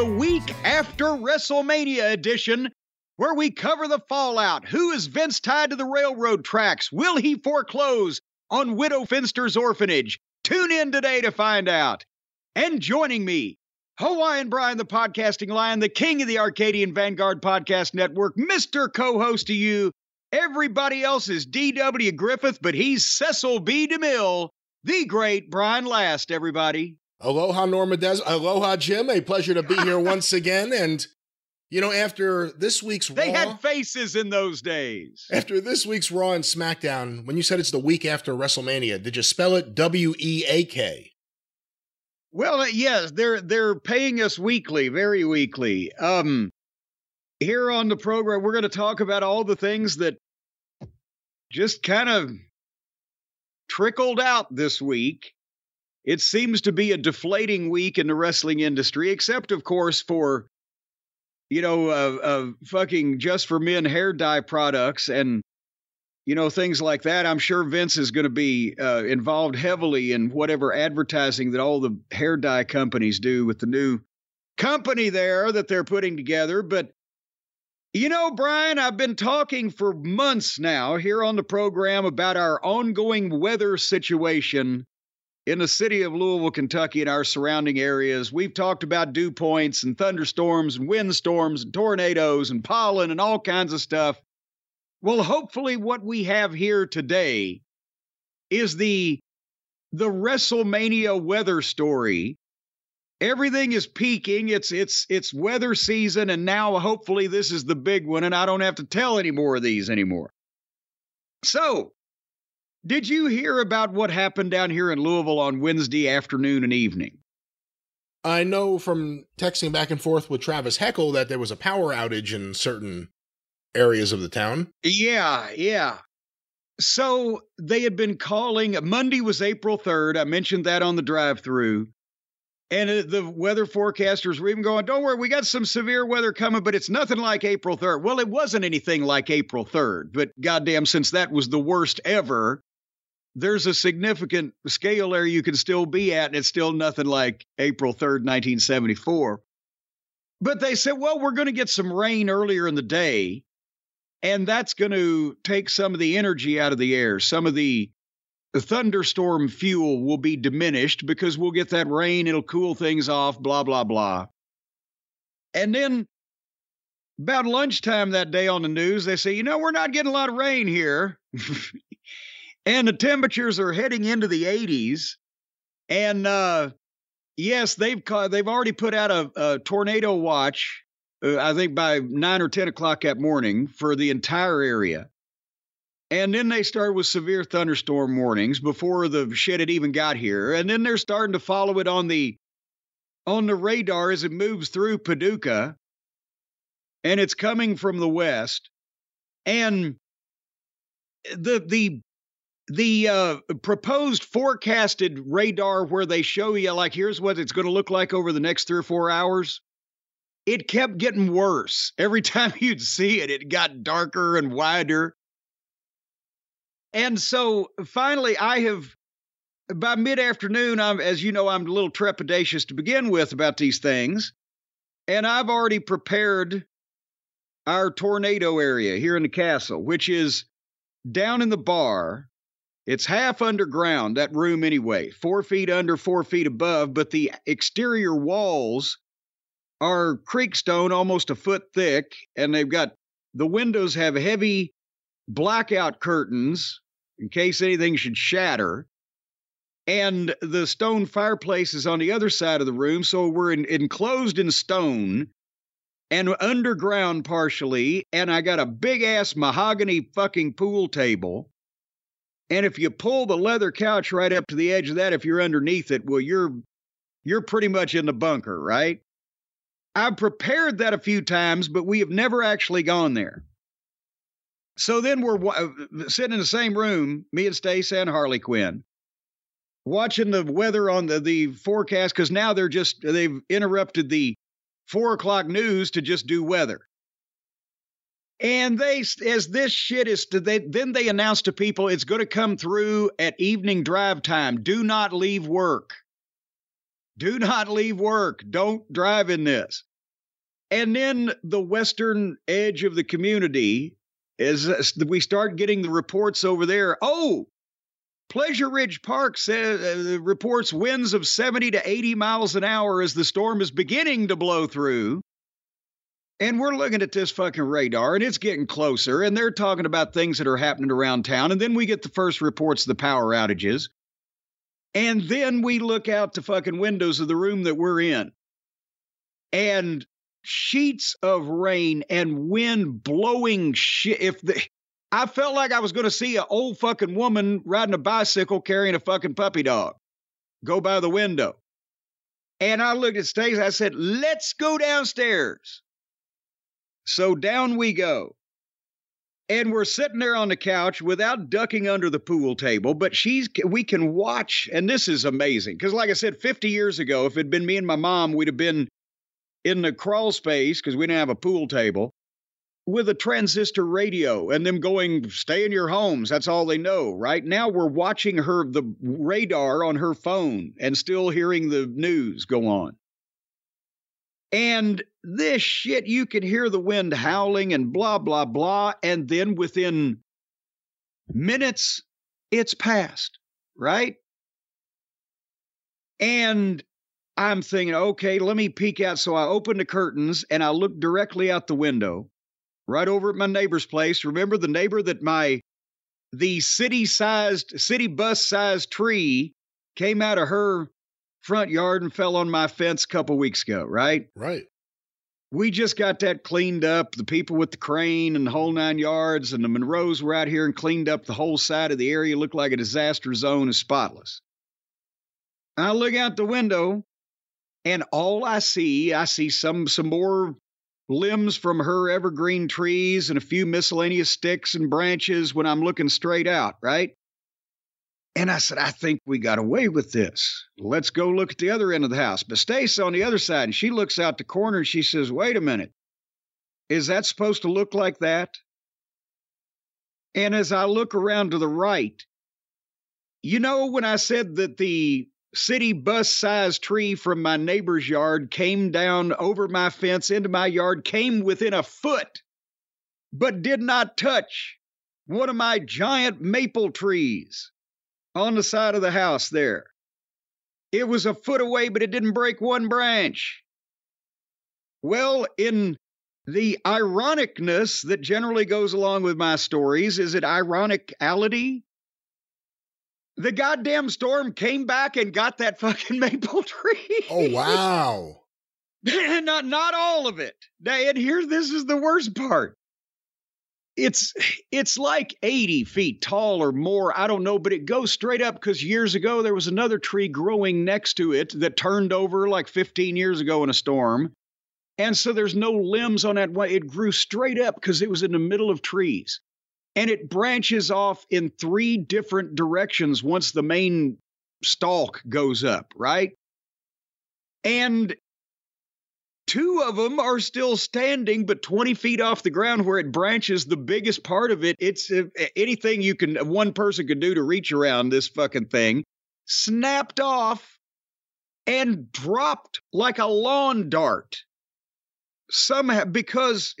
the week after WrestleMania edition, where we cover the fallout. Who is Vince tied to the railroad tracks? Will he foreclose on Widow Finster's orphanage? Tune in today to find out. And joining me, Hawaiian Brian, the podcasting lion, the king of the Arcadian Vanguard Podcast Network, Mr. Co host to you. Everybody else is D.W. Griffith, but he's Cecil B. DeMille, the great Brian Last, everybody. Aloha, Norma Des. Aloha, Jim. A pleasure to be here once again. And, you know, after this week's They Raw, had faces in those days. after this week's Raw and SmackDown, when you said it's the week after WrestleMania, did you spell it W E A K? Well, uh, yes, they're they're paying us weekly, very weekly. Um, here on the program, we're going to talk about all the things that just kind of trickled out this week. It seems to be a deflating week in the wrestling industry, except, of course, for you know, uh, uh, fucking just for men hair dye products and you know things like that. I'm sure Vince is going to be uh, involved heavily in whatever advertising that all the hair dye companies do with the new company there that they're putting together. But you know, Brian, I've been talking for months now here on the program about our ongoing weather situation in the city of Louisville, Kentucky, and our surrounding areas. We've talked about dew points and thunderstorms and windstorms and tornadoes and pollen and all kinds of stuff. Well, hopefully, what we have here today is the the WrestleMania weather story. Everything is peaking. It's it's it's weather season, and now hopefully this is the big one, and I don't have to tell any more of these anymore. So, did you hear about what happened down here in Louisville on Wednesday afternoon and evening? I know from texting back and forth with Travis Heckle that there was a power outage in certain areas of the town. Yeah, yeah. So they had been calling, Monday was April 3rd. I mentioned that on the drive through. And uh, the weather forecasters were even going, don't worry, we got some severe weather coming, but it's nothing like April 3rd. Well, it wasn't anything like April 3rd, but goddamn, since that was the worst ever, there's a significant scale there you can still be at, and it's still nothing like April 3rd, 1974. But they said, well, we're going to get some rain earlier in the day, and that's going to take some of the energy out of the air. Some of the thunderstorm fuel will be diminished because we'll get that rain, it'll cool things off, blah, blah, blah. And then about lunchtime that day on the news, they say, you know, we're not getting a lot of rain here. and the temperatures are heading into the 80s. And uh, yes, they've ca- they've already put out a, a tornado watch. Uh, I think by nine or ten o'clock that morning for the entire area. And then they started with severe thunderstorm warnings before the shit had even got here. And then they're starting to follow it on the on the radar as it moves through Paducah. And it's coming from the west. And the the the uh, proposed forecasted radar where they show you like here's what it's going to look like over the next three or four hours it kept getting worse. Every time you'd see it it got darker and wider. And so finally i have by mid-afternoon i'm as you know i'm a little trepidatious to begin with about these things and i've already prepared our tornado area here in the castle which is down in the bar it's half underground, that room anyway, four feet under, four feet above, but the exterior walls are creek stone, almost a foot thick, and they've got the windows have heavy blackout curtains in case anything should shatter. and the stone fireplace is on the other side of the room. So we're in, enclosed in stone and underground partially. And I got a big ass mahogany fucking pool table. And if you pull the leather couch right up to the edge of that, if you're underneath it, well, you're you're pretty much in the bunker, right? I've prepared that a few times, but we have never actually gone there. So then we're uh, sitting in the same room, me and Stace and Harley Quinn, watching the weather on the, the forecast because now they're just, they've interrupted the four o'clock news to just do weather. And they, as this shit is, they, then they announce to people it's going to come through at evening drive time. Do not leave work. Do not leave work. Don't drive in this. And then the western edge of the community is we start getting the reports over there. Oh, Pleasure Ridge Park says uh, reports winds of 70 to 80 miles an hour as the storm is beginning to blow through. And we're looking at this fucking radar and it's getting closer and they're talking about things that are happening around town and then we get the first reports of the power outages. And then we look out the fucking windows of the room that we're in. And sheets of rain and wind blowing shit. If the, I felt like I was going to see an old fucking woman riding a bicycle carrying a fucking puppy dog go by the window. And I looked at Stacey. I said, let's go downstairs. So down we go. And we're sitting there on the couch without ducking under the pool table, but she's we can watch, and this is amazing. Because like I said, 50 years ago, if it'd been me and my mom, we'd have been in the crawl space because we didn't have a pool table with a transistor radio and them going stay in your homes that's all they know right now we're watching her the radar on her phone and still hearing the news go on and this shit you could hear the wind howling and blah blah blah and then within minutes it's past right and I'm thinking, okay, let me peek out. So I open the curtains and I look directly out the window, right over at my neighbor's place. Remember the neighbor that my the city sized city bus sized tree came out of her front yard and fell on my fence a couple weeks ago, right? Right. We just got that cleaned up. The people with the crane and the whole nine yards and the Monroes were out here and cleaned up the whole side of the area. Looked like a disaster zone is spotless. I look out the window and all I see, I see some some more limbs from her evergreen trees and a few miscellaneous sticks and branches when I'm looking straight out, right? And I said, I think we got away with this. Let's go look at the other end of the house. But Stace on the other side, and she looks out the corner and she says, Wait a minute. Is that supposed to look like that? And as I look around to the right, you know, when I said that the city bus sized tree from my neighbor's yard came down over my fence into my yard, came within a foot, but did not touch one of my giant maple trees on the side of the house there. It was a foot away, but it didn't break one branch. Well, in the ironicness that generally goes along with my stories, is it ironicality? the goddamn storm came back and got that fucking maple tree. Oh wow. not not all of it. And here this is the worst part. It's it's like 80 feet tall or more. I don't know, but it goes straight up because years ago there was another tree growing next to it that turned over like 15 years ago in a storm. And so there's no limbs on that way. It grew straight up because it was in the middle of trees and it branches off in three different directions once the main stalk goes up, right? And two of them are still standing, but 20 feet off the ground where it branches, the biggest part of it, it's uh, anything you can, one person can do to reach around this fucking thing, snapped off and dropped like a lawn dart. Somehow, because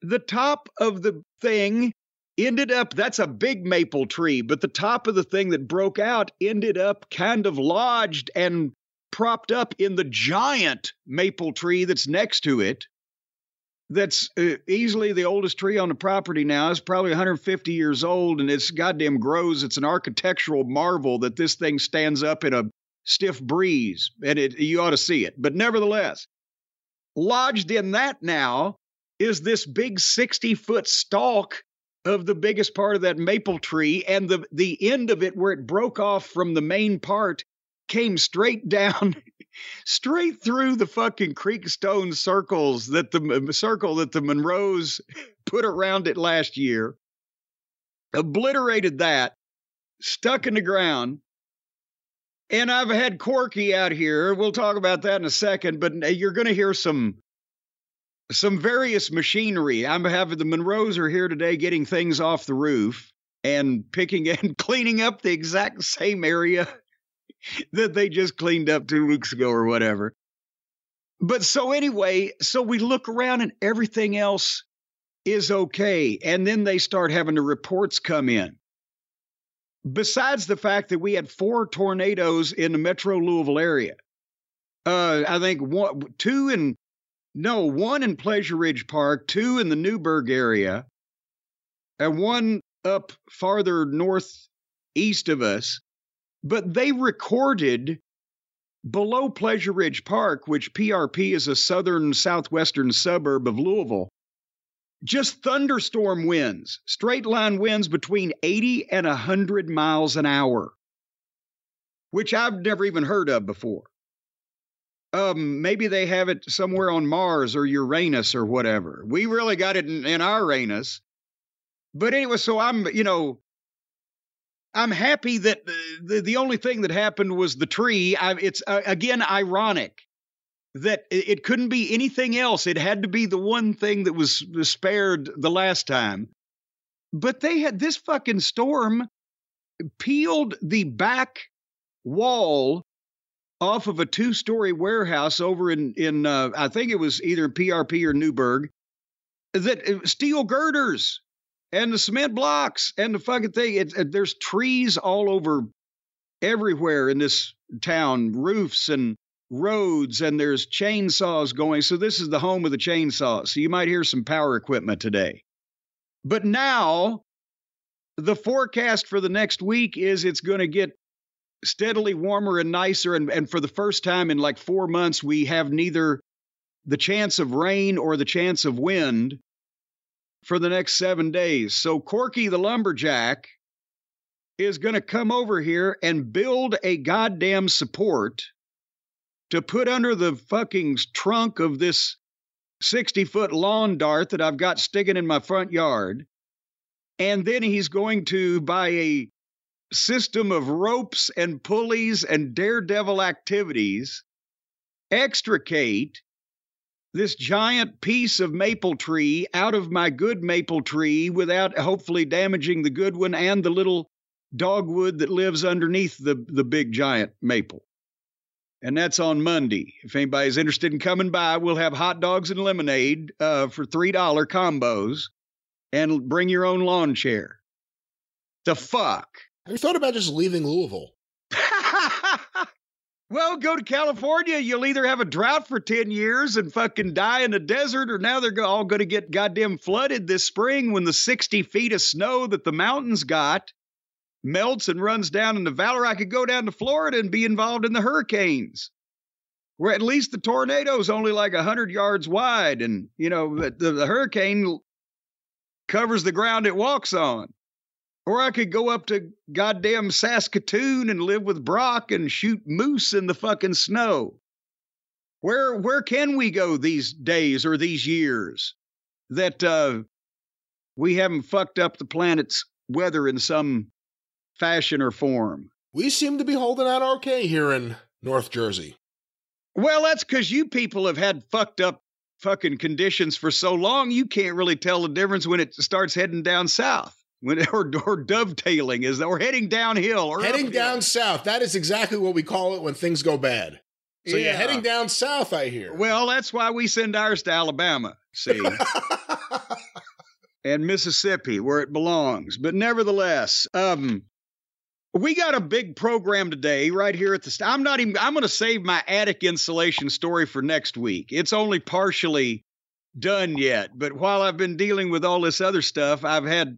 the top of the thing ended up that's a big maple tree but the top of the thing that broke out ended up kind of lodged and propped up in the giant maple tree that's next to it that's uh, easily the oldest tree on the property now. It's probably 150 years old and it's goddamn grows. It's an architectural marvel that this thing stands up in a stiff breeze and it, you ought to see it. But nevertheless, lodged in that now is this big 60 foot stalk of the biggest part of that maple tree and the the end of it where it broke off from the main part came straight down straight through the fucking creek stone circles that the circle that the Monroes put around it last year, obliterated that, stuck in the ground. And I've had Corky out here. We'll talk about that in a second, but uh, you're going to hear some some various machinery. I'm having the Monroes are here today getting things off the roof and picking and cleaning up the exact same area that they just cleaned up two weeks ago or whatever. But so anyway, so we look around and everything else is okay. And then they start having the reports come in. Besides the fact that we had four tornadoes in the metro Louisville area, uh, I think one, two in, no, one in Pleasure Ridge Park, two in the Newburgh area, and one up farther northeast of us but they recorded below Pleasure Ridge Park, which PRP is a southern southwestern suburb of Louisville, just thunderstorm winds, straight line winds between 80 and 100 miles an hour, which I've never even heard of before. Um, maybe they have it somewhere on Mars or Uranus or whatever. We really got it in, in our Uranus. But anyway, so I'm, you know, I'm happy that the, the only thing that happened was the tree. I, it's uh, again ironic that it, couldn't be anything else. It had to be the one thing that was, spared the last time. But they had this fucking storm peeled the back wall off of a two-story warehouse over in in uh, I think it was either PRP or Newburgh. That uh, steel girders and the cement blocks and the fucking thing. It, it, there's trees all over everywhere in this town, roofs and roads, and there's chainsaws going. So this is the home of the chainsaw. So you might hear some power equipment today. But now the forecast for the next week is it's going to get steadily warmer and nicer. And, and for the first time in like four months, we have neither the chance of rain or the chance of wind for the next seven days. So Corky the lumberjack is going to come over here and build a goddamn support to put under the fucking trunk of this 60 foot lawn dart that I've got sticking in my front yard. And then he's going to buy a system of ropes and pulleys and daredevil activities, extricate this giant piece of maple tree out of my good maple tree without hopefully damaging the good one and the little dogwood that lives underneath the, the big giant maple. And that's on Monday. If anybody's interested in coming by, we'll have hot dogs and lemonade uh, for $3 combos and bring your own lawn chair. The fuck? Have you thought about just leaving Louisville? Well, go to California. You'll either have a drought for 10 years and fucking die in the desert, or now they're all going to get goddamn flooded this spring when the 60 feet of snow that the mountains got melts and runs down in the valley. I could go down to Florida and be involved in the hurricanes, where at least the tornado's only like 100 yards wide, and, you know, the, the hurricane covers the ground it walks on. Or I could go up to goddamn Saskatoon and live with Brock and shoot moose in the fucking snow. Where where can we go these days or these years that uh, we haven't fucked up the planet's weather in some fashion or form? We seem to be holding out okay here in North Jersey. Well, that's because you people have had fucked up fucking conditions for so long, you can't really tell the difference when it starts heading down south when or, or dovetailing is that or heading downhill or heading uphill. down south. That is exactly what we call it when things go bad. So yeah, heading down south, I hear. Well, that's why we send ours to Alabama. See. and Mississippi, where it belongs. But nevertheless, um, we got a big program today right here at the. St- I'm not even. I'm going to save my attic insulation story for next week. It's only partially done yet. But while I've been dealing with all this other stuff, I've had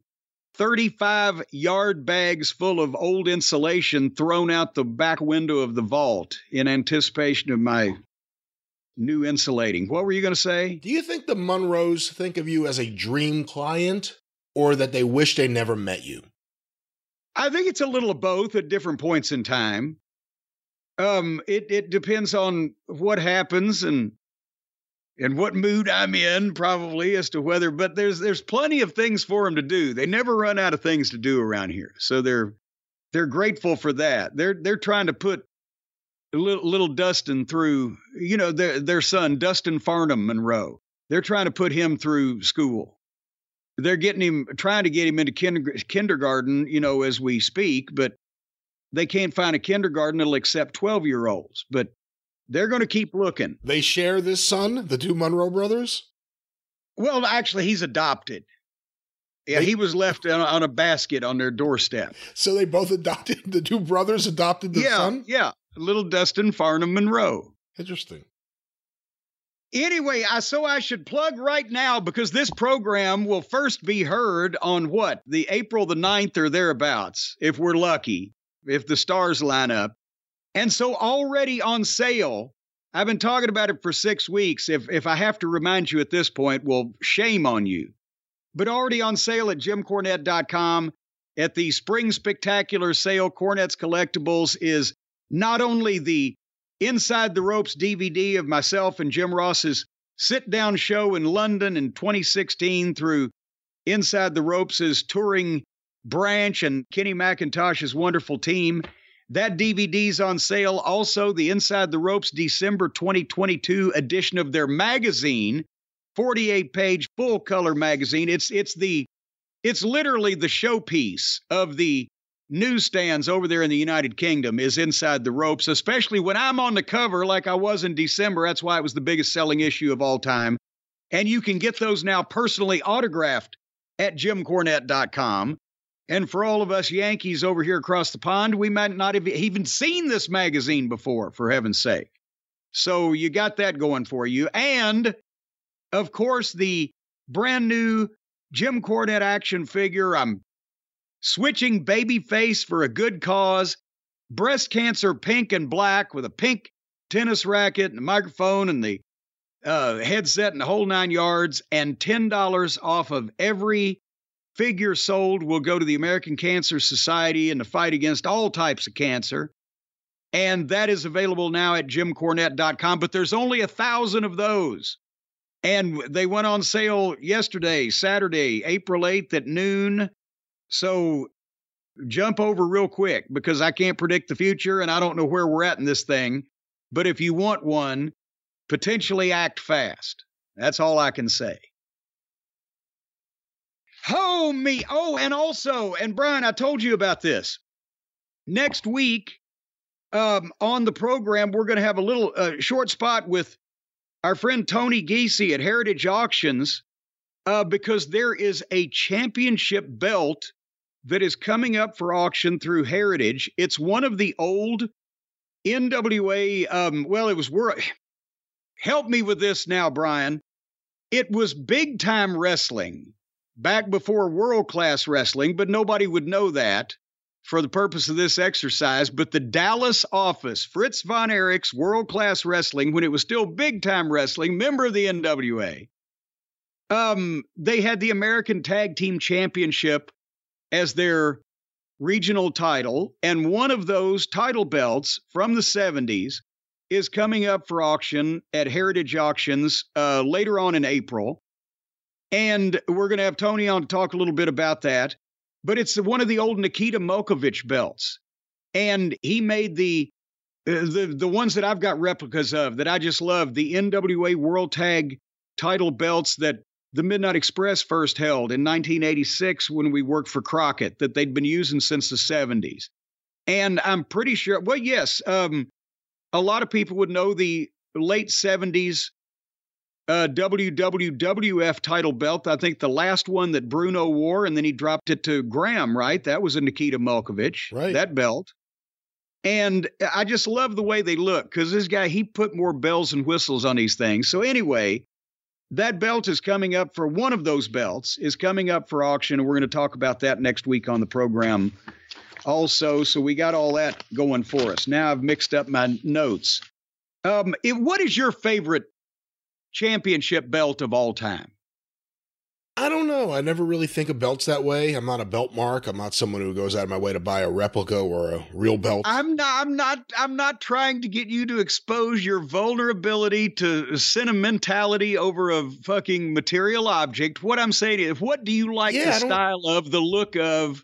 35 yard bags full of old insulation thrown out the back window of the vault in anticipation of my new insulating. What were you going to say? Do you think the Monroes think of you as a dream client or that they wish they never met you? I think it's a little of both at different points in time. Um, it it depends on what happens and and what mood I'm in, probably as to whether. But there's there's plenty of things for them to do. They never run out of things to do around here, so they're they're grateful for that. They're they're trying to put little, little Dustin through, you know, their their son Dustin Farnham Monroe. They're trying to put him through school. They're getting him, trying to get him into kinder, kindergarten, you know, as we speak, but they can't find a kindergarten that'll accept 12 year olds. But they're going to keep looking. They share this son, the two Monroe brothers? Well, actually, he's adopted. Yeah, They- he was left on, on a basket on their doorstep. So they both adopted, the two brothers adopted the yeah, son? yeah. Little Dustin Farnham Monroe. Interesting. Anyway, I so I should plug right now because this program will first be heard on what? The April the 9th or thereabouts, if we're lucky, if the stars line up. And so already on sale, I've been talking about it for six weeks. If if I have to remind you at this point, well, shame on you. But already on sale at jimcornette.com at the spring spectacular sale, Cornette's Collectibles is not only the Inside the Ropes DVD of myself and Jim Ross's sit down show in London in 2016 through Inside the Ropes' touring branch and Kenny McIntosh's wonderful team. That DVD's on sale. Also, the Inside the Ropes December 2022 edition of their magazine, 48 page full color magazine. It's it's the it's literally the showpiece of the newsstands over there in the United Kingdom is inside the ropes, especially when I'm on the cover like I was in December. That's why it was the biggest selling issue of all time. And you can get those now personally autographed at jimcornette.com. And for all of us Yankees over here across the pond, we might not have even seen this magazine before, for heaven's sake. So you got that going for you. And of course, the brand new Jim Cornette action figure. I'm switching baby face for a good cause. Breast cancer pink and black with a pink tennis racket and a microphone and the uh, headset and the whole nine yards. And $10 off of every figure sold will go to the American Cancer Society and the fight against all types of cancer. And that is available now at jimcornette.com, but there's only a thousand of those. And they went on sale yesterday, Saturday, April 8th at noon. So jump over real quick because I can't predict the future and I don't know where we're at in this thing. But if you want one, potentially act fast. That's all I can say. Oh, me. Oh, and also, and Brian, I told you about this. Next week um, on the program, we're going to have a little uh, short spot with our friend Tony Giese at Heritage Auctions uh, because there is a championship belt that is coming up for auction through Heritage. It's one of the old NWA. Um, well, it was world. Help me with this now, Brian. It was big time wrestling back before world class wrestling, but nobody would know that for the purpose of this exercise. But the Dallas office, Fritz von Erich's world class wrestling, when it was still big time wrestling, member of the NWA, um, they had the American Tag Team Championship as their regional title. And one of those title belts from the 70s is coming up for auction at Heritage Auctions uh, later on in April. And we're going to have Tony on to talk a little bit about that. But it's one of the old Nikita Mulkovich belts. And he made the uh, the the ones that I've got replicas of that I just love, the NWA World Tag title belts that the Midnight Express first held in 1986 when we worked for Crockett that they'd been using since the 70s. And I'm pretty sure, well, yes, um, a lot of people would know the late 70s uh, WWWF title belt. I think the last one that Bruno wore, and then he dropped it to Graham, right? That was a Nikita Mulkovich, Right. that belt. And I just love the way they look because this guy, he put more bells and whistles on these things. So, anyway, that belt is coming up for one of those belts is coming up for auction, and we're going to talk about that next week on the program also. So we got all that going for us. Now I've mixed up my notes. Um, it, what is your favorite championship belt of all time? I don't know. I never really think of belts that way. I'm not a belt mark. I'm not someone who goes out of my way to buy a replica or a real belt. I'm not I'm not I'm not trying to get you to expose your vulnerability to sentimentality over a fucking material object. What I'm saying is what do you like Yeah, the style of, the look of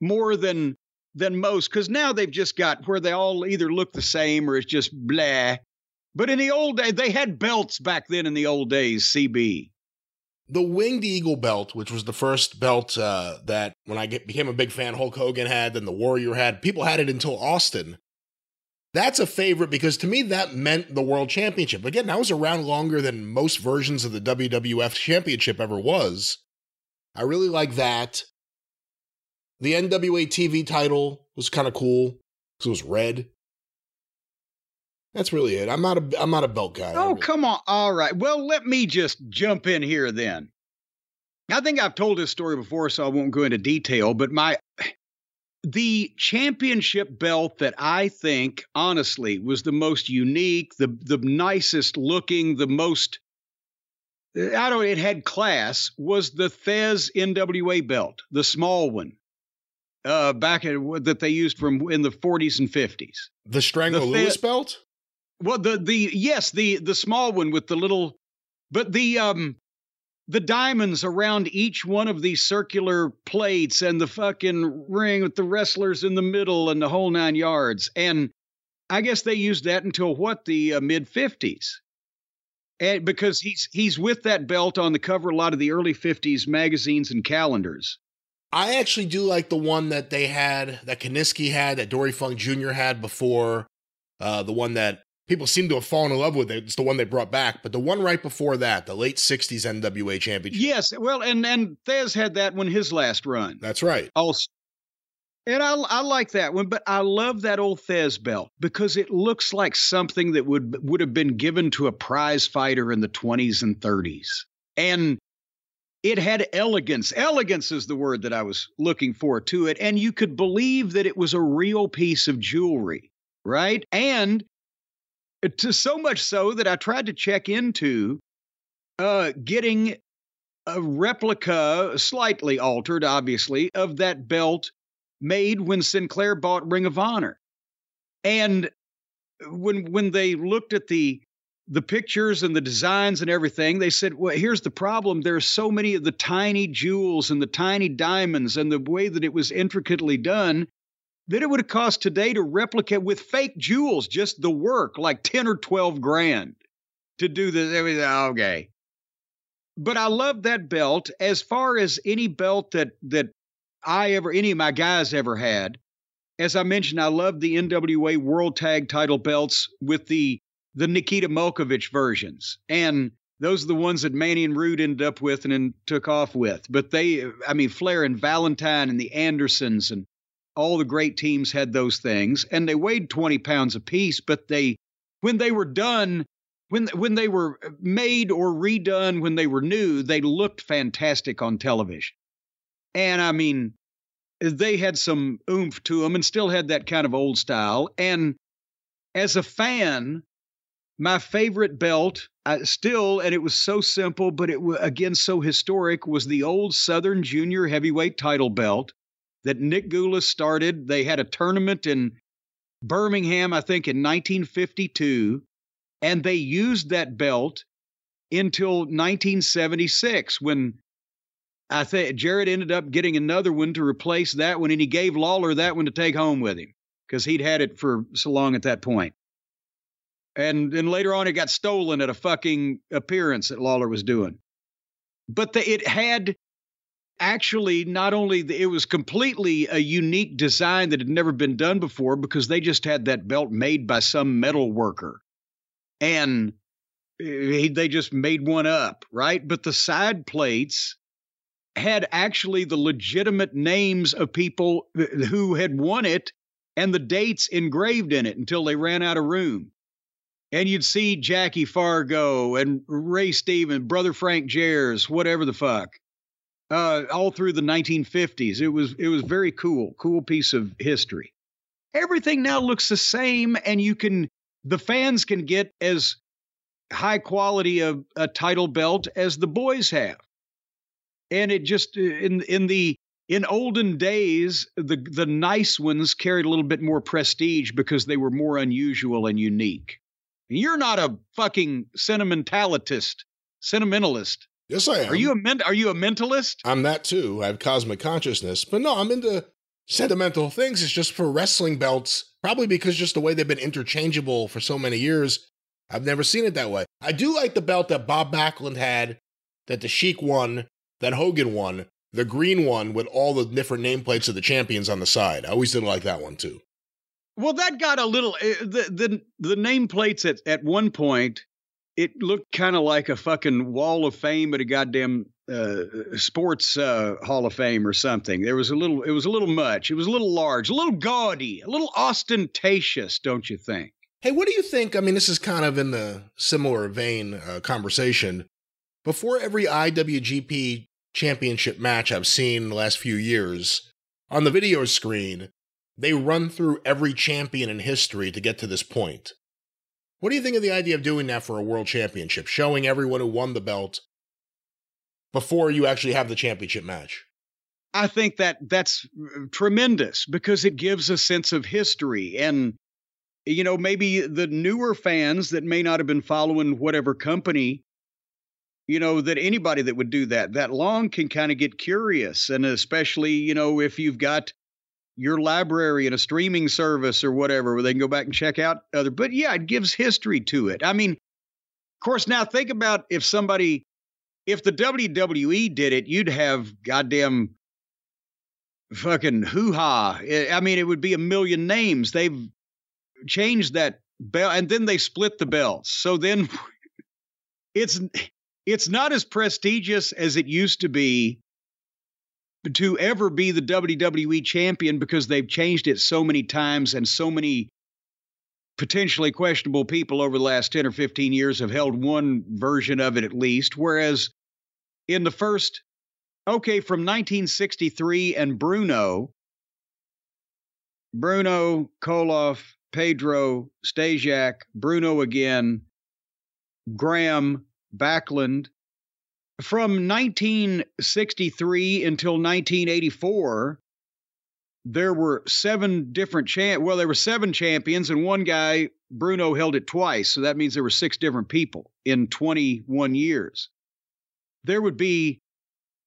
more than than most cuz now they've just got where they all either look the same or it's just blah. But in the old day they had belts back then in the old days, CB. the winged eagle belt, which was the first belt uh, that when I get, became a big fan, Hulk Hogan had, then the Warrior had. People had it until Austin. That's a favorite because to me that meant the world championship. Again, that was around longer than most versions of the WWF championship ever was. I really like that. The NWA TV title was kind of cool because it was red. That's really it. I'm not a I'm not a belt guy. Oh, really- come on. All right. Well, let me just jump in here then. I think I've told this story before, so I won't go into detail, but my the championship belt that I think honestly was the most unique, the the nicest looking, the most I don't it had class was the Thesz NWA belt, the small one. Uh back at that they used from in the 40s and 50s. The Strangler The Lewis belt? Well, the the yes, the the small one with the little, but the um, the diamonds around each one of these circular plates and the fucking ring with the wrestlers in the middle and the whole nine yards. And I guess they used that until what the uh, mid fifties. And because he's he's with that belt on the cover a lot of the early fifties magazines and calendars. I actually do like the one that they had, that Kiniski had, that Dory Funk Jr. had before. Uh, the one that people seem to have fallen in love with. It. It's the one they brought back. But the one right before that, the late 60s NWA championship. Yes, well, and and Thesz had that when his last run. That's right. also. And I, I like that one, but I love that old Thesz belt because it looks like something that would would have been given to a prize fighter in the 20s and 30s. And it had elegance. Elegance is the word that I was looking for to it. And you could believe that it was a real piece of jewelry, right? And to so much so that I tried to check into uh, getting a replica, slightly altered, obviously, of that belt made when Sinclair bought Ring of Honor. And when when they looked at the the pictures and the designs and everything, they said, "Well, here's the problem. There's so many of the tiny jewels and the tiny diamonds and the way that it was intricately done that it would have cost today to replicate with fake jewels just the work like 10 or 12 grand to do this. Everything uh, okay. But i love that belt. As far as any belt that that i ever any of my guys ever had as i mentioned i love the nwa world tag title belts with the the nikita Mulkovich versions. And those are the ones that Manny and Rude ended up with and then took off with. But they, I mean, Flair and Valentine and the Andersons and all the great teams had those things and they weighed 20 pounds apiece but they when they were done when when they were made or redone when they were new they looked fantastic on television. And i mean they had some oomph to them and still had that kind of old style. And as a fan my favorite belt I still and it was so simple but it was again so historic was the old southern junior heavyweight title belt that Nick Gulas started. They had a tournament in Birmingham, I think, in 1952, and they used that belt until 1976 when I think Jarrett ended up getting another one to replace that one, and he gave Lawler that one to take home with him because he'd had it for so long at that point. And then later on, it got stolen at a fucking appearance that Lawler was doing. But the, it had actually not only the, it was completely a unique design that had never been done before because they just had that belt made by some metal worker. And eh, he, they just made one up right? But the side plates had actually the legitimate names of people eh, who had won it and the dates engraved in it until they ran out of room. And you'd see Jackie Fargo and Ray Stevens, brother Frank Jares, whatever the fuck. Uh, all through the 1950s, it was it was very cool, cool piece of history. Everything now looks the same, and you can the fans can get as high quality of a title belt as the boys have, and it just in in the in olden days the the nice ones carried a little bit more prestige because they were more unusual and unique. You're not a fucking sentimentalist, sentimentalist. Yes, I am. Are you a men- Are you a mentalist? I'm that too. I have cosmic consciousness, but no, I'm into sentimental things. It's just for wrestling belts, probably because just the way they've been interchangeable for so many years. I've never seen it that way. I do like the belt that Bob Backlund had, that the Sheik won, that Hogan won, the green one with all the different nameplates of the champions on the side. I always did like that one too. Well, that got a little eh, the the the nameplates at at one point. It looked kind of like a fucking wall of fame at a goddamn uh, sports uh, hall of fame or something. There was a little. It was a little much. It was a little large, a little gaudy, a little ostentatious, don't you think? Hey, what do you think? I mean, this is kind of in the similar vein uh, conversation. Before every IWGP championship match I've seen the last few years, on the video screen, they run through every champion in history to get to this point. What do you think of the idea of doing that for a world championship, showing everyone who won the belt before you actually have the championship match? I think that that's tremendous because it gives a sense of history and you know maybe the newer fans that may not have been following whatever company you know that anybody that would do that that long can kind of get curious and especially you know if you've got your library and a streaming service or whatever where they can go back and check out other but yeah it gives history to it. I mean of course now think about if somebody if the wwe did it you'd have goddamn fucking hoo-ha. I mean it would be a million names. They've changed that bell and then they split the bells so then it's it's not as prestigious as it used to be to ever be the WWE champion because they've changed it so many times and so many potentially questionable people over the last 10 or 15 years have held one version of it at least. Whereas in the first, okay, from 1963 and Bruno, Bruno, Koloff, Pedro, Stasiak, Bruno again, Graham, Backlund, from 1963 until 1984, there were seven different champ. Well, there were seven champions, and one guy, Bruno, held it twice. So that means there were six different people in 21 years. There would be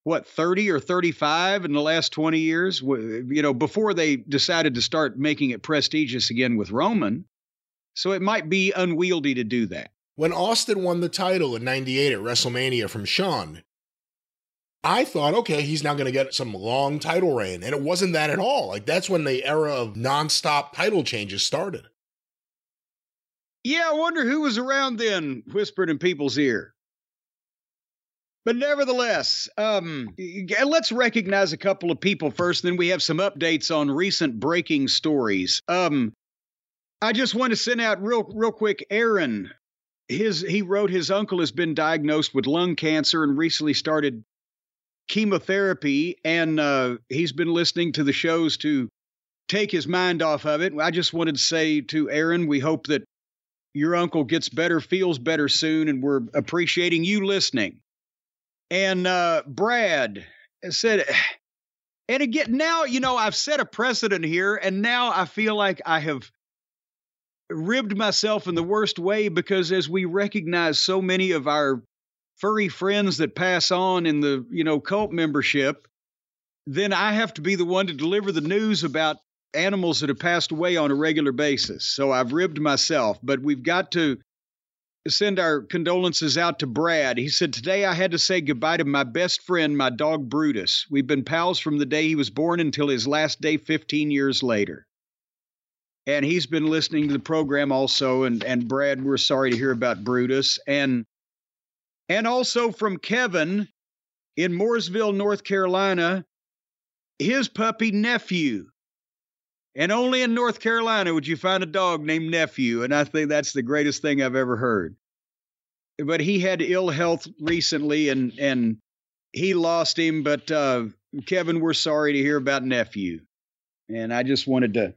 what 30 or 35 in the last 20 years you know before they decided to start making it prestigious again with roman so it might be unwieldy to do that when Austin won the title in 98 at WrestleMania from Shawn, I thought, okay, he's now going to get some long title reign. And it wasn't that at all. Like, that's when the era of nonstop title changes started. Yeah, I wonder who was around then, whispered in people's ear. But nevertheless, um, let's recognize a couple of people first. Then we have some updates on recent breaking stories. Um, I just want to send out real, real quick. Aaron his he wrote his uncle has been diagnosed with lung cancer and recently started chemotherapy and uh, he's been listening to the shows to take his mind off of it. I just wanted to say to aaron we hope that your uncle gets better feels better soon and we're appreciating you listening. And uh, brad said and again now you know i've set a precedent here and now i feel like i have ribbed myself in the worst way because as we recognize so many of our furry friends that pass on in the you know cult membership then i have to be the one to deliver the news about animals that have passed away on a regular basis. So i've ribbed myself but we've got to send our condolences out to brad. He said today i had to say goodbye to my best friend my dog brutus. We've been pals from the day he was born until his last day 15 years later and he's been listening to the program also. And and Brad, we're sorry to hear about Brutus, and and also from Kevin in Mooresville, North Carolina, his puppy nephew And only in North Carolina would you find a dog named Nephew. And I think that's the greatest thing I've ever heard. But he had ill health recently and, and he lost him. But uh, Kevin, we're sorry to hear about Nephew. And I just wanted to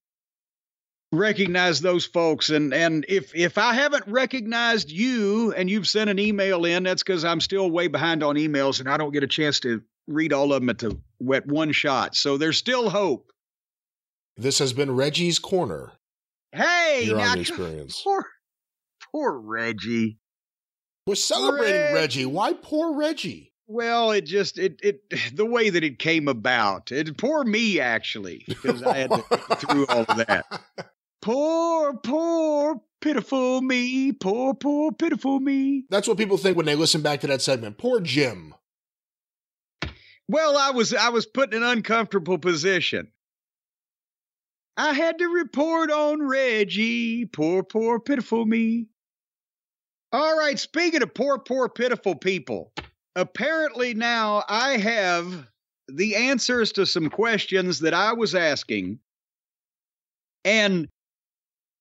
recognize those folks and and if if I haven't recognized you and you've sent an email in that's cuz I'm still way behind on emails and I don't get a chance to read all of them at the at one shot so there's still hope This has been Reggie's Corner. hey now experience. poor poor Reggie We're celebrating Reggie. Reggie. Why poor Reggie? well it just it it the way that it came about it poor me actually because I had to go through all of that poor poor pitiful me poor poor pitiful me That's what people think when they listen back to that segment. Poor Jim. Well, I was I was put in an uncomfortable position. I had to report on Reggie. Poor, poor, pitiful me. All right, speaking of poor, poor, pitiful people, apparently now I have the answers to some questions that I was asking. And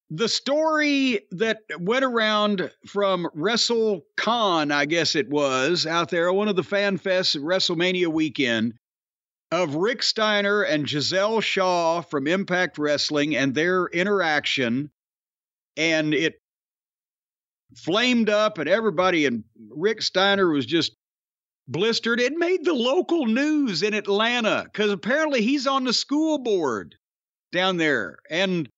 the story that went around from WrestleCon, I guess it was, out there, one of the fan fests at WrestleMania weekend, of Rick Steiner and Giselle Shaw from Impact Wrestling and their interaction. And it flamed up, and everybody, and Rick Steiner was just blistered. It made the local news in Atlanta because apparently he's on the school board down there. And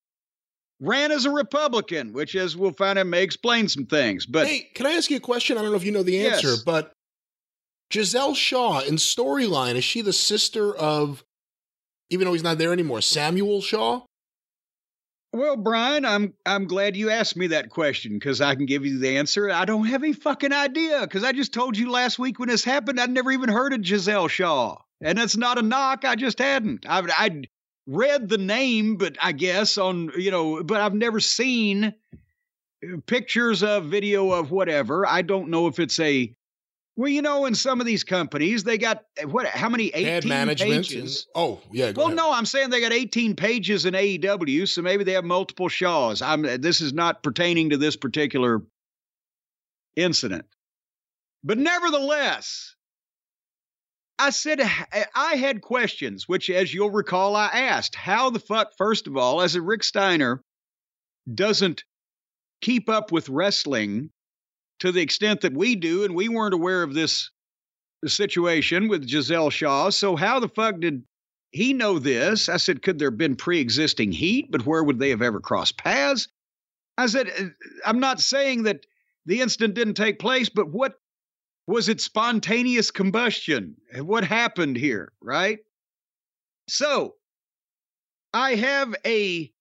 ran as a Republican, which, as we'll find out, may explain some things. But hey, can I ask you a question? I don't know if you know the answer, Yes. but Giselle Shaw in storyline, is she the sister of, even though he's not there anymore, Samuel Shaw? well, Brian, I'm I'm glad you asked me that question because I can give you the answer. I don't have any fucking idea because I just told you last week when this happened, I'd never even heard of Giselle Shaw, and that's not a knock. I just hadn't. I I'd read the name, but I guess on you know, but I've never seen pictures of video of whatever. I don't know if it's a well, you know, in some of these companies, they got what? How many? Eighteen and- pages. oh, yeah. Well, ahead. no, I'm saying they got 18 pages in AEW, so maybe they have multiple Shaws. I'm this is not pertaining to this particular incident. But nevertheless, I said I had questions, which, as you'll recall, I asked how the fuck, first of all, as a Rick Steiner doesn't keep up with wrestling to the extent that we do, and we weren't aware of this situation with Giselle Shaw. So, how the fuck did he know this? I said, could there have been pre existing heat, but where would they have ever crossed paths? I said, "Uh, I'm not saying that the incident didn't take place, but what was it spontaneous combustion? What happened here, right? So, I have a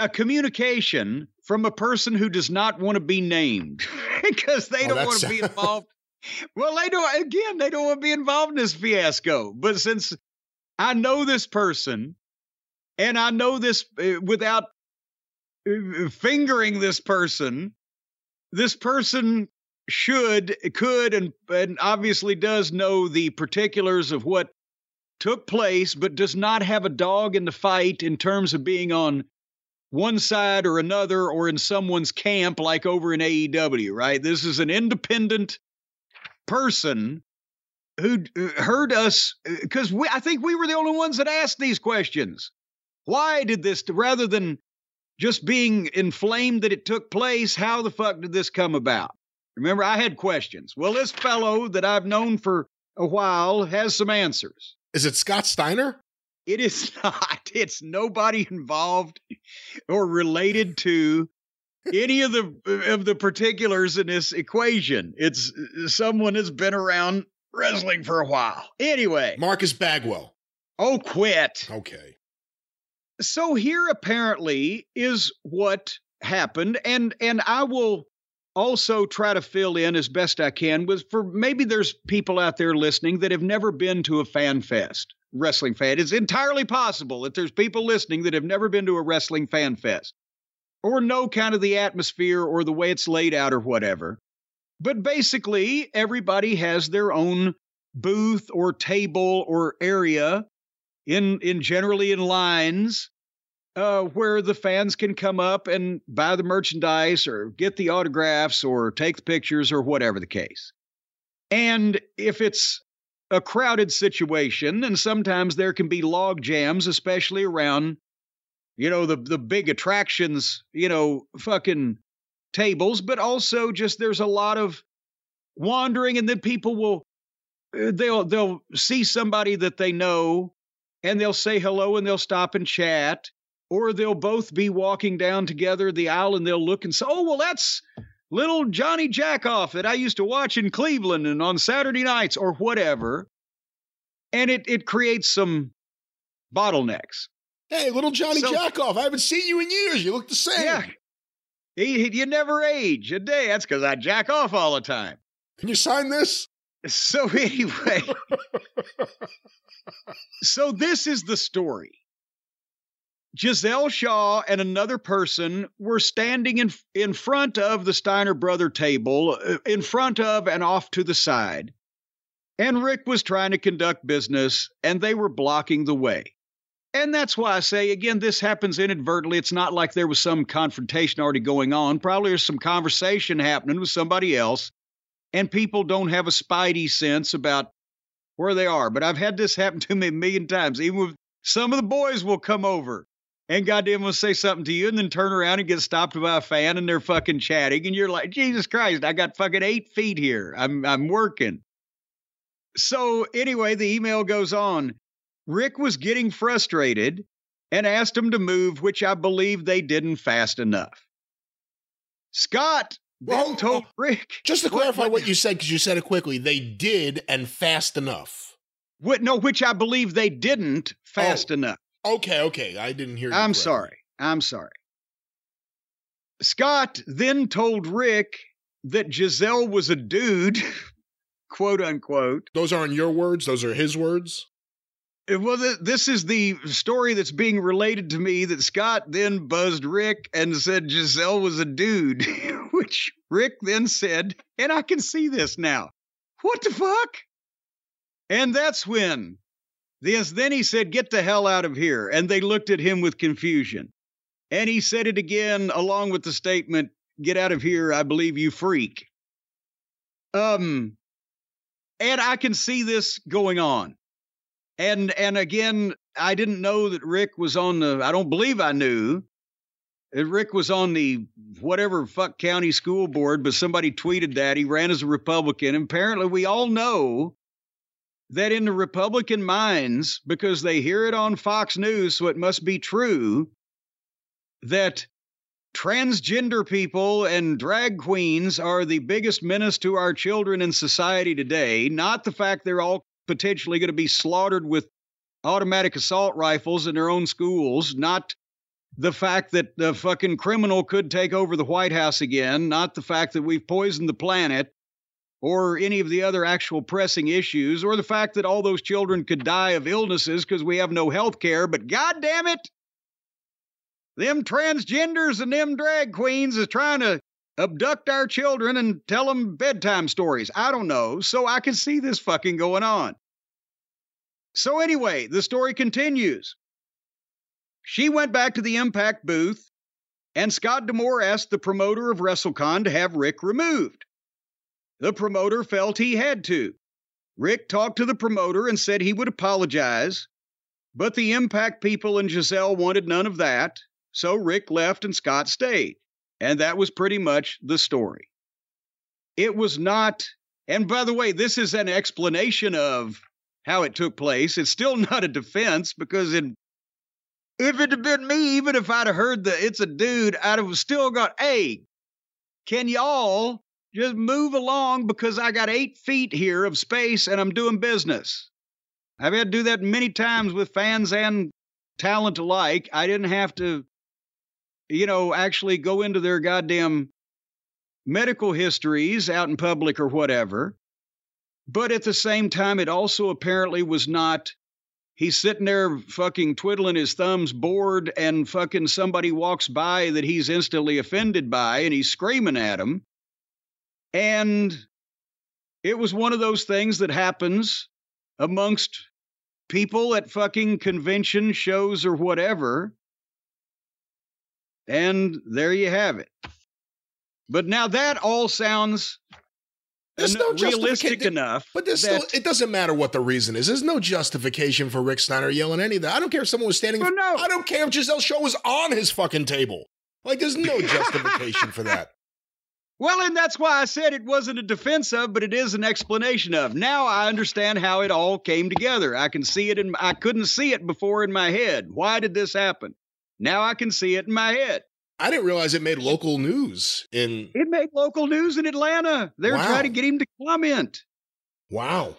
a communication from a person who does not want to be named because they Oh, don't want to be involved. Well, they don't. Again, they don't want to be involved in this fiasco. But since I know this person, and I know this uh, without uh, fingering this person, this person should, could, and and obviously does know the particulars of what took place, but does not have a dog in the fight in terms of being on one side or another or in someone's camp like over in AEW, right? This is an independent person who uh, heard us because we I think we were the only ones that asked these questions. Why did this rather than just being inflamed that it took place, how the fuck did this come about? Remember, I had questions. Well, this fellow that I've known for a while has some answers. Is it Scott Steiner? It is not. It's nobody involved or related to any of the of the particulars in this equation. It's someone that's been around wrestling for a while. Anyway, Marcus Bagwell. oh quit. Okay. So here apparently is what happened and and I will also try to fill in as best I can with for maybe there's people out there listening that have never been to a fan fest, wrestling fan. It's entirely possible that there's people listening that have never been to a wrestling fan fest or know kind of the atmosphere or the way it's laid out or whatever. But basically, everybody has their own booth or table or area in in generally in lines uh, where the fans can come up and buy the merchandise or get the autographs or take the pictures or whatever the case. And if it's a crowded situation, and sometimes there can be log jams, especially around, you know, the the big attractions, you know, fucking tables, but also just there's a lot of wandering, and then people will uh, they'll they'll see somebody that they know, and they'll say hello, and they'll stop and chat, or they'll both be walking down together the aisle, and they'll look and say, "Oh, well, that's." Little Johnny Jackoff that I used to watch in Cleveland and on Saturday nights or whatever. And it, it creates some bottlenecks. Hey, little Johnny So- Jackoff, I haven't seen you in years. You look the same. Yeah. He, he- you never age a day. That's because I jack off all the time. Can you sign this? So, anyway, so this is the story. Giselle Shaw and another person were standing in, in front of the Steiner brother table, uh, in front of and off to the side. And Rick was trying to conduct business, and they were blocking the way. And that's why I say, again, this happens inadvertently. It's not like there was some confrontation already going on. Probably there's some conversation happening with somebody else, and people don't have a spidey sense about where they are. But I've had this happen to me a million times. Even with some of the boys will come over and goddamn will say something to you and then turn around and get stopped by a fan and they're fucking chatting and you're like, Jesus Christ, I got fucking eight feet here. I'm I'm working. So anyway, the email goes on. Rick was getting frustrated and asked him to move, which I believe they didn't fast enough. Scott then Well, told Rick Just to clarify what- what you said, because you said it quickly, they did and fast enough. what no, which I believe they didn't fast Oh. enough. Okay, okay. I didn't hear you. I'm sorry. I'm sorry. Scott then told Rick that Giselle was a dude, quote unquote. Those aren't your words, those are his words. Uh, Well, th- this is the story that's being related to me that Scott then buzzed Rick and said Giselle was a dude, which Rick then said, and I can see this now. What the fuck? And that's when, yes, then he said, get the hell out of here. And they looked at him with confusion. And he said it again along with the statement, get out of here, I believe you freak. Um, and I can see this going on and and again i didn't know that rick was on the i don't believe i knew that rick was on the whatever fuck county school board but somebody tweeted that he ran as a republican apparently we all know that in the republican minds because they hear it on fox news so it must be true that transgender people and drag queens are the biggest menace to our children in society today not the fact they're all potentially going to be slaughtered with automatic assault rifles in their own schools, not the fact that the fucking criminal could take over the White House again, not the fact that we've poisoned the planet or any of the other actual pressing issues, or the fact that all those children could die of illnesses because we have no health care, but god damn it, them transgenders and them drag queens is trying to abduct our children and tell them bedtime stories. I don't know. So I can see this fucking going on. So, anyway, the story continues. She went back to the Impact booth, and Scott D'Amore asked the promoter of WrestleCon to have Rick removed. The promoter felt he had to. Rick talked to the promoter and said he would apologize, but the Impact people and Giselle wanted none of that, so Rick left and Scott stayed. And that was pretty much the story. It was not, and by the way, this is an explanation of how it took place. It's still not a defense because in, if it had been me, even if I'd have heard that it's a dude, I'd have still got, hey, can y'all just move along because I got eight feet here of space and I'm doing business? I've had to do that many times with fans and talent alike. I didn't have to you know, actually go into their goddamn medical histories out in public or whatever. But at the same time, it also apparently was not. He's sitting there fucking twiddling his thumbs, bored, and fucking somebody walks by that he's instantly offended by, and he's screaming at him. And it was one of those things that happens amongst people at fucking convention shows or whatever. And there you have it. But now that all sounds There's no realistic enough. But there's still, it doesn't matter what the reason is. There's no justification for Rick Steiner yelling any of that. I don't care if someone was standing. Oh, no. I don't care if Giselle Shaw was on his fucking table. Like, there's no justification for that. Well, and that's why I said it wasn't a defense of, but it is an explanation of. Now I understand how it all came together. I can see it and I couldn't see it before in my head. Why did this happen? Now I can see it in my head. I didn't realize it made local news in. It made local news in Atlanta. They're Wow. trying to get him to comment. Wow.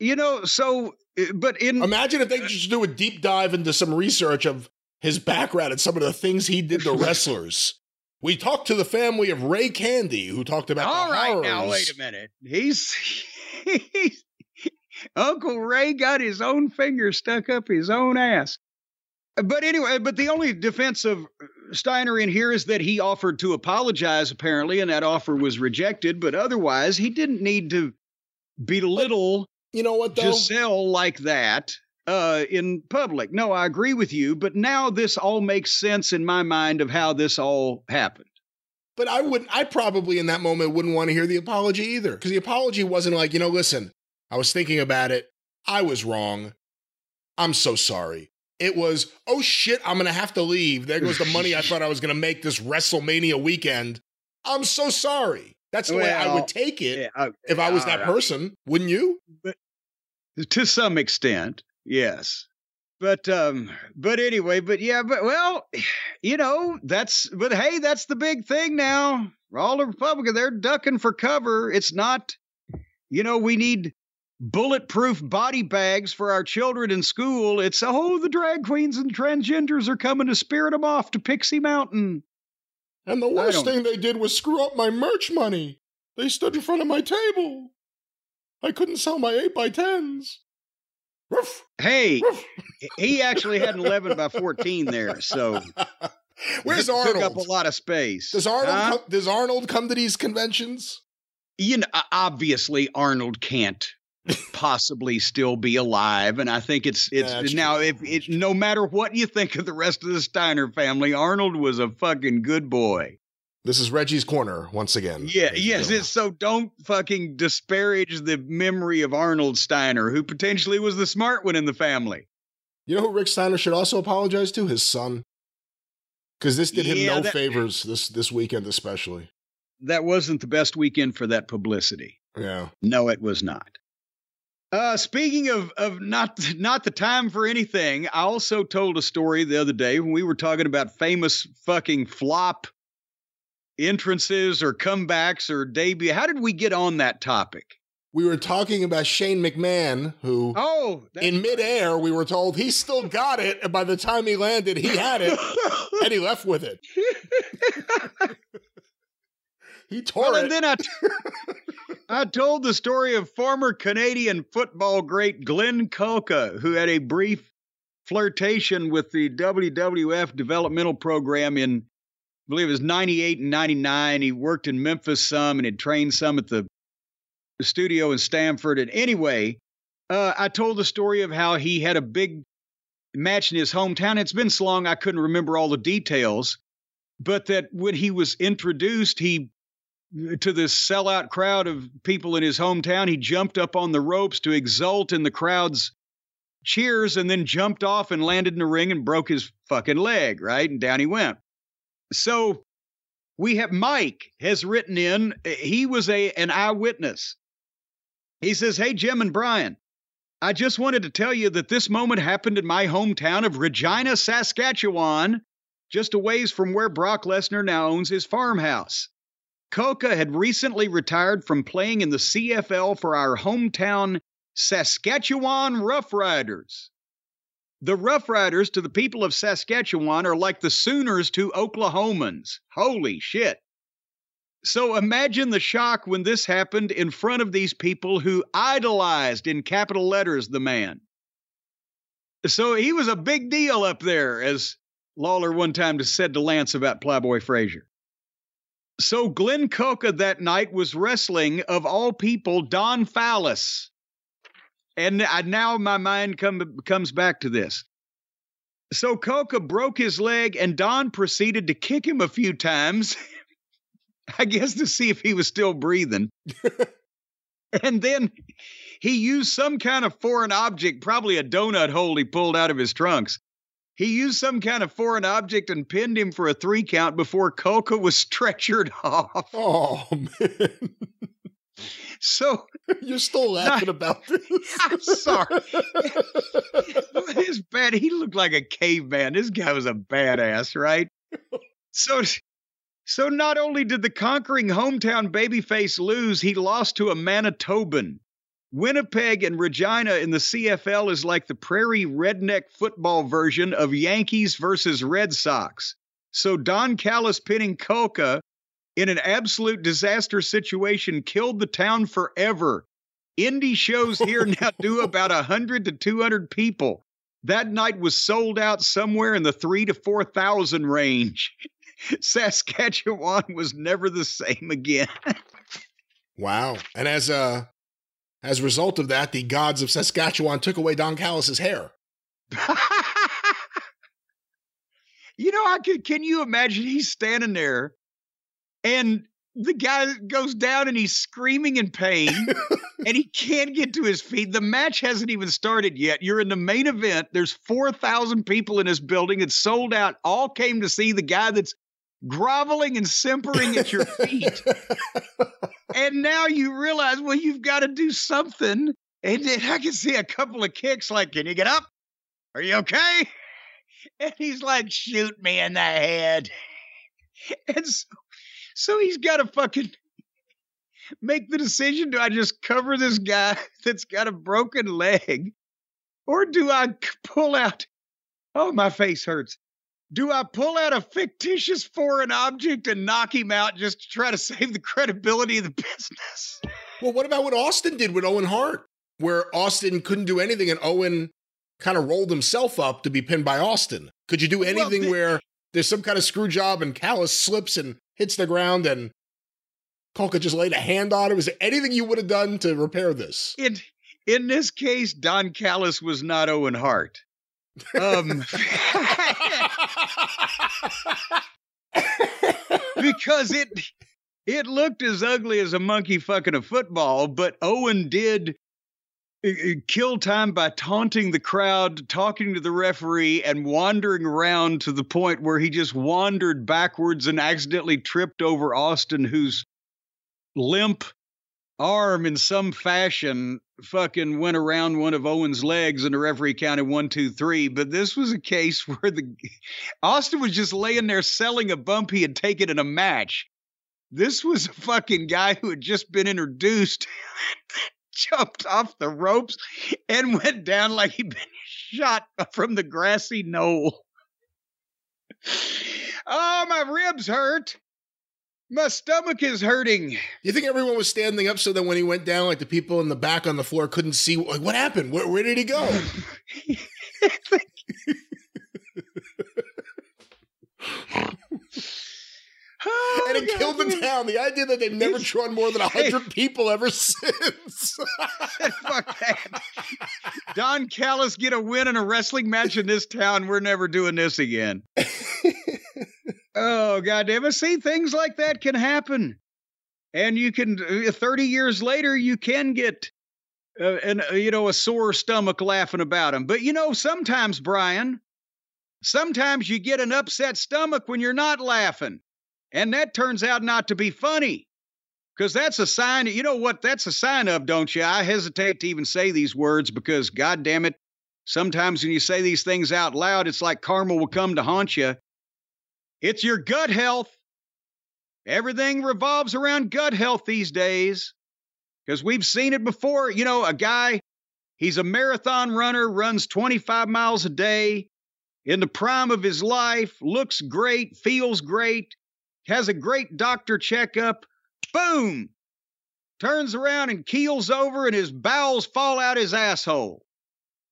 You know, so uh, but in Imagine if they could just do a deep dive into some research of his background and some of the things he did to wrestlers. We talked to the family of Ray Candy, who talked about All the right, now wait a minute. He's, he's Uncle Ray got his own finger stuck up his own ass. But anyway, but the only defense of Steiner in here is that he offered to apologize, apparently, and that offer was rejected. But otherwise, he didn't need to belittle You know what, though? Giselle like that uh, in public. No, I agree with you. But now this all makes sense in my mind of how this all happened. But I wouldn't. I probably in that moment wouldn't want to hear the apology either, because the apology wasn't like, you know, listen, I was thinking about it. I was wrong. I'm so sorry. It was, oh shit, I'm gonna have to leave. There goes the money I thought I was gonna make this WrestleMania weekend. I'm so sorry. That's the way I would take it Yeah, uh, if I was that right. person. Wouldn't you? to some extent Yes. But um but anyway, but yeah, but well, you know, that's but hey, that's the big thing now. All the Republicans, they're ducking for cover. It's not, you know, we need bulletproof body bags for our children in school. It's oh, the drag queens and transgenders are coming to spirit them off to Pixie Mountain. And the worst thing they did was screw up my merch money. They stood in front of my table. I couldn't sell my 8 by 10s hey he actually had an 11 by 14 there so Where's it took up a lot of space Does Arnold Huh? come, does Arnold come to these conventions? you know, obviously Arnold can't possibly still be alive, and I think it's it's That's now true. if it no matter what you think of the rest of the Steiner family, Arnold was a fucking good boy. This is Reggie's corner once again. Yeah, yes. It's, so don't fucking disparage the memory of Arnold Steiner, who potentially was the smart one in the family. You know who Rick Steiner should also apologize to? His son. Because this did him Yeah, no that- favors this this weekend, especially. That wasn't the best weekend for that publicity. Yeah. No, it was not. Uh, speaking of of not not the time for anything, I also told a story the other day when we were talking about famous fucking flop entrances or comebacks or debut. How did we get on that topic? We were talking about Shane McMahon, who Oh, in midair we were told he still got it, and by the time he landed, he had it, and he left with it. He tore well, it. and then I, I told the story of former Canadian football great Glenn Kulka, who had a brief flirtation with the WWF developmental program in, I believe it was 98 and 99. He worked in Memphis some and had trained some at the studio in Stamford. And anyway, uh, I told the story of how he had a big match in his hometown. It's been so long I couldn't remember all the details, but that when he was introduced, he to this sellout crowd of people in his hometown. He jumped up on the ropes to exult in the crowd's cheers and then jumped off and landed in the ring and broke his fucking leg, right? And down he went. So we have Mike has written in, eh, he was a an eyewitness. He says, Hey, Jim and Brian, I just wanted to tell you that this moment happened in my hometown of Regina, Saskatchewan, just a ways from where Brock Lesnar now owns his farmhouse. Kulka had recently retired from playing in the CFL for our hometown Saskatchewan Roughriders. The Roughriders to the people of Saskatchewan are like the Sooners to Oklahomans. Holy shit. So imagine the shock when this happened in front of these people who idolized in capital letters the man. So he was a big deal up there, as Lawler one time said to Lance about Playboy Frazier. So Glenn Kulka that night was wrestling, of all people, Don Callis. And I, now my mind come, comes back to this. So Kulka broke his leg, and Don proceeded to kick him a few times, I guess to see if he was still breathing. and then he used some kind of foreign object, probably a donut hole he pulled out of his trunks. He used some kind of foreign object and pinned him for a three count before Kulka was stretchered off. Oh man. So You're still laughing about this. I'm sorry. His bad. He looked like a caveman. This guy was a badass, right? So, so not only did the conquering hometown babyface lose, he lost to a Manitoban. Winnipeg and Regina in the CFL is like the prairie redneck football version of Yankees versus Red Sox. So Don Callis pinning Kulka in an absolute disaster situation killed the town forever. Indie shows here now do about 100 to 200 people. That night was sold out somewhere in the three to 4,000 range. Saskatchewan was never the same again. Wow. And as a as a result of that, the gods of Saskatchewan took away Don Callis's hair. you know, I could, can you imagine he's standing there and the guy goes down and he's screaming in pain and he can't get to his feet. The match hasn't even started yet. You're in the main event. There's 4,000 people in this building. It's sold out. All came to see the guy that's groveling and simpering at your feet. and now you realize, well, you've got to do something. And then I can see a couple of kicks like, can you get up? Are you okay? And he's like, shoot me in the head. And so, so he's got to fucking make the decision do I just cover this guy that's got a broken leg? Or do I pull out? Oh, my face hurts. Do I pull out a fictitious foreign object and knock him out just to try to save the credibility of the business? Well, what about what Austin did with Owen Hart, where Austin couldn't do anything and Owen kind of rolled himself up to be pinned by Austin? Could you do Well, anything the- where there's some kind of screw job and Callis slips and hits the ground and Kulka just laid a hand on him? Is there anything you would have done to repair this? In in this case, Don Callis was not Owen Hart. Um, because it it looked as ugly as a monkey fucking a football, but Owen did kill time by taunting the crowd, talking to the referee, and wandering around to the point where he just wandered backwards and accidentally tripped over Austin, whose limp arm in some fashion fucking went around one of Owen's legs and the referee counted one, two, three. But this was a case where the Austin was just laying there selling a bump he had taken in a match. This was a fucking guy who had just been introduced, jumped off the ropes, and went down like he'd been shot from the grassy knoll. Oh, my ribs hurt. My stomach is hurting. You think everyone was standing up so that when he went down, like the people in the back on the floor couldn't see like, what happened? Where, where did he go? Oh, and it God, killed the town. The idea that they've never drawn more than hundred people ever since. Fuck that. Don Callis get a win in a wrestling match in this town. We're never doing this again. oh, goddamn it. See, things like that can happen. And you can, uh, 30 years later, you can get, uh, an, uh, you know, a sore stomach laughing about them. But, you know, sometimes, Brian, sometimes you get an upset stomach when you're not laughing. And that turns out not to be funny. Because that's a sign, you know what that's a sign of, don't you? I hesitate to even say these words because, God damn it, sometimes when you say these things out loud, it's like karma will come to haunt you. It's your gut health. Everything revolves around gut health these days because we've seen it before. You know, a guy, he's a marathon runner, runs 25 miles a day, in the prime of his life, looks great, feels great, has a great doctor checkup boom, turns around and keels over, and his bowels fall out his asshole.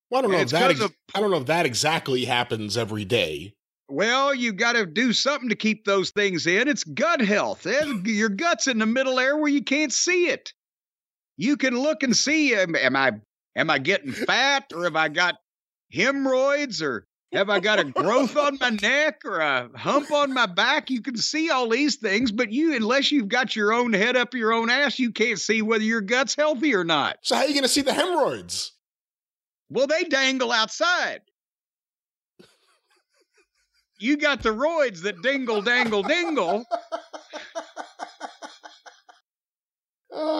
Well, I don't know if that. Ex- of- I don't know if that exactly happens every day. Well, you got to do something to keep those things in. It's gut health. Your gut's in the middle there where you can't see it. You can look and see. Am, am I Am I getting fat or have I got hemorrhoids or have I got a growth on my neck or a hump on my back? You can see all these things, but you, unless you've got your own head up your own ass, you can't see whether your gut's healthy or not. So how are you going to see the hemorrhoids? Well, they dangle outside. You got the roids that dingle, dangle, dingle.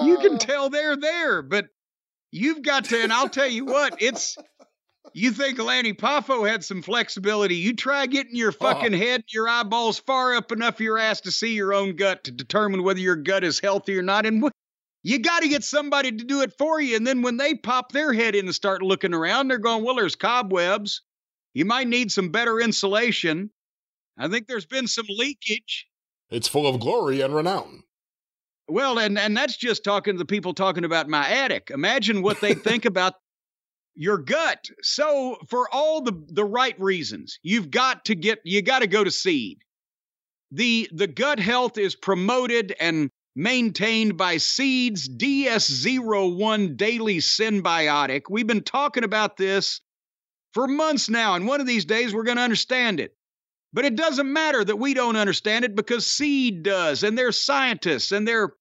You can Uh, tell they're there, but you've got to, and I'll tell you what, it's you think Lanny Poffo had some flexibility. You try getting your fucking oh. head, and your eyeballs far up enough your ass to see your own gut to determine whether your gut is healthy or not. And you got to get somebody to do it for you. And then when they pop their head in and start looking around, they're going, well, there's cobwebs. You might need some better insulation. I think there's been some leakage. It's full of glory and renown. Well, and and that's just talking to the people talking about my attic. Imagine what they think about your gut. So, for all the the right reasons, you've got to get you got to go to seed. The the gut health is promoted and maintained by Seeds DS01 Daily Synbiotic. We've been talking about this for months now, and one of these days we're going to understand it. But it doesn't matter that we don't understand it because Seed does, and their scientists and their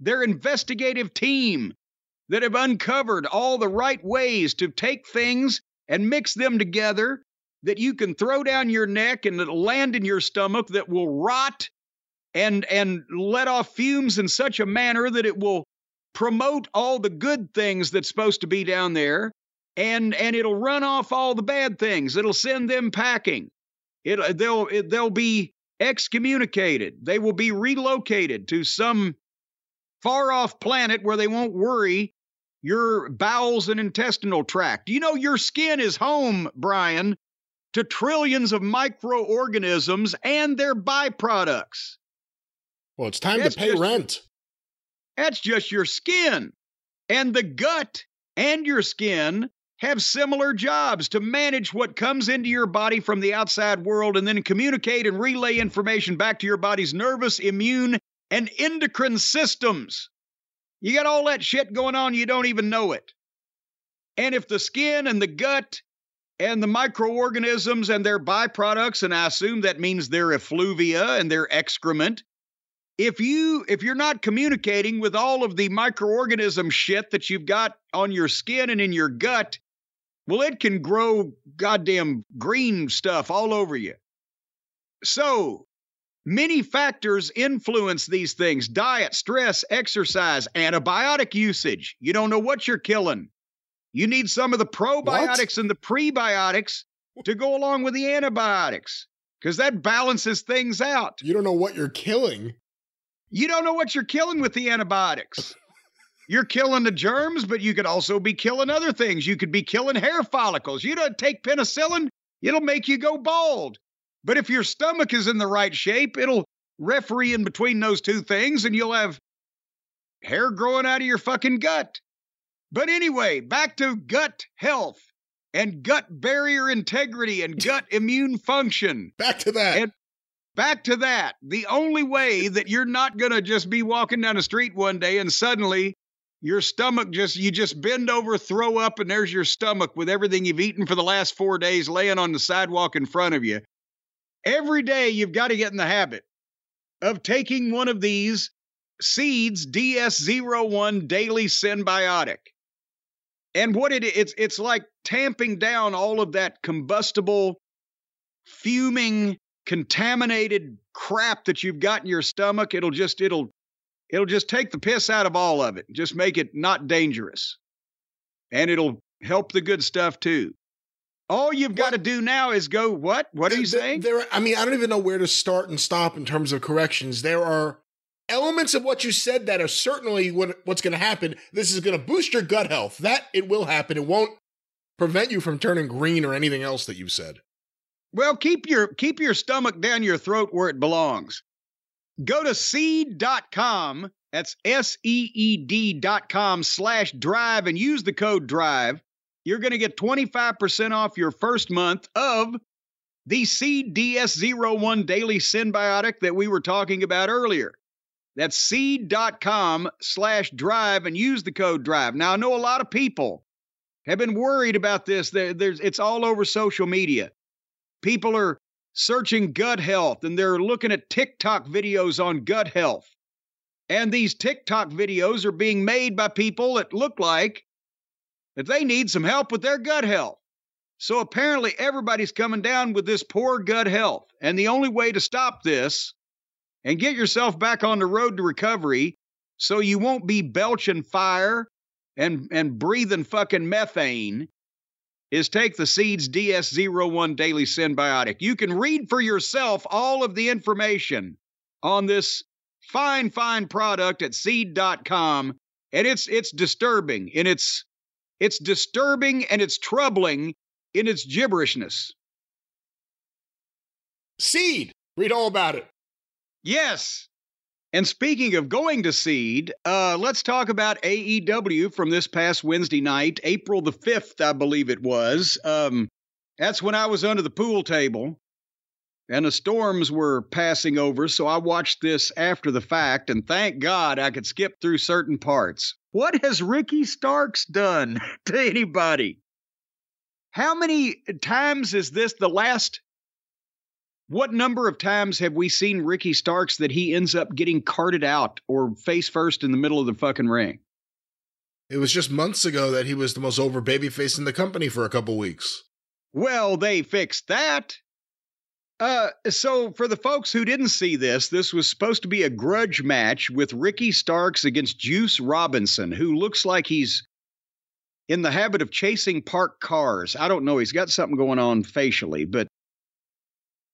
their investigative team that have uncovered all the right ways to take things and mix them together that you can throw down your neck and it'll land in your stomach that will rot and and let off fumes in such a manner that it will promote all the good things that's supposed to be down there. And and it'll run off all the bad things. It'll send them packing. It uh, they'll it, they'll be excommunicated. They will be relocated to some far off planet where they won't worry your bowels and intestinal tract. You know, your skin is home, Brian, to trillions of microorganisms and their byproducts. Well, it's time That's to pay just- rent. That's just your skin. And the gut and your skin have similar jobs to manage what comes into your body from the outside world and then communicate and relay information back to your body's nervous, immune, and endocrine systems. You got all that shit going on, you don't even know it. And if the skin and the gut and the microorganisms and their byproducts, and I assume that means their effluvia and their excrement, if you if you're not communicating with all of the microorganism shit that you've got on your skin and in your gut, well, it can grow goddamn green stuff all over you. So, many factors influence these things diet, stress, exercise, antibiotic usage. You don't know what you're killing. You need some of the probiotics and the prebiotics to go along with the antibiotics because that balances things out. You don't know what you're killing. You don't know what you're killing with the antibiotics. You're killing the germs, but you could also be killing other things. You could be killing hair follicles. You don't take penicillin, it'll make you go bald. But if your stomach is in the right shape, it'll referee in between those two things and you'll have hair growing out of your fucking gut. But anyway, back to gut health and gut barrier integrity and gut immune function Back to that. And- back to that. The only way that you're not going to just be walking down the street one day and suddenly your stomach just, you just bend over, throw up, and there's your stomach with everything you've eaten for the last four days laying on the sidewalk in front of you. Every day you've got to get in the habit of taking one of these seeds DS01 daily synbiotic. And what it it's it's like tamping down all of that combustible fuming contaminated crap that you've got in your stomach. It'll just it'll it'll just take the piss out of all of it just make it not dangerous. And it'll help the good stuff too all you've got to do now is go what what are you saying There, I mean, I don't even know where to start and stop in terms of corrections. There are elements of what you said that are certainly what, what's going to happen. This is going to boost your gut health. That it will happen. It won't prevent you from turning green or anything else that you've said. Well, keep your keep your stomach down your throat where it belongs. Go to seed.com, that's S-E-E-D dot com slash drive and use the code drive. You're going to get 25% off your first month of the Seed DS01 Daily Synbiotic that we were talking about earlier. That's seed.com slash drive and use the code drive. Now, I know a lot of people have been worried about this. There, there's it's all over social media. People are searching gut health and they're looking at TikTok videos on gut health. And these TikTok videos are being made by people that look like that they need some help with their gut health. So apparently everybody's coming down with this poor gut health. And the only way to stop this and get yourself back on the road to recovery so you won't be belching fire and and breathing fucking methane is take the Seeds DS01 Daily Synbiotic. You can read for yourself all of the information on this fine, fine product at seed.com. And it's it's disturbing and it's it's disturbing and it's troubling in its gibberishness. Seed. Read all about it. Yes. And speaking of going to seed, uh, let's talk about AEW from this past Wednesday night, April the 5th, I believe it was. Um, that's when I was under the pool table and the storms were passing over. So I watched this after the fact, and thank God I could skip through certain parts. What has Ricky Starks done to anybody? How many times is this the last what number of times have we seen Ricky Starks that he ends up getting carted out or face first in the middle of the fucking ring? It was just months ago that he was the most over babyface in the company for a couple weeks. Well, they fixed that. Uh, so for the folks who didn't see this, this was supposed to be a grudge match with Ricky Starks against Juice Robinson, who looks like he's in the habit of chasing parked cars. I don't know. He's got something going on facially, but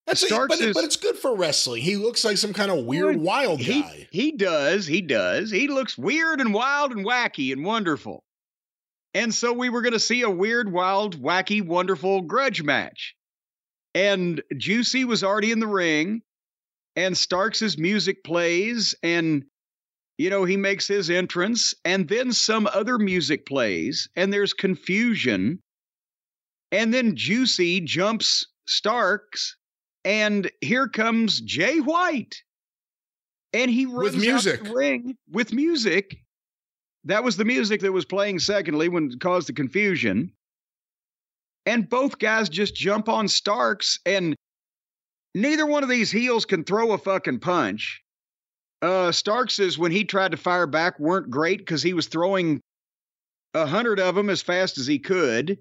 that's Starks a, but, is, but it's good for wrestling. He looks like some kind of weird, wild guy. He, he does. He does. He looks weird and wild and wacky and wonderful. And so we were going to see a weird, wild, wacky, wonderful grudge match. And Juicy was already in the ring, and Starks' music plays, and you know, he makes his entrance, and then some other music plays, and there's confusion. And then Juicy jumps Starks and here comes Jay White. And he runs with music. ring with music. That was the music that was playing secondly when it caused the confusion. And both guys just jump on Starks, and neither one of these heels can throw a fucking punch. Uh, Starks when he tried to fire back weren't great because he was throwing a hundred of them as fast as he could.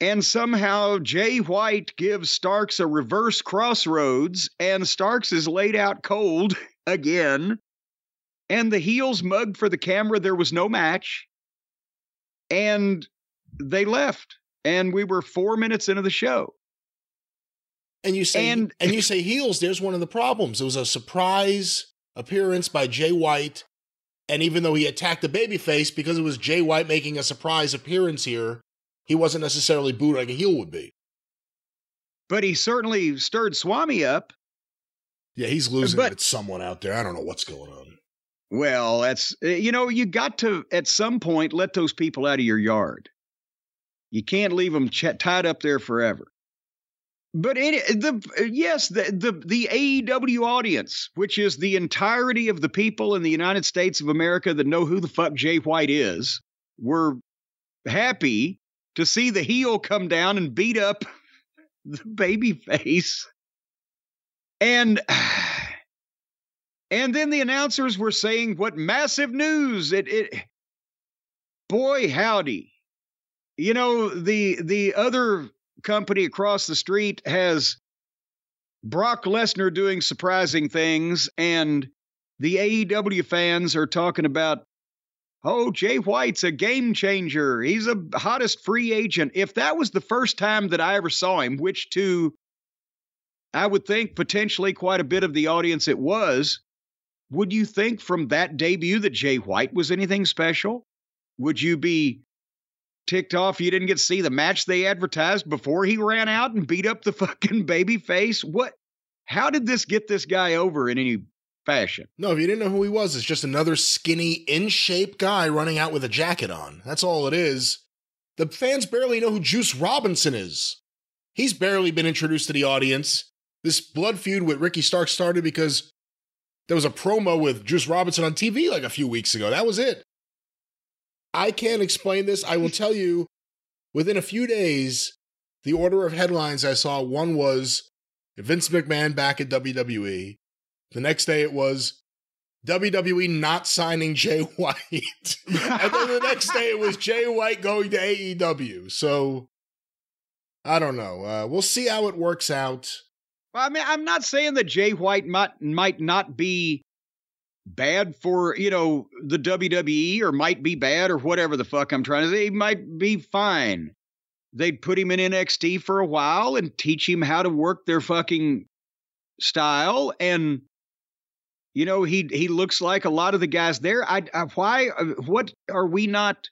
And somehow Jay White gives Starks a reverse crossroads, and Starks is laid out cold again. And the heels mugged for the camera. There was no match. And they left. And we were four minutes into the show. And you say and, and you say heels, there's one of the problems. It was a surprise appearance by Jay White. And even though he attacked the babyface because it was Jay White making a surprise appearance here, he wasn't necessarily booed like a heel would be. But he certainly stirred Swami up. Yeah, he's losing but, it someone out there. I don't know what's going on. Well, that's eh, you know, you got to at some point let those people out of your yard. You can't leave them ch- tied up there forever. But it, the yes, the, the the AEW audience, which is the entirety of the people in the United States of America that know who the fuck Jay White is, were happy to see the heel come down and beat up the baby face. And and then the announcers were saying what massive news it it boy howdy. You know, the the other company across the street has Brock Lesnar doing surprising things and the AEW fans are talking about Oh, Jay White's a game changer. He's a hottest free agent. If that was the first time that I ever saw him, which to I would think potentially quite a bit of the audience it was, would you think from that debut that Jay White was anything special? Would you be ticked off you didn't get to see the match they advertised before he ran out and beat up the fucking baby face? What how did this get this guy over in any fashion. No, if you didn't know who he was, it's just another skinny, in shape guy running out with a jacket on. That's all it is. The fans barely know who Juice Robinson is. He's barely been introduced to the audience. This blood feud with Ricky Stark started because there was a promo with Juice Robinson on TV like a few weeks ago. That was it. I can't explain this. I will tell you within a few days, the order of headlines I saw one was Vince McMahon back at WWE. The next day it was WWE not signing Jay White. and then the next day it was Jay White going to AEW. So I don't know. Uh, we'll see how it works out. Well, I mean, I'm not saying that Jay White might might not be bad for you know the WWE or might be bad or whatever the fuck I'm trying to say. He might be fine. They'd put him in NXT for a while and teach him how to work their fucking style and you know he he looks like a lot of the guys there I, I why uh, what are we not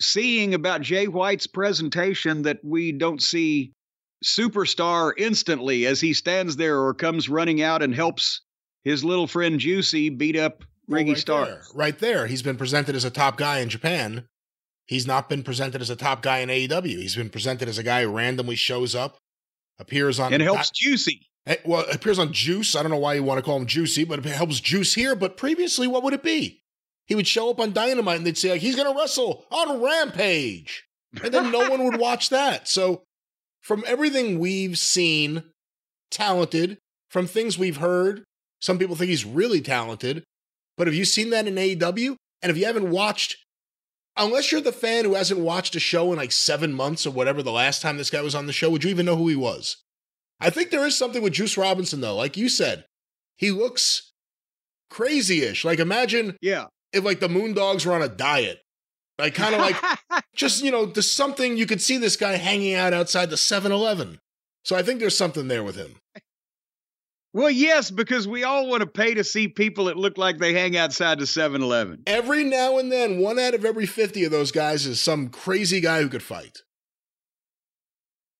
seeing about Jay White's presentation that we don't see superstar instantly as he stands there or comes running out and helps his little friend Juicy beat up Well, Ricky right Starr. there, right there. He's been presented as a top guy in Japan. He's not been presented as a top guy in AEW. He's been presented as a guy who randomly shows up, appears on And helps Juicy. Eh, Well, appears on Juice. I don't know why you want to call him Juicy, but it helps Juice here. But previously, what would it be? He would show up on Dynamite and they'd say, like, he's going to wrestle on Rampage. And then no one would watch that. So, from everything we've seen, talented, from things we've heard, some people think he's really talented. But have you seen that in AEW? And if you haven't watched, unless you're the fan who hasn't watched a show in like seven months or whatever the last time this guy was on the show, would you even know who he was? I think there is something with Juice Robinson, though. Like you said, he looks crazy ish. Like, imagine Yeah. if, like, the Moondogs were on a diet. Like, kind of like, just, you know, there's something you could see this guy hanging out outside the 7 Eleven. So I think there's something there with him. Well, yes, because we all want to pay to see people that look like they hang outside the 7 Eleven. Every now and then, one out of every 50 of those guys is some crazy guy who could fight.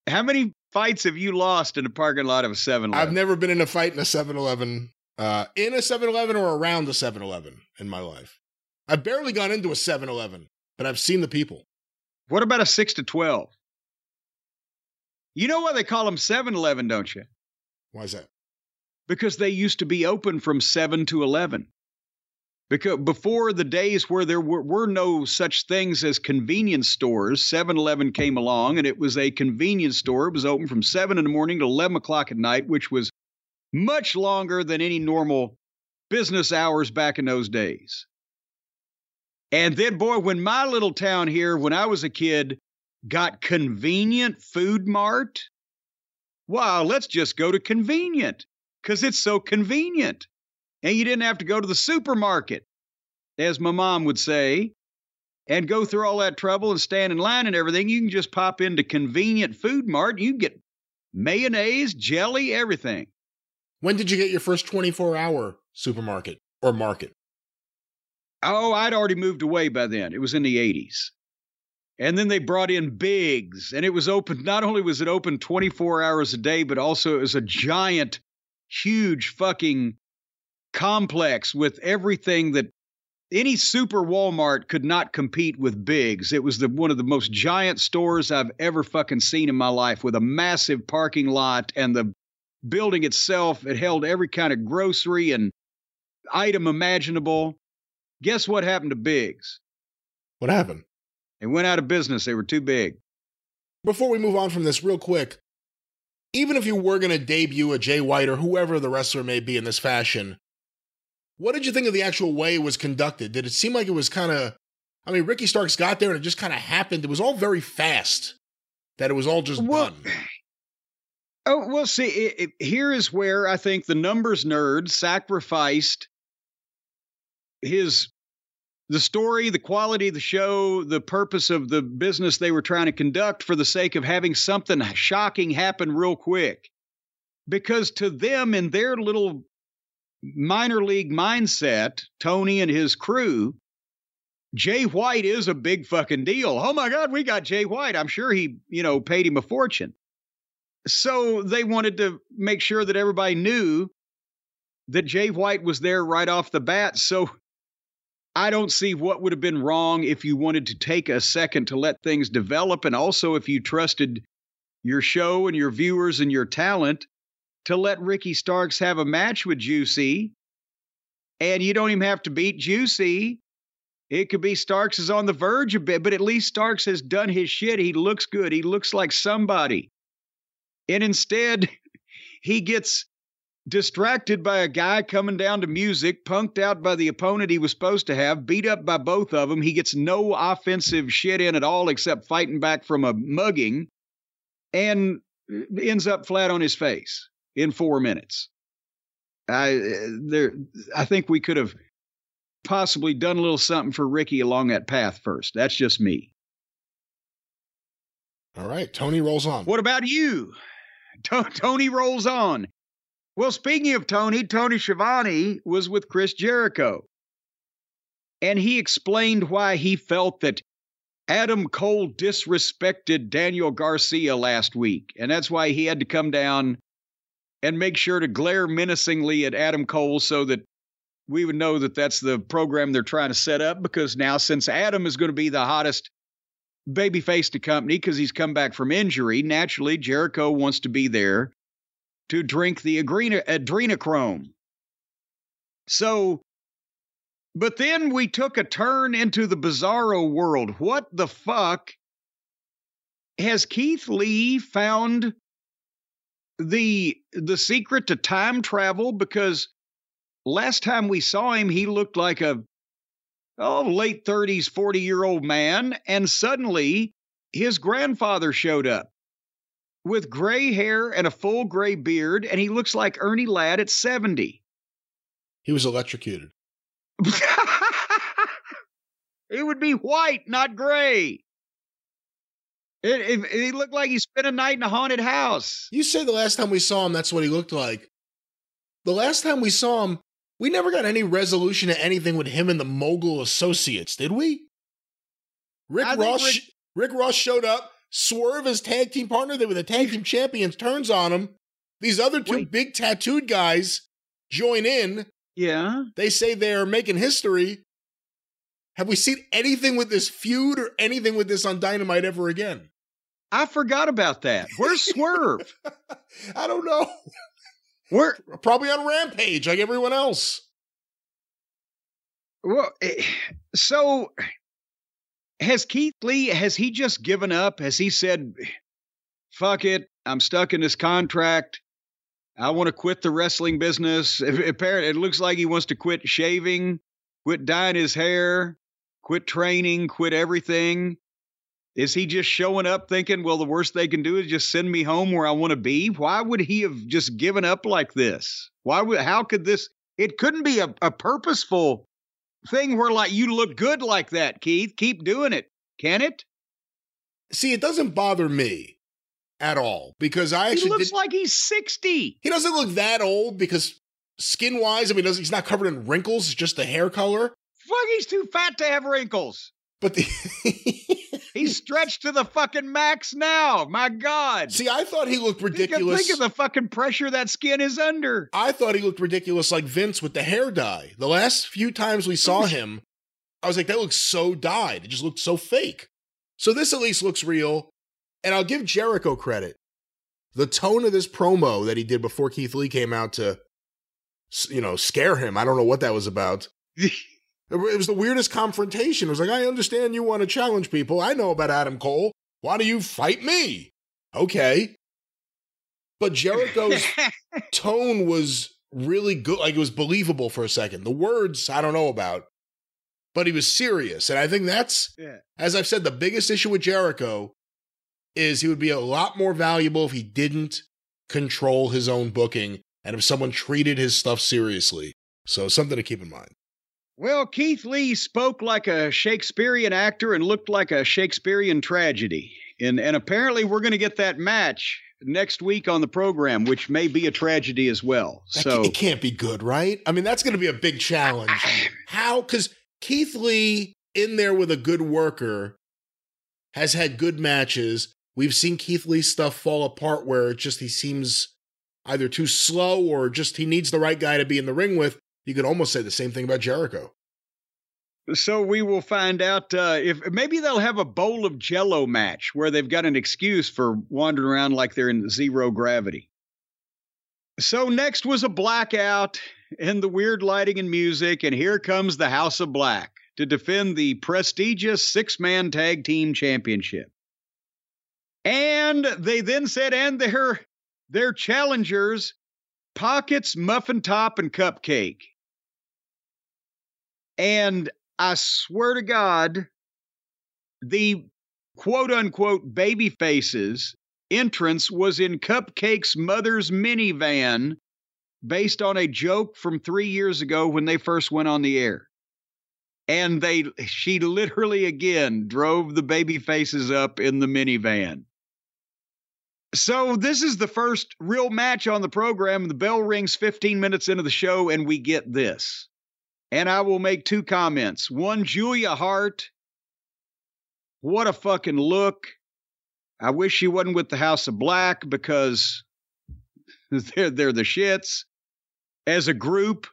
How many fights have you lost in the parking lot of a 7 Eleven? I've never been in a fight in a 7 Eleven, uh, in a 7 Eleven or around a 7 Eleven in my life. I've barely gone into a 7 Eleven, but I've seen the people. What about a 6 to 12? You know why they call them 7 Eleven, don't you? Why is that? Because they used to be open from 7 to 11 because before the days where there were, were no such things as convenience stores 7-eleven came along and it was a convenience store. It was open from 7 in the morning to 11 o'clock at night which was much longer than any normal business hours back in those days. And then boy when my little town here when i was a kid got convenient food mart wow let's just go to convenient because it's so convenient. And you didn't have to go to the supermarket, as my mom would say, and go through all that trouble and stand in line and everything. You can just pop into convenient food mart. and You can get mayonnaise, jelly, everything. When did you get your first 24 hour supermarket or market? Oh, I'd already moved away by then. It was in the 80s. And then they brought in Biggs, and it was open. Not only was it open 24 hours a day, but also it was a giant huge fucking complex with everything that any super Walmart could not compete with Biggs. It was the one of the most giant stores I've ever fucking seen in my life with a massive parking lot and the building itself it held every kind of grocery and item imaginable. Guess what happened to Biggs? What happened? They went out of business. They were too big. Before we move on from this, real quick, even if you were going to debut a Jay White or whoever the wrestler may be in this fashion, what did you think of the actual way it was conducted? Did it seem like it was kind of, I mean, Ricky Starks got there and it just kind of happened. It was all very fast, that it was all just Well, done. Oh, well, see, it, it, here is where I think the numbers nerd sacrificed his the story, the quality of the show, the purpose of the business they were trying to conduct for the sake of having something shocking happen real quick. Because to them, in their little minor league mindset, Tony and his crew, Jay White is a big fucking deal. Oh my God, we got Jay White. I'm sure he, you know, paid him a fortune. So they wanted to make sure that everybody knew that Jay White was there right off the bat. So I don't see what would have been wrong if you wanted to take a second to let things develop. And also, if you trusted your show and your viewers and your talent to let Ricky Starks have a match with Juicy. And you don't even have to beat Juicy. It could be Starks is on the verge a bit, but at least Starks has done his shit. He looks good. He looks like somebody. And instead, he gets distracted by a guy coming down to music, punked out by the opponent he was supposed to have, beat up by both of them. He gets no offensive shit in at all except fighting back from a mugging and ends up flat on his face in four minutes. I there I think we could have possibly done a little something for Ricky along that path first. That's just me. All right, Tony rolls on. What about you? T- Tony rolls on. Well, speaking of Tony, Tony Schiavone was with Chris Jericho. And he explained why he felt that Adam Cole disrespected Daniel Garcia last week. And that's why he had to come down and make sure to glare menacingly at Adam Cole so that we would know that that's the program they're trying to set up. Because now, since Adam is going to be the hottest babyface to company because he's come back from injury, naturally, Jericho wants to be there to drink the adrenochrome. So, but then we took a turn into the bizarro world. What the fuck? Has Keith Lee found the the secret to time travel? Because last time we saw him, he looked like a oh late 30s, 40 year old man, and suddenly his grandfather showed up with gray hair and a full gray beard, and he looks like Ernie Ladd at 70. He was electrocuted. it would be white, not gray. It, it, it looked like he spent a night in a haunted house. You say the last time we saw him, that's what he looked like. The last time we saw him, we never got any resolution to anything with him and the mogul associates, did we? Rick I Ross Rick- Rick Ross showed up, Swerve as tag team partner, they were the tag team champions, turns on him. These other two Wait. big tattooed guys join in. Yeah. They say they're making history. Have we seen anything with this feud or anything with this on Dynamite ever again? I forgot about that. Where's Swerve? I don't know. We're Probably on Rampage like everyone else. Well, eh, so has Keith Lee, has he just given up? Has he said, fuck it, I'm stuck in this contract. I want to quit the wrestling business. Apparently, it looks like he wants to quit shaving, quit dyeing his hair, quit training, quit everything. Is he just showing up thinking, well, the worst they can do is just send me home where I want to be? Why would he have just given up like this? Why would, how could this, it couldn't be a, a purposeful thing where like you look good like that, Keith. Keep doing it. Can it? See, it doesn't bother me at all because I actually He looks did, like he's 60. he doesn't look that old because skin wise, I mean, he's not covered in wrinkles, it's just the hair color. Fuck, he's too fat to have wrinkles. But the He's stretched to the fucking max now. My God. see, I thought he looked Think of, ridiculous. think of the fucking pressure that skin is under. I thought he looked ridiculous like Vince with the hair dye. The last few times we saw him, I was like, that looks so dyed. It just looked so fake. So this at least looks real. And I'll give Jericho credit. The tone of this promo that he did before Keith Lee came out to, you know, scare him. I don't know what that was about. It was the weirdest confrontation. It was like, I understand you want to challenge people. I know about Adam Cole. Why do you fight me? Okay. But Jericho's tone was really good. Like it was believable for a second. The words, I don't know about, but he was serious. And I think that's, yeah. as I've said, the biggest issue with Jericho is he would be a lot more valuable if he didn't control his own booking and if someone treated his stuff seriously. So something to keep in mind. Well, Keith Lee spoke like a Shakespearean actor and looked like a Shakespearean tragedy. And, and apparently, we're going to get that match next week on the program, which may be a tragedy as well. That So, it can't be good, right? I mean, that's going to be a big challenge. How? Because Keith Lee in there with a good worker has had good matches. We've seen Keith Lee stuff fall apart where it just he seems either too slow or just he needs the right guy to be in the ring with. You could almost say the same thing about Jericho. so we will find out uh, if maybe they'll have a bowl of jello match where they've got an excuse for wandering around like they're in zero gravity. So next was a blackout and the weird lighting and music, and here comes the House of Black. to defend the prestigious six man tag team championship. And they then said, and their, their challengers, Pockets, Muffin Top, and Cupcake. And I swear to God, the quote unquote baby faces entrance was in Cupcake's mother's minivan based on a joke from three years ago when they first went on the air. And they she literally again drove the baby faces up in the minivan. So this is the first real match on the program. The bell rings 15 minutes into the show, and we get this. And I will make two comments. One, Julia Hart. What a fucking look. I wish she wasn't with the House of Black because they're, they're the shits as a group.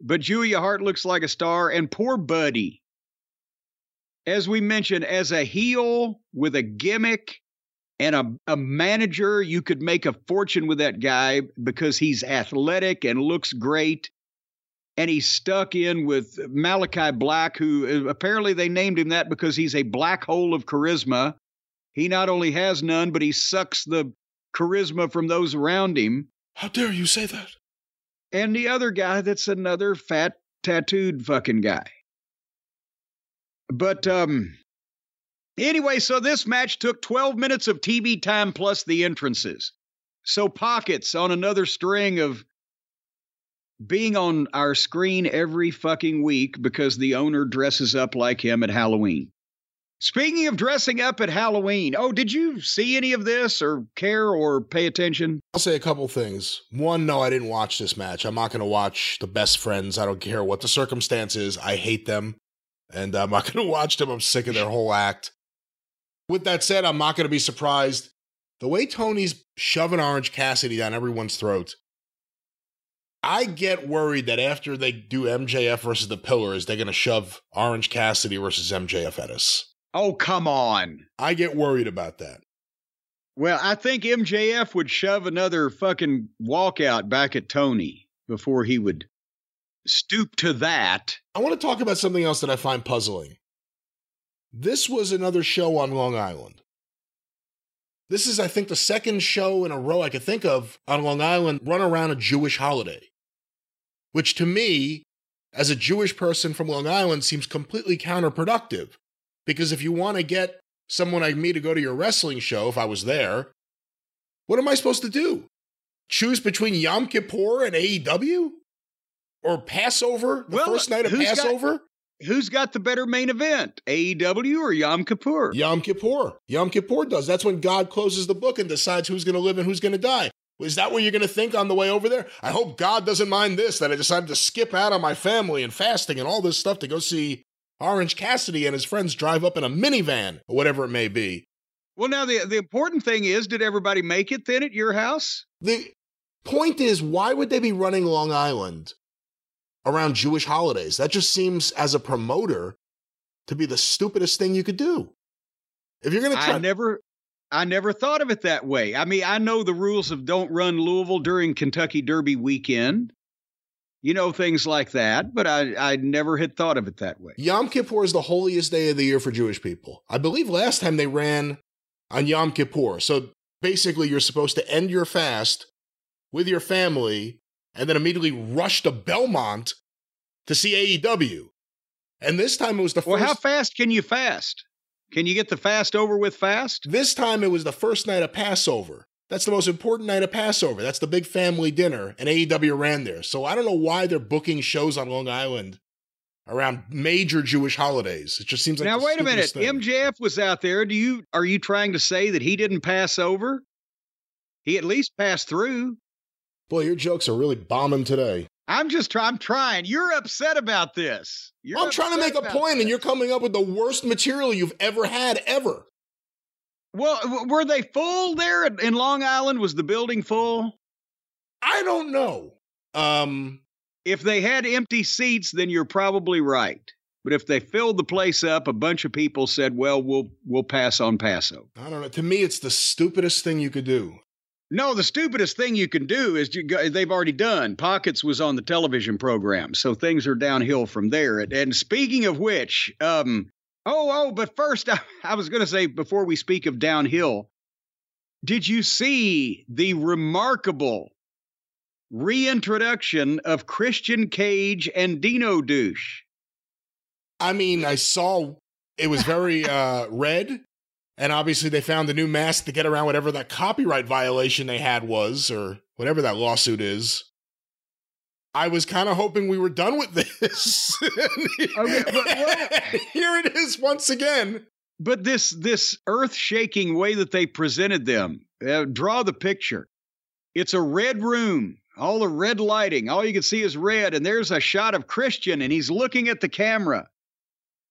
But Julia Hart looks like a star. And poor Buddy. As we mentioned, as a heel with a gimmick and a, a manager, you could make a fortune with that guy because he's athletic and looks great. And he's stuck in with Malakai Black, who uh, apparently they named him that because he's a black hole of charisma. He not only has none, but he sucks the charisma from those around him. How dare you say that? And the other guy that's another fat tattooed fucking guy. But um anyway, so this match took 12 minutes of TV time plus the entrances. So pockets on another string of being on our screen every fucking week because the owner dresses up like him at Halloween. Speaking of dressing up at Halloween, oh, did you see any of this or care or pay attention? I'll say a couple things. One, no, I didn't watch this match. I'm not going to watch the best friends. I don't care what the circumstance is. I hate them. And I'm not going to watch them. I'm sick of their whole act. With that said, I'm not going to be surprised. The way Tony's shoving Orange Cassidy down everyone's throat, I get worried that after they do MJF versus the Pillars, they're going to shove Orange Cassidy versus MJF at us. Oh, come on. I get worried about that. Well, I think MJF would shove another fucking walkout back at Tony before he would stoop to that. I want to talk about something else that I find puzzling. This was another show on Long Island. This is, I think, the second show in a row I could think of on Long Island run around a Jewish holiday, which to me, as a Jewish person from Long Island, seems completely counterproductive. Because if you want to get someone like me to go to your wrestling show, if I was there, what am I supposed to do? Choose between Yom Kippur and AEW? Or Passover, the Well, first night of who's got- Who's got the better main event, AEW or Yom Kippur? Yom Kippur. Yom Kippur does. That's when God closes the book and decides who's going to live and who's going to die. Is that what you're going to think on the way over there? I hope God doesn't mind this that I decided to skip out on my family and fasting and all this stuff to go see Orange Cassidy and his friends drive up in a minivan or whatever it may be. Well, now the the important thing is, did everybody make it then at your house? The point is, why would they be running Long Island around Jewish holidays? That just seems, as a promoter, to be the stupidest thing you could do. If you're going to try, I never, I never thought of it that way. I mean, I know the rules of don't run Louisville during Kentucky Derby weekend, you know things like that, but I I never had thought of it that way. Yom Kippur is the holiest day of the year for Jewish people. I believe last time they ran on Yom Kippur. So basically, you're supposed to end your fast with your family and then immediately rush to Belmont to see AEW. And this time it was the Well, first. how fast can you fast? Can you get the fast over with fast? This time it was the first night of Passover. That's the most important night of Passover. That's the big family dinner, and AEW ran there. So I don't know why they're booking shows on Long Island around major Jewish holidays. It just seems like now wait a minute. thing. MJF was out there. Do you are you trying to say that he didn't pass over? He at least passed through. Boy, your jokes are really bombing today. I'm just trying. I'm trying. You're upset about this. You're I'm trying to make a point, and you're coming up with the worst material you've ever had ever. Well, w- were they full there in- in Long Island? Was the building full? I don't know. Um, If they had empty seats, then you're probably right. But if they filled the place up, a bunch of people said, "Well, we'll we'll pass on Paso." I don't know. To me, it's the stupidest thing you could do. No, the stupidest thing you can do is you they've already done. Pockets was on the television program, so things are downhill from there. And, and speaking of which, um, oh, oh, but first, I, I was going to say before we speak of downhill, did you see the remarkable reintroduction of Christian Cage and Dino Douche? I mean, I saw it was very uh, red, and obviously they found a new mask to get around whatever that copyright violation they had was, or whatever that lawsuit is. I was kind of hoping we were done with this. Okay, but Here it is once again. But this this earth-shaking way that they presented them, uh, draw the picture. It's a red room, all the red lighting. All you can see is red, and there's a shot of Christian, and he's looking at the camera.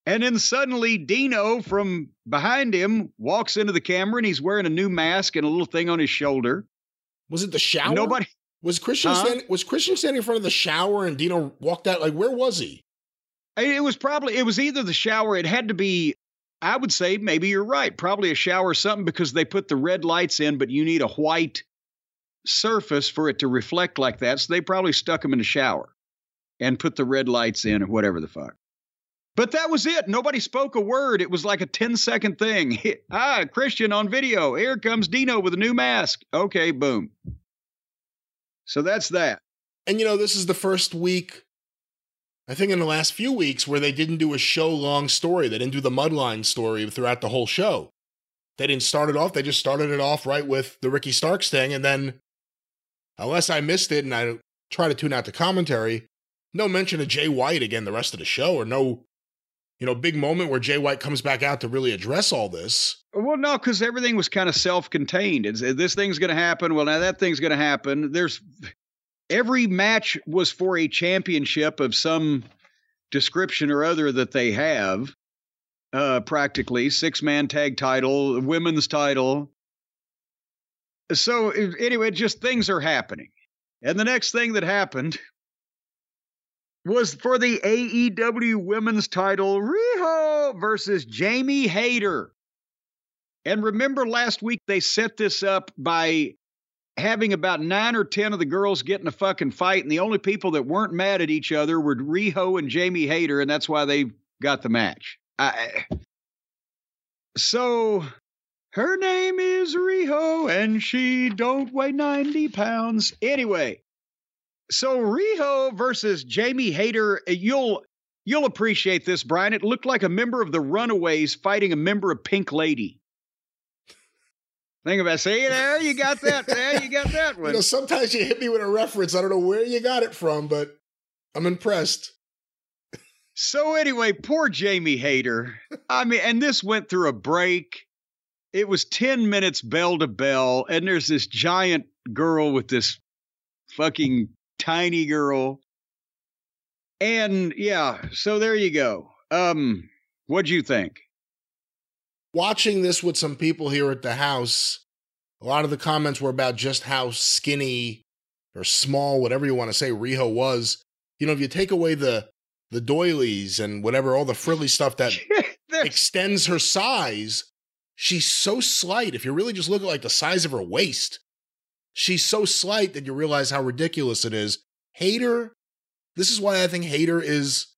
And then suddenly Dino from behind him walks into the camera, and he's wearing a new mask and a little thing on his shoulder. Was it the shower? Nobody. was Christian Huh? standing, was Christian standing in front of the shower and Dino walked out. Like where was he? It was probably it was either the shower. It had to be. I would say maybe you're right. Probably a shower or something because they put the red lights in, but you need a white surface for it to reflect like that. So they probably stuck him in the shower and put the red lights in or whatever the fuck. But that was it. Nobody spoke a word. It was like a 10 second thing. ah, Christian on video. Here comes Dino with a new mask. Okay, boom. So that's that. And you know, this is the first week, I think in the last few weeks, where they didn't do a show long story. They didn't do the Mudline story throughout the whole show. They didn't start it off. They just started it off right with the Ricky Starks thing. And then, unless I missed it and I try to tune out the commentary, no mention of Jay White again the rest of the show, or no, you know, big moment where Jay White comes back out to really address all this. Well, no, because everything was kind of self-contained. It's, this thing's going to happen. Well, now that thing's going to happen. There's every match was for a championship of some description or other that they have. Uh, practically six-man tag title, women's title. So anyway, just things are happening. And the next thing that happened was for the AEW women's title, Riho versus Jamie Hayter. And remember last week they set this up by having about nine or ten of the girls get in a fucking fight, and the only people that weren't mad at each other were Riho and Jamie Hayter, and that's why they got the match. I, so her name is Riho, and she don't weigh 90 pounds. Anyway, so Riho versus Jamie Hayter, uh, you'll you'll appreciate this, Brian. It looked like a member of the Runaways fighting a member of Pink Lady. Think about see there, you got that. There, you got that You one. know, sometimes you hit me with a reference. I don't know where you got it from, but I'm impressed. So anyway, poor Jamie Hayter. I mean, and this went through a break. It was 10 minutes bell to bell, and there's this giant girl with this fucking tiny girl. And yeah, so there you go. Um, what'd you think? watching this with some people here at the house, a lot of the comments were about just how skinny or small, whatever you want to say, Riho was. You know, if you take away the the doilies and whatever, all the frilly stuff that extends her size, she's so slight. If you really just look at like the size of her waist, she's so slight that you realize how ridiculous it is. Hayter, this is why I think Hayter is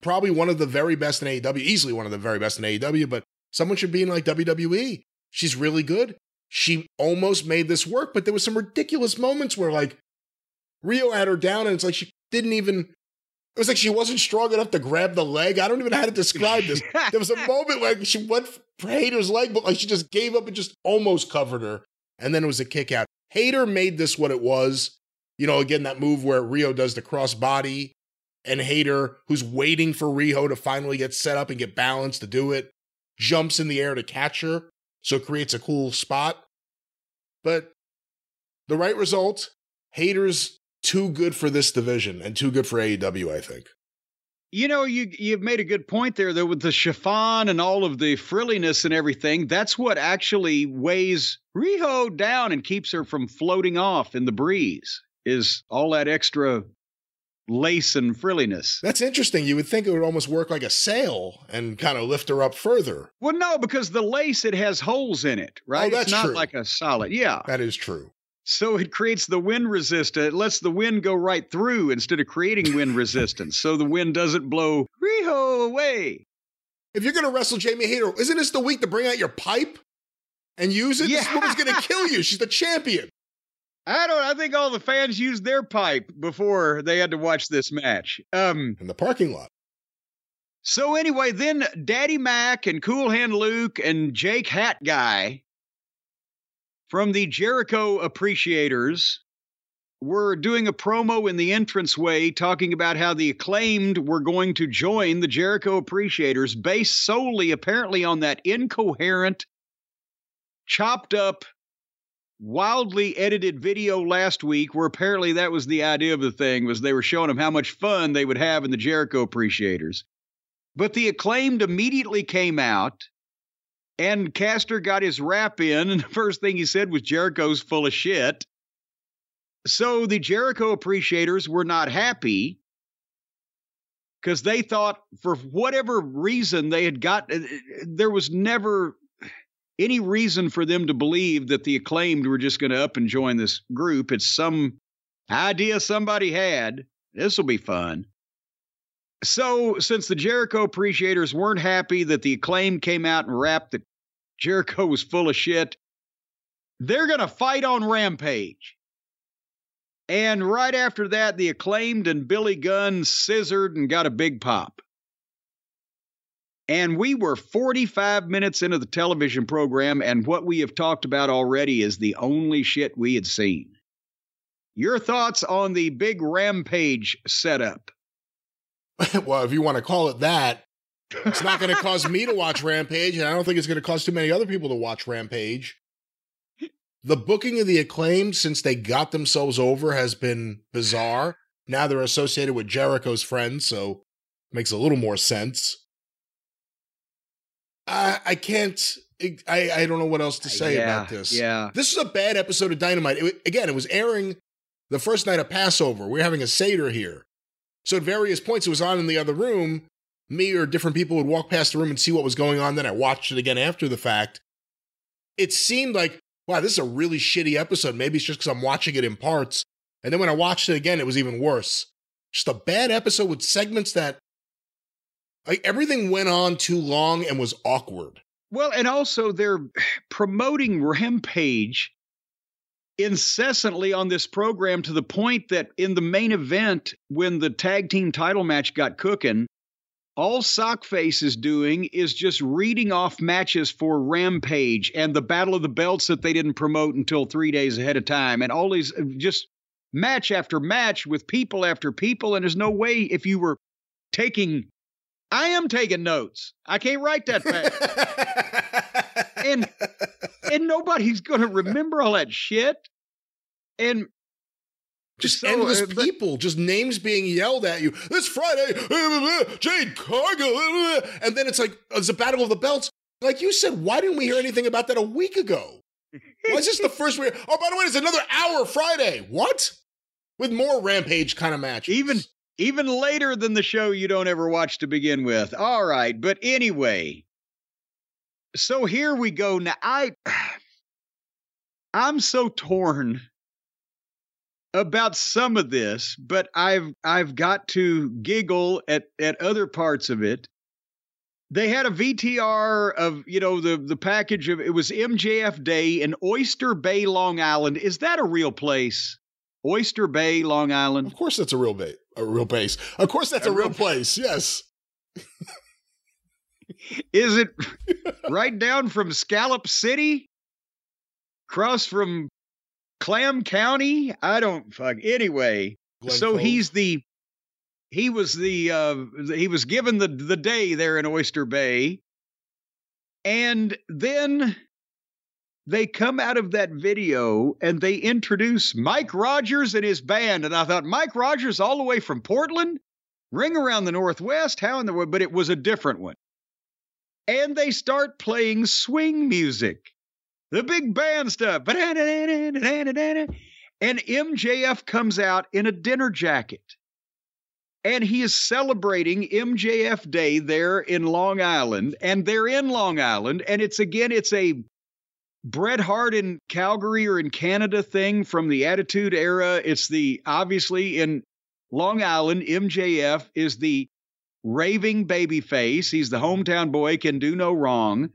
probably one of the very best in AEW, easily one of the very best in AEW, but someone should be in like WWE. She's really good. She almost made this work, but there was some ridiculous moments where like Riho had her down and it's like she didn't even it was like she wasn't strong enough to grab the leg. I don't even know how to describe this. There was a moment where she went for Hayter's leg, but like she just gave up and just almost covered her. And then it was a kick out. Hayter made this what it was. You know, again, that move where Riho does the cross body and Hayter, who's waiting for Riho to finally get set up and get balanced to do it, jumps in the air to catch her. So it creates a cool spot. But the right result, Hayter's too good for this division and too good for AEW, I think. You know, you you've made a good point there though with the chiffon and all of the frilliness and everything. That's what actually weighs Riho down and keeps her from floating off in the breeze. Is all that extra lace and frilliness. That's interesting. You would think it would almost work like a sail and kind of lift her up further. Well, no, because the lace it has holes in it, right? Oh, that's it's not true. like a solid. Yeah. That is true. So it creates the wind resistance. It lets the wind go right through instead of creating wind resistance. So the wind doesn't blow Riho away. If you're gonna wrestle Jamie Hayter, isn't this the week to bring out your pipe and use it? Yeah. This woman's gonna kill you. She's the champion. I don't I think all the fans used their pipe before they had to watch this match. Um In the parking lot. so anyway, then Daddy Mac and Cool Hand Luke and Jake Hat Guy from the Jericho Appreciators were doing a promo in the entranceway talking about how the acclaimed were going to join the Jericho Appreciators based solely apparently on that incoherent, chopped up, wildly edited video last week where apparently that was the idea of the thing was they were showing them how much fun they would have in the Jericho Appreciators. But the acclaimed immediately came out and Caster got his rap in, and the first thing he said was Jericho's full of shit. So the Jericho appreciators were not happy because they thought, for whatever reason, they had got, uh, there was never any reason for them to believe that the acclaimed were just going to up and join this group. It's some idea somebody had. This will be fun. So, since the Jericho appreciators weren't happy that the acclaim came out and rapped that Jericho was full of shit, they're going to fight on Rampage. And right after that, the acclaimed and Billy Gunn scissored and got a big pop. And we were 45 minutes into the television program, and what we have talked about already is the only shit we had seen. Your thoughts on the big Rampage setup? well, if you want to call it that, it's not going to cause me to watch Rampage, and I don't think it's going to cause too many other people to watch Rampage. The booking of the acclaim since they got themselves over has been bizarre. Now they're associated with Jericho's friends, so makes a little more sense. I, I can't. I, I don't know what else to uh, say Yeah, about this. Yeah. This is a bad episode of Dynamite. It, again, it was airing the first night of Passover. We're having a Seder here. So at various points, it was on in the other room. Me or different people would walk past the room and see what was going on. Then I watched it again after the fact. It seemed like, wow, this is a really shitty episode. Maybe it's just because I'm watching it in parts. And then when I watched it again, it was even worse. Just a bad episode with segments that, like, everything went on too long and was awkward. Well, and also they're promoting Rampage incessantly on this program to the point that in the main event, when the tag team title match got cooking, all Sockface is doing is just reading off matches for Rampage and the Battle of the Belts that they didn't promote until three days ahead of time, and all these uh, just match after match with people after people. And there's no way if you were taking, I am taking notes. I can't write that fast and and nobody's going to remember all that shit. And just So, endless uh, but- people, just names being yelled at you. This Friday, Jade Cargill, and then it's like it's a battle of the belts. Like you said, why didn't we hear anything about that a week ago? Why is this the first we? Oh, by the way, it's another hour Friday. What? With more rampage kind of matches. even even later than the show you don't ever watch to begin with. All right, but anyway. So here we go. Now I I'm so torn about some of this, but I've I've got to giggle at at other parts of it. They had a VTR of, you know, the the package of it was MJF Day in Oyster Bay, Long Island. Is that a real place? Oyster Bay, Long Island. of course, that's a real base. A real base. Of course, that's a, A real real- place. Yes. Is it right down from Scallop City? Across from Clam County? I don't fuck. Anyway, Glen so Cove. he's the he was the uh he was given the the day there in Oyster Bay. And then they come out of that video and they introduce Mike Rogers and his band. And I thought, Mike Rogers all the way from Portland? Ring around the Northwest? How in the world? But it was a different one. And they start playing swing music, the big band stuff. And MJF comes out in a dinner jacket. And he is celebrating MJF Day there in Long Island. And they're in Long Island. And it's again, it's a Bret Hart in Calgary or in Canada thing from the Attitude Era. It's the obviously in Long Island, MJF is the raving baby face. He's the hometown boy, can do no wrong.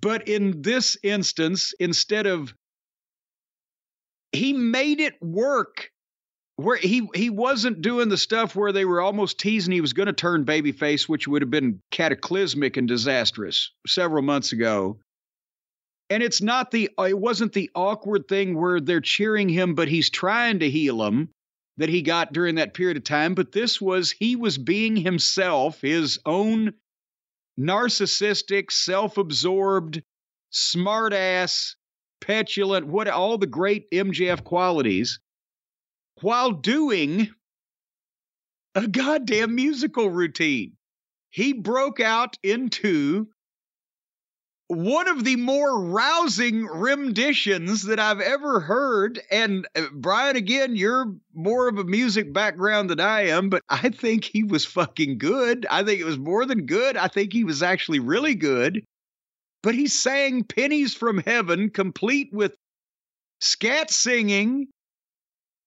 But in this instance, instead of he made it work where he he wasn't doing the stuff where they were almost teasing he was going to turn babyface, which would have been cataclysmic and disastrous several months ago. And it's not the it wasn't the awkward thing where they're cheering him, but he's trying to heal him that he got during that period of time. But this was he was being himself, his own narcissistic, self-absorbed, smartass, petulant, what all the great MJF qualities while doing a goddamn musical routine. He broke out into one of the more rousing renditions that I've ever heard. And uh, Brian, again, you're more of a music background than I am, but I think he was fucking good. I think it was more than good. I think he was actually really good. But he sang Pennies from Heaven, complete with scat singing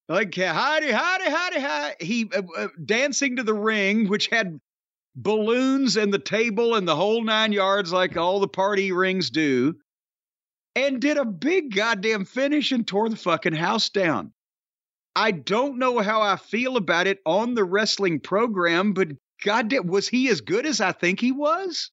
like howdy, howdy, howdy, howdy. He uh, uh, dancing to the ring, which had balloons and the table and the whole nine yards, like all the party rings do, and did a big goddamn finish and tore the fucking house down. I don't know how I feel about it on the wrestling program, but goddamn, was he as good as I think he was?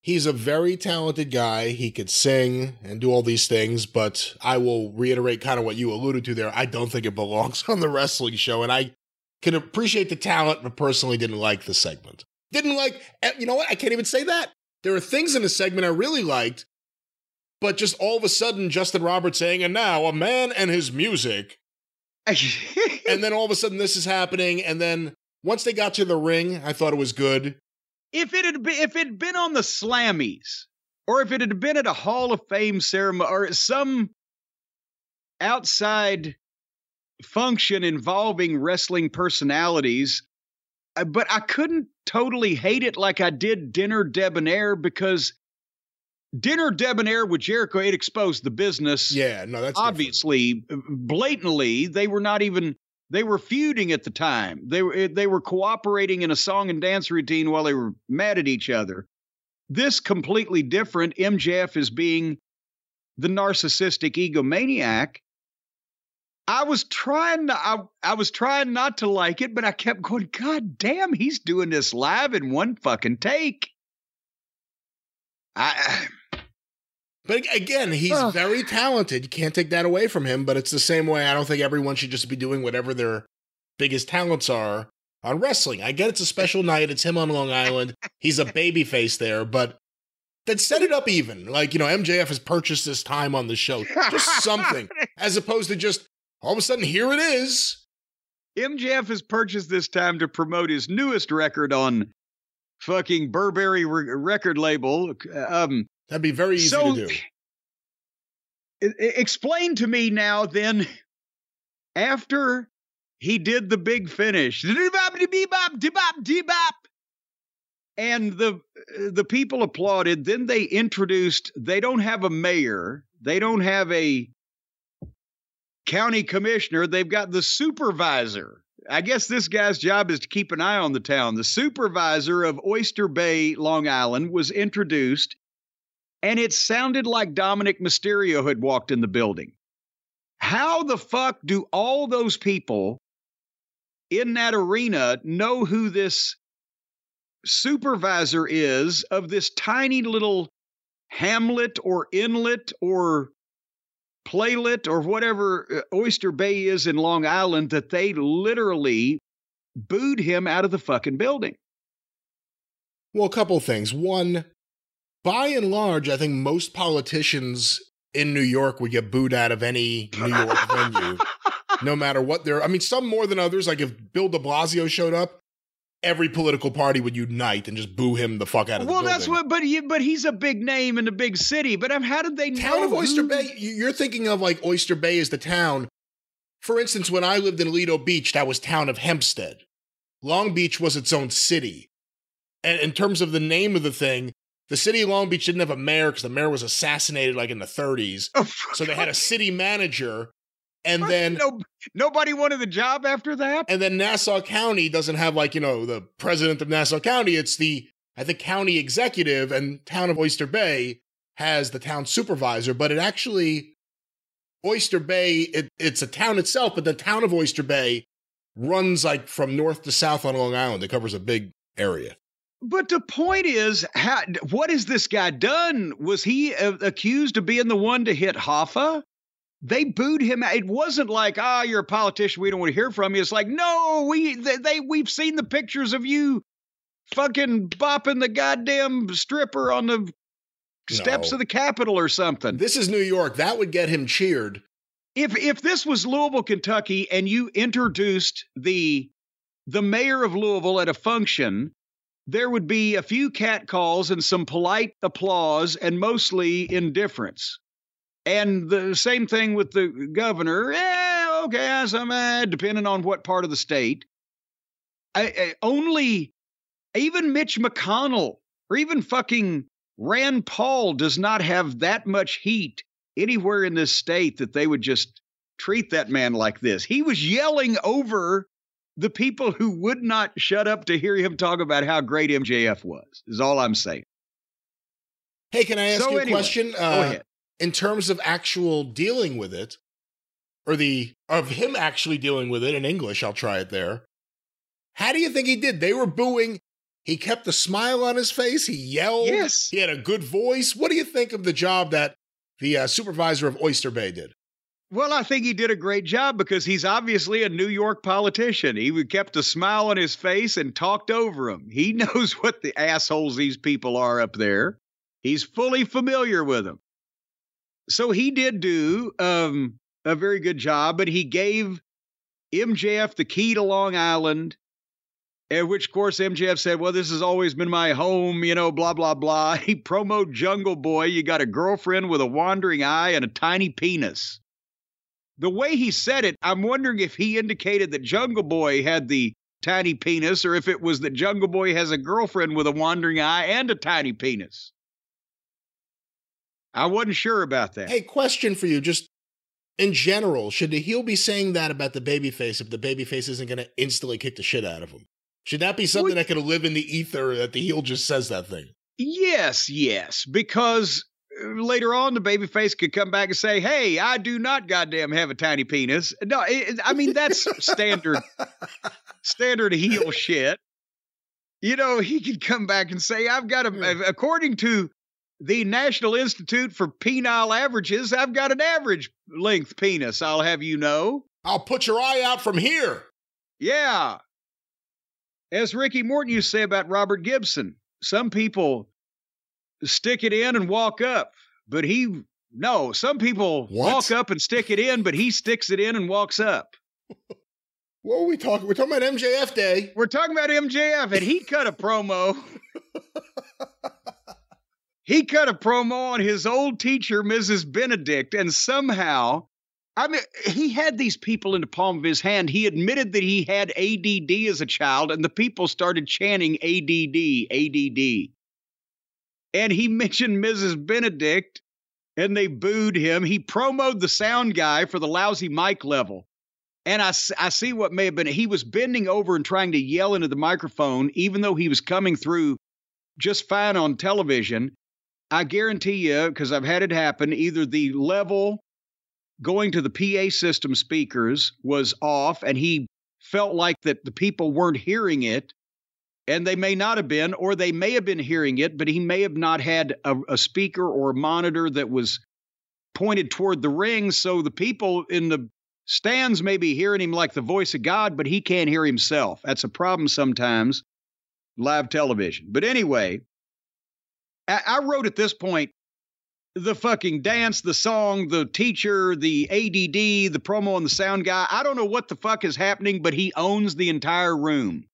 He's a very talented guy. He could sing and do all these things, but I will reiterate kind of what you alluded to there. I don't think it belongs on the wrestling show, and I can appreciate the talent, but personally didn't like the segment. Didn't like, eh, you know what? I can't even say that. There are things in the segment I really liked, but just all of a sudden, Justin Roberts saying, and now a man and his music. and then all of a sudden, this is happening. And then once they got to the ring, I thought it was good if it had been if it had been on the Slammies, or if it had been at a Hall of Fame ceremony or some outside function involving wrestling personalities, uh, but I couldn't totally hate it like I did Dinner Debonair because Dinner Debonair with Jericho it exposed the business. Yeah, no, that's obviously different. blatantly they were not even they were feuding at the time. They were they were cooperating in a song and dance routine while they were mad at each other. This completely different. MJF is being the narcissistic egomaniac. I was trying to, I, I was trying not to like it, but I kept going, God damn, he's doing this live in one fucking take. I but again, he's oh. very talented. You can't take that away from him. But it's the same way I don't think everyone should just be doing whatever their biggest talents are on wrestling. I get it's a special night. It's him on Long Island. He's a baby face there, but then set it up even. Like, you know, MJF has purchased this time on the show. Just something. as opposed to just all of a sudden, here it is. MJF has purchased this time to promote his newest record on fucking Burberry re- record label. Um, That'd be very easy so, to do. Explain to me now, then, after he did the big finish, and the the people applauded. Then they introduced. They don't have a mayor. They don't have a county commissioner. They've got the supervisor. I guess this guy's job is to keep an eye on the town. The supervisor of Oyster Bay, Long Island, was introduced and it sounded like Dominik Mysterio had walked in the building. How the fuck do all those people in that arena know who this supervisor is of this tiny little hamlet or inlet or playlet or whatever uh, Oyster Bay is in Long Island that they literally booed him out of the fucking building? Well, a couple things. One, by and large, I think most politicians in New York would get booed out of any New York venue, no matter what they're. I mean, some more than others. Like if Bill De Blasio showed up, every political party would unite and just boo him the fuck out of well, the building. Well, that's what. But he, but he's a big name in a big city. But um, how did they town know? of Oyster who? Bay? You're thinking of like Oyster Bay is the town. For instance, when I lived in Lido Beach, that was town of Hempstead. Long Beach was its own city. And in terms of the name of the thing, the city of Long Beach didn't have a mayor because the mayor was assassinated like in the 30s. Oh, So they had a city manager, and then no, nobody wanted the job after that. and then Nassau County doesn't have like you know the president of Nassau County. It's the I think county executive, and town of Oyster Bay has the town supervisor. But it actually Oyster Bay, it, it's a town itself, but the town of Oyster Bay runs like from north to south on Long Island. It covers a big area. But the point is, how, what has this guy done? Was he uh, accused of being the one to hit Hoffa? They booed him. out. It wasn't like, ah, you're a politician. We don't want to hear from you. It's like, no, we they, they we've seen the pictures of you fucking bopping the goddamn stripper on the steps No. of the Capitol or something. This is New York. That would get him cheered. if if this was Louisville, Kentucky, and you introduced the the mayor of Louisville at a function, there would be a few catcalls and some polite applause and mostly indifference. And the same thing with the governor. Yeah, okay, I some uh, depending on what part of the state. I, I, only even Mitch McConnell or even fucking Rand Paul does not have that much heat anywhere in this state that they would just treat that man like this. He was yelling over the people who would not shut up to hear him talk about how great MJF was, is all I'm saying. Hey, can I ask So you a anyway, question? Go Uh, ahead. In terms of actual dealing with it, or the of him actually dealing with it in English, I'll try it there. How do you think he did? They were booing. He kept a smile on his face. He yelled. Yes. He had a good voice. What do you think of the job that the uh, supervisor of Oyster Bay did? Well, I think he did a great job because he's obviously a New York politician. He kept a smile on his face and talked over them. He knows what the assholes these people are up there. He's fully familiar with them. So he did do um, a very good job, but he gave MJF the key to Long Island, at which, of course, MJF said, Well, this has always been my home, you know, blah, blah, blah. He promoted Jungle Boy. You got a girlfriend with a wandering eye and a tiny penis the way he said it, I'm wondering if he indicated that Jungle Boy had the tiny penis or if it was that Jungle Boy has a girlfriend with a wandering eye and a tiny penis. I wasn't sure about that. Hey, question for you, just in general, should the heel be saying that about the babyface if the babyface isn't going to instantly kick the shit out of him? Should that be something that could live in the ether that the heel just says that thing? Yes, yes, because uh, later on the babyface could come back and say, "Hey, I do not goddamn have a tiny penis." No, it, I mean that's standard standard heel shit. You know, he could come back and say, "I've got a according to the National Institute for Penile Averages, I've got an average length penis, I'll have you know." I'll put your eye out from here. Yeah. As Ricky Morton used to say about Robert Gibson, some people stick it in and walk up, but he, no, some people What? walk up and stick it in, but he sticks it in and walks up. What are we talking? We're talking about MJF Day. We're talking about MJF, and he cut a promo. he cut a promo on his old teacher, Mrs. Benedict, and somehow, I mean, he had these people in the palm of his hand. He admitted that he had ADD as a child, and the people started chanting ADD, ADD. And he mentioned Mrs. Benedict, and they booed him. He promoted the sound guy for the lousy mic level. And I, I see what may have been. He was bending over and trying to yell into the microphone, even though he was coming through just fine on television. I guarantee you, because I've had it happen, either the level going to the PA system speakers was off and he felt like that the people weren't hearing it. And they may not have been, or they may have been hearing it, but he may have not had a, a speaker or a monitor that was pointed toward the ring. So the people in the stands may be hearing him like the voice of God, but he can't hear himself. That's a problem sometimes, live television. But anyway, I, wrote at this point the fucking dance, the song, the teacher, the ADD, the promo, and the sound guy. I don't know what the fuck is happening, but he owns the entire room.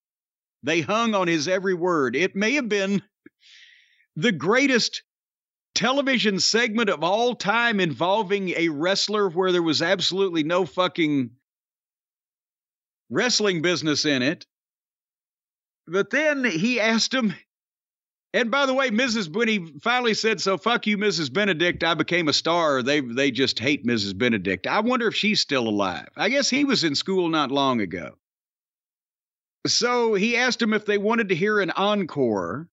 They hung on his every word. It may have been the greatest television segment of all time involving a wrestler where there was absolutely no fucking wrestling business in it. But then he asked him, And by the way, Mrs. when he finally said, "So fuck you, Mrs. Benedict," I became a star. They they just hate Mrs. Benedict. I wonder if she's still alive. I guess he was in school not long ago. So he asked him if they wanted to hear an encore,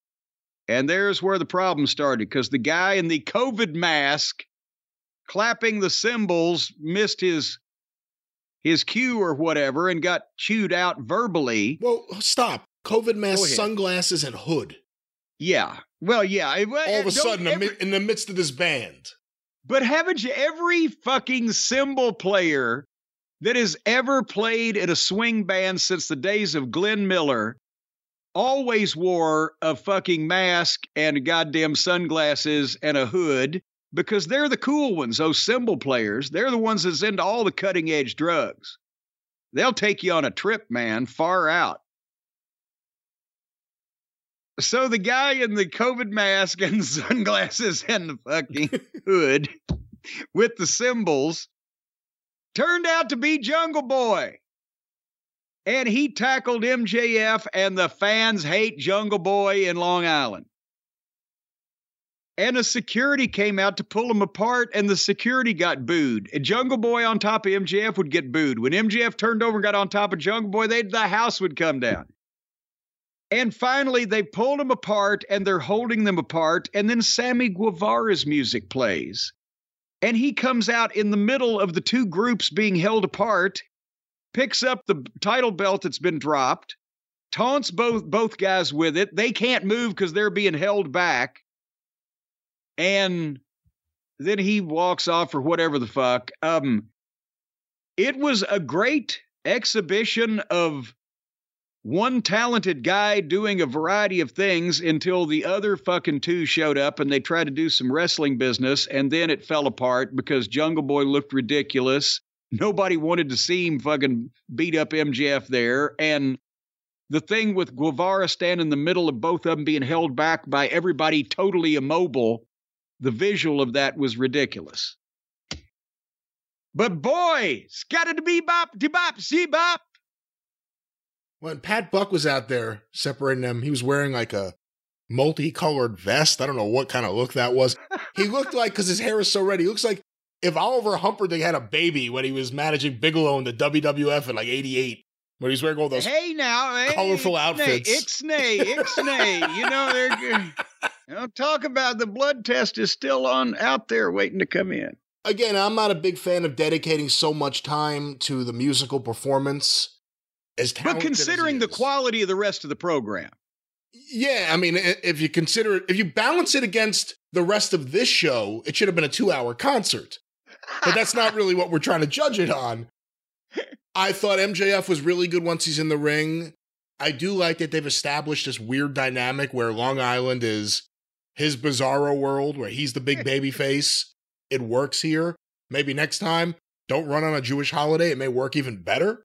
and there's where the problem started because the guy in the COVID mask clapping the cymbals missed his his cue or whatever and got chewed out verbally. Well, stop. COVID mask, sunglasses, and hood. Yeah. Well, yeah. it- All of a sudden, in the midst of this band. But haven't you every fucking cymbal player that has ever played at a swing band since the days of Glenn Miller always wore a fucking mask and goddamn sunglasses and a hood because they're the cool ones, those cymbal players. They're the ones that's into all the cutting edge drugs. They'll take you on a trip, man, far out. So the guy in the COVID mask and sunglasses and the fucking hood with the symbols turned out to be Jungle Boy. And he tackled MJF, and the fans hate Jungle Boy in Long Island. And the security came out to pull him apart, and the security got booed. And Jungle Boy on top of MJF would get booed. When MJF turned over and got on top of Jungle Boy, they the house would come down. And finally, they pulled them apart and they're holding them apart. And then Sammy Guevara's music plays. And he comes out in the middle of the two groups being held apart, picks up the title belt that's been dropped, taunts both, both guys with it. They can't move because they're being held back. And then he walks off or whatever the fuck. Um, it was a great exhibition of one talented guy doing a variety of things until the other fucking two showed up and they tried to do some wrestling business and then it fell apart because Jungle Boy looked ridiculous. Nobody wanted to see him fucking beat up MJF there. And the thing with Guevara standing in the middle of both of them being held back by everybody totally immobile, the visual of that was ridiculous. But boy, scattered to be bop, de bop, see bop. When Pat Buck was out there separating them, he was wearing like a multicolored vest. I don't know what kind of look that was. He looked like, because his hair is so red, he looks like if Oliver Humperdink had a baby when he was managing Bigelow in the WWF in like 88, when he's wearing all those. hey now, hey, colorful outfits. Ixnay, ixnay. you know they're good. You know, talk about the blood test is still on out there waiting to come in. Again, I'm not a big fan of dedicating so much time to the musical performance. As But considering he the quality of the rest of the program, Yeah, I mean, if you consider it, if you balance it against the rest of this show, it should have been a two hour concert. But that's not really what we're trying to judge it on. I thought MJF was really good once he's in the ring. I do like that they've established this weird dynamic where Long Island is his bizarro world, where he's the big baby face. It works here. Maybe next time, don't run on a Jewish holiday. It may work even better.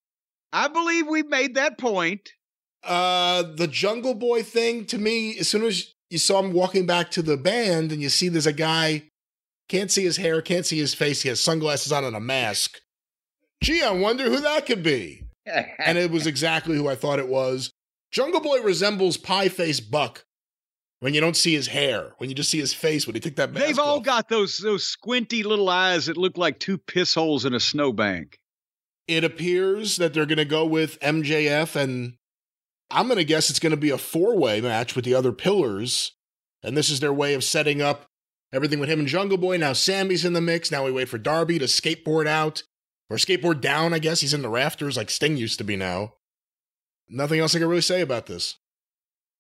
I believe we've made that point. Uh, the Jungle Boy thing to me, as soon as you saw him walking back to the band and you see there's a guy, can't see his hair, can't see his face, he has sunglasses on and a mask. Gee, I wonder who that could be. And it was exactly who I thought it was. Jungle Boy resembles Pie Face Buck when you don't see his hair, when you just see his face when he took that mask They've all off. got those those squinty little eyes that look like two piss holes in a snowbank. It appears that they're going to go with MJF, and I'm going to guess it's going to be a four way match with the other pillars. And this is their way of setting up everything with him and Jungle Boy. Now Sammy's in the mix. Now we wait for Darby to skateboard out or skateboard down, I guess. He's in the rafters like Sting used to be now. Nothing else I can really say about this.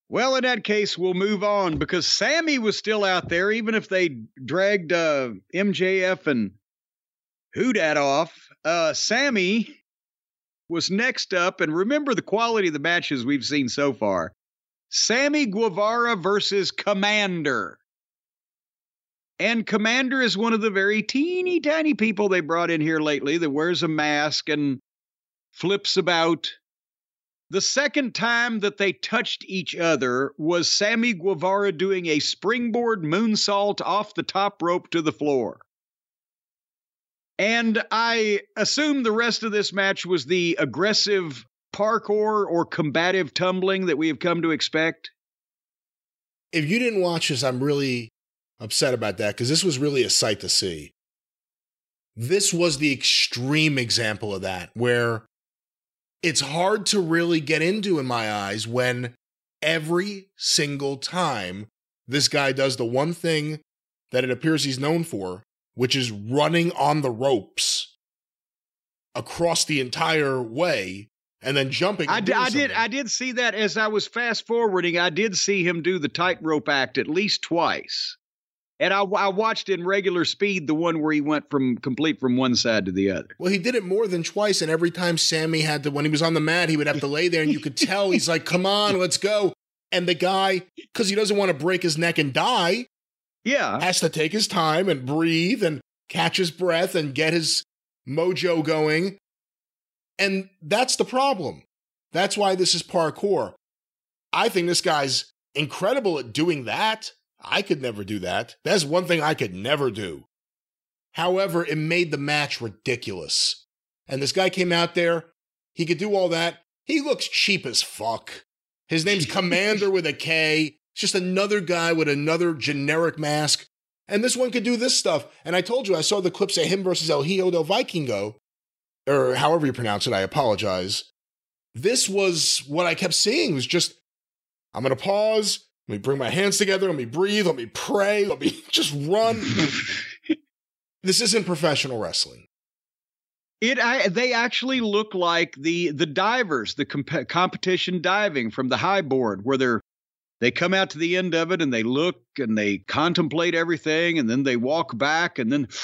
Well, in that case, we'll move on because Sammy was still out there, even if they dragged uh, MJF and Hoodat off. Uh, Sammy was next up, and remember the quality of the matches we've seen so far. Sammy Guevara versus Commander. And Commander is one of the very teeny tiny people they brought in here lately that wears a mask and flips about. The second time that they touched each other was Sammy Guevara doing a springboard moonsault off the top rope to the floor. And I assume the rest of this match was the aggressive parkour or combative tumbling that we have come to expect. if you didn't watch this, I'm really upset about that because this was really a sight to see. This was the extreme example of that, where it's hard to really get into in my eyes when every single time this guy does the one thing that it appears he's known for, which is running on the ropes across the entire way and then jumping. I did, I did. I did see that as I was fast forwarding. I did see him do the tightrope act at least twice, and I, I watched in regular speed the one where he went from complete from one side to the other. Well, he did it more than twice, and every time Sammy had to, when he was on the mat, he would have to lay there, and you could tell he's like, "Come on, let's go." And the guy, because he doesn't want to break his neck and die, Yeah, has to take his time and breathe and catch his breath and get his mojo going. And that's the problem. That's why this is parkour. I think this guy's incredible at doing that. I could never do that. That's one thing I could never do. However, it made the match ridiculous. And this guy came out there, he could do all that. He looks cheap as fuck. His name's Commander with a K. It's just another guy with another generic mask. And this one could do this stuff. And I told you, I saw the clips of him versus El Hijo del Vikingo, or however you pronounce it, I apologize. This was what I kept seeing was just, I'm going to pause. Let me bring my hands together. Let me breathe. Let me pray. Let me just run. this isn't professional wrestling. it. I they actually look like the the divers, the comp- competition diving from the high board, where they're they come out to the end of it and they look and they contemplate everything, and then they walk back and then.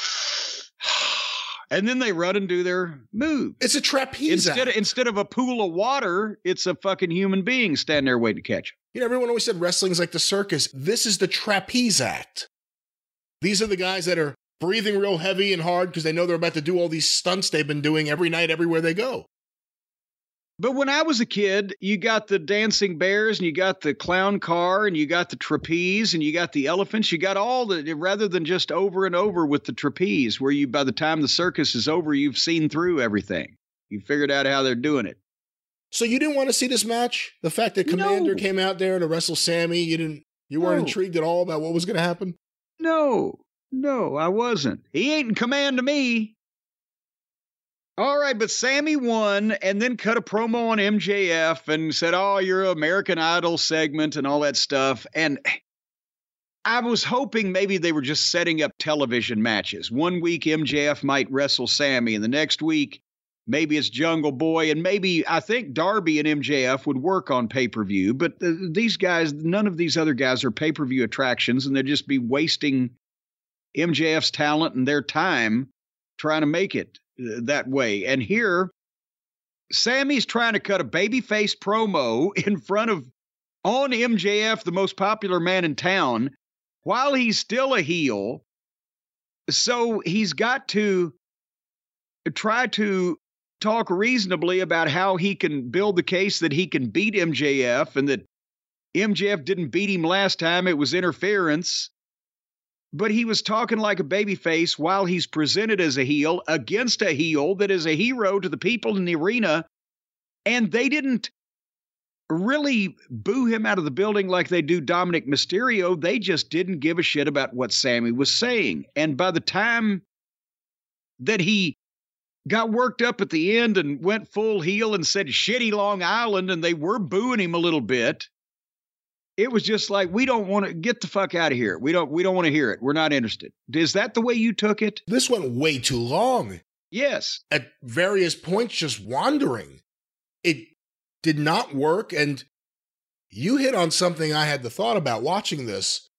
And then they run and do their move. It's a trapeze Instead of, act. instead of a pool of water, it's a fucking human being standing there waiting to catch. You know, everyone always said wrestling's like the circus. This is the trapeze act. These are the guys that are breathing real heavy and hard because they know they're about to do all these stunts they've been doing every night, everywhere they go. But when I was a kid, you got the dancing bears and you got the clown car and you got the trapeze and you got the elephants. You got all the, rather than just over and over with the trapeze, where you, by the time the circus is over, you've seen through everything. You figured out how they're doing it. So you didn't want to see this match? The fact that Commander No. came out there to wrestle Sammy, you didn't you weren't No. intrigued at all about what was going to happen? No, no, I wasn't. He ain't in command of me. All right, but Sammy won and then cut a promo on MJF and said, Oh, you're American Idol segment and all that stuff. And I was hoping maybe they were just setting up television matches. One week MJF might wrestle Sammy, and the next week maybe it's Jungle Boy, and maybe I think Darby and MJF would work on pay per view. But these guys, none of these other guys are pay per view attractions, and they'd just be wasting MJF's talent and their time trying to make it Uh, that way. And here, Sammy's trying to cut a babyface promo in front of on MJF, the most popular man in town, while he's still a heel. So he's got to try to talk reasonably about how he can build the case that he can beat MJF and that MJF didn't beat him last time, it was interference. But he was talking like a babyface while he's presented as a heel against a heel that is a hero to the people in the arena. And they didn't really boo him out of the building like they do Dominik Mysterio. They just didn't give a shit about what Sammy was saying. And by the time that he got worked up at the end and went full heel and said shitty Long Island, and they were booing him a little bit. It was just like we don't want to get the fuck out of here. We don't we don't want to hear it. We're not interested. Is that the way you took it? This went way too long. Yes. At various points, just wandering. It did not work. And you hit on something I had the thought about watching this.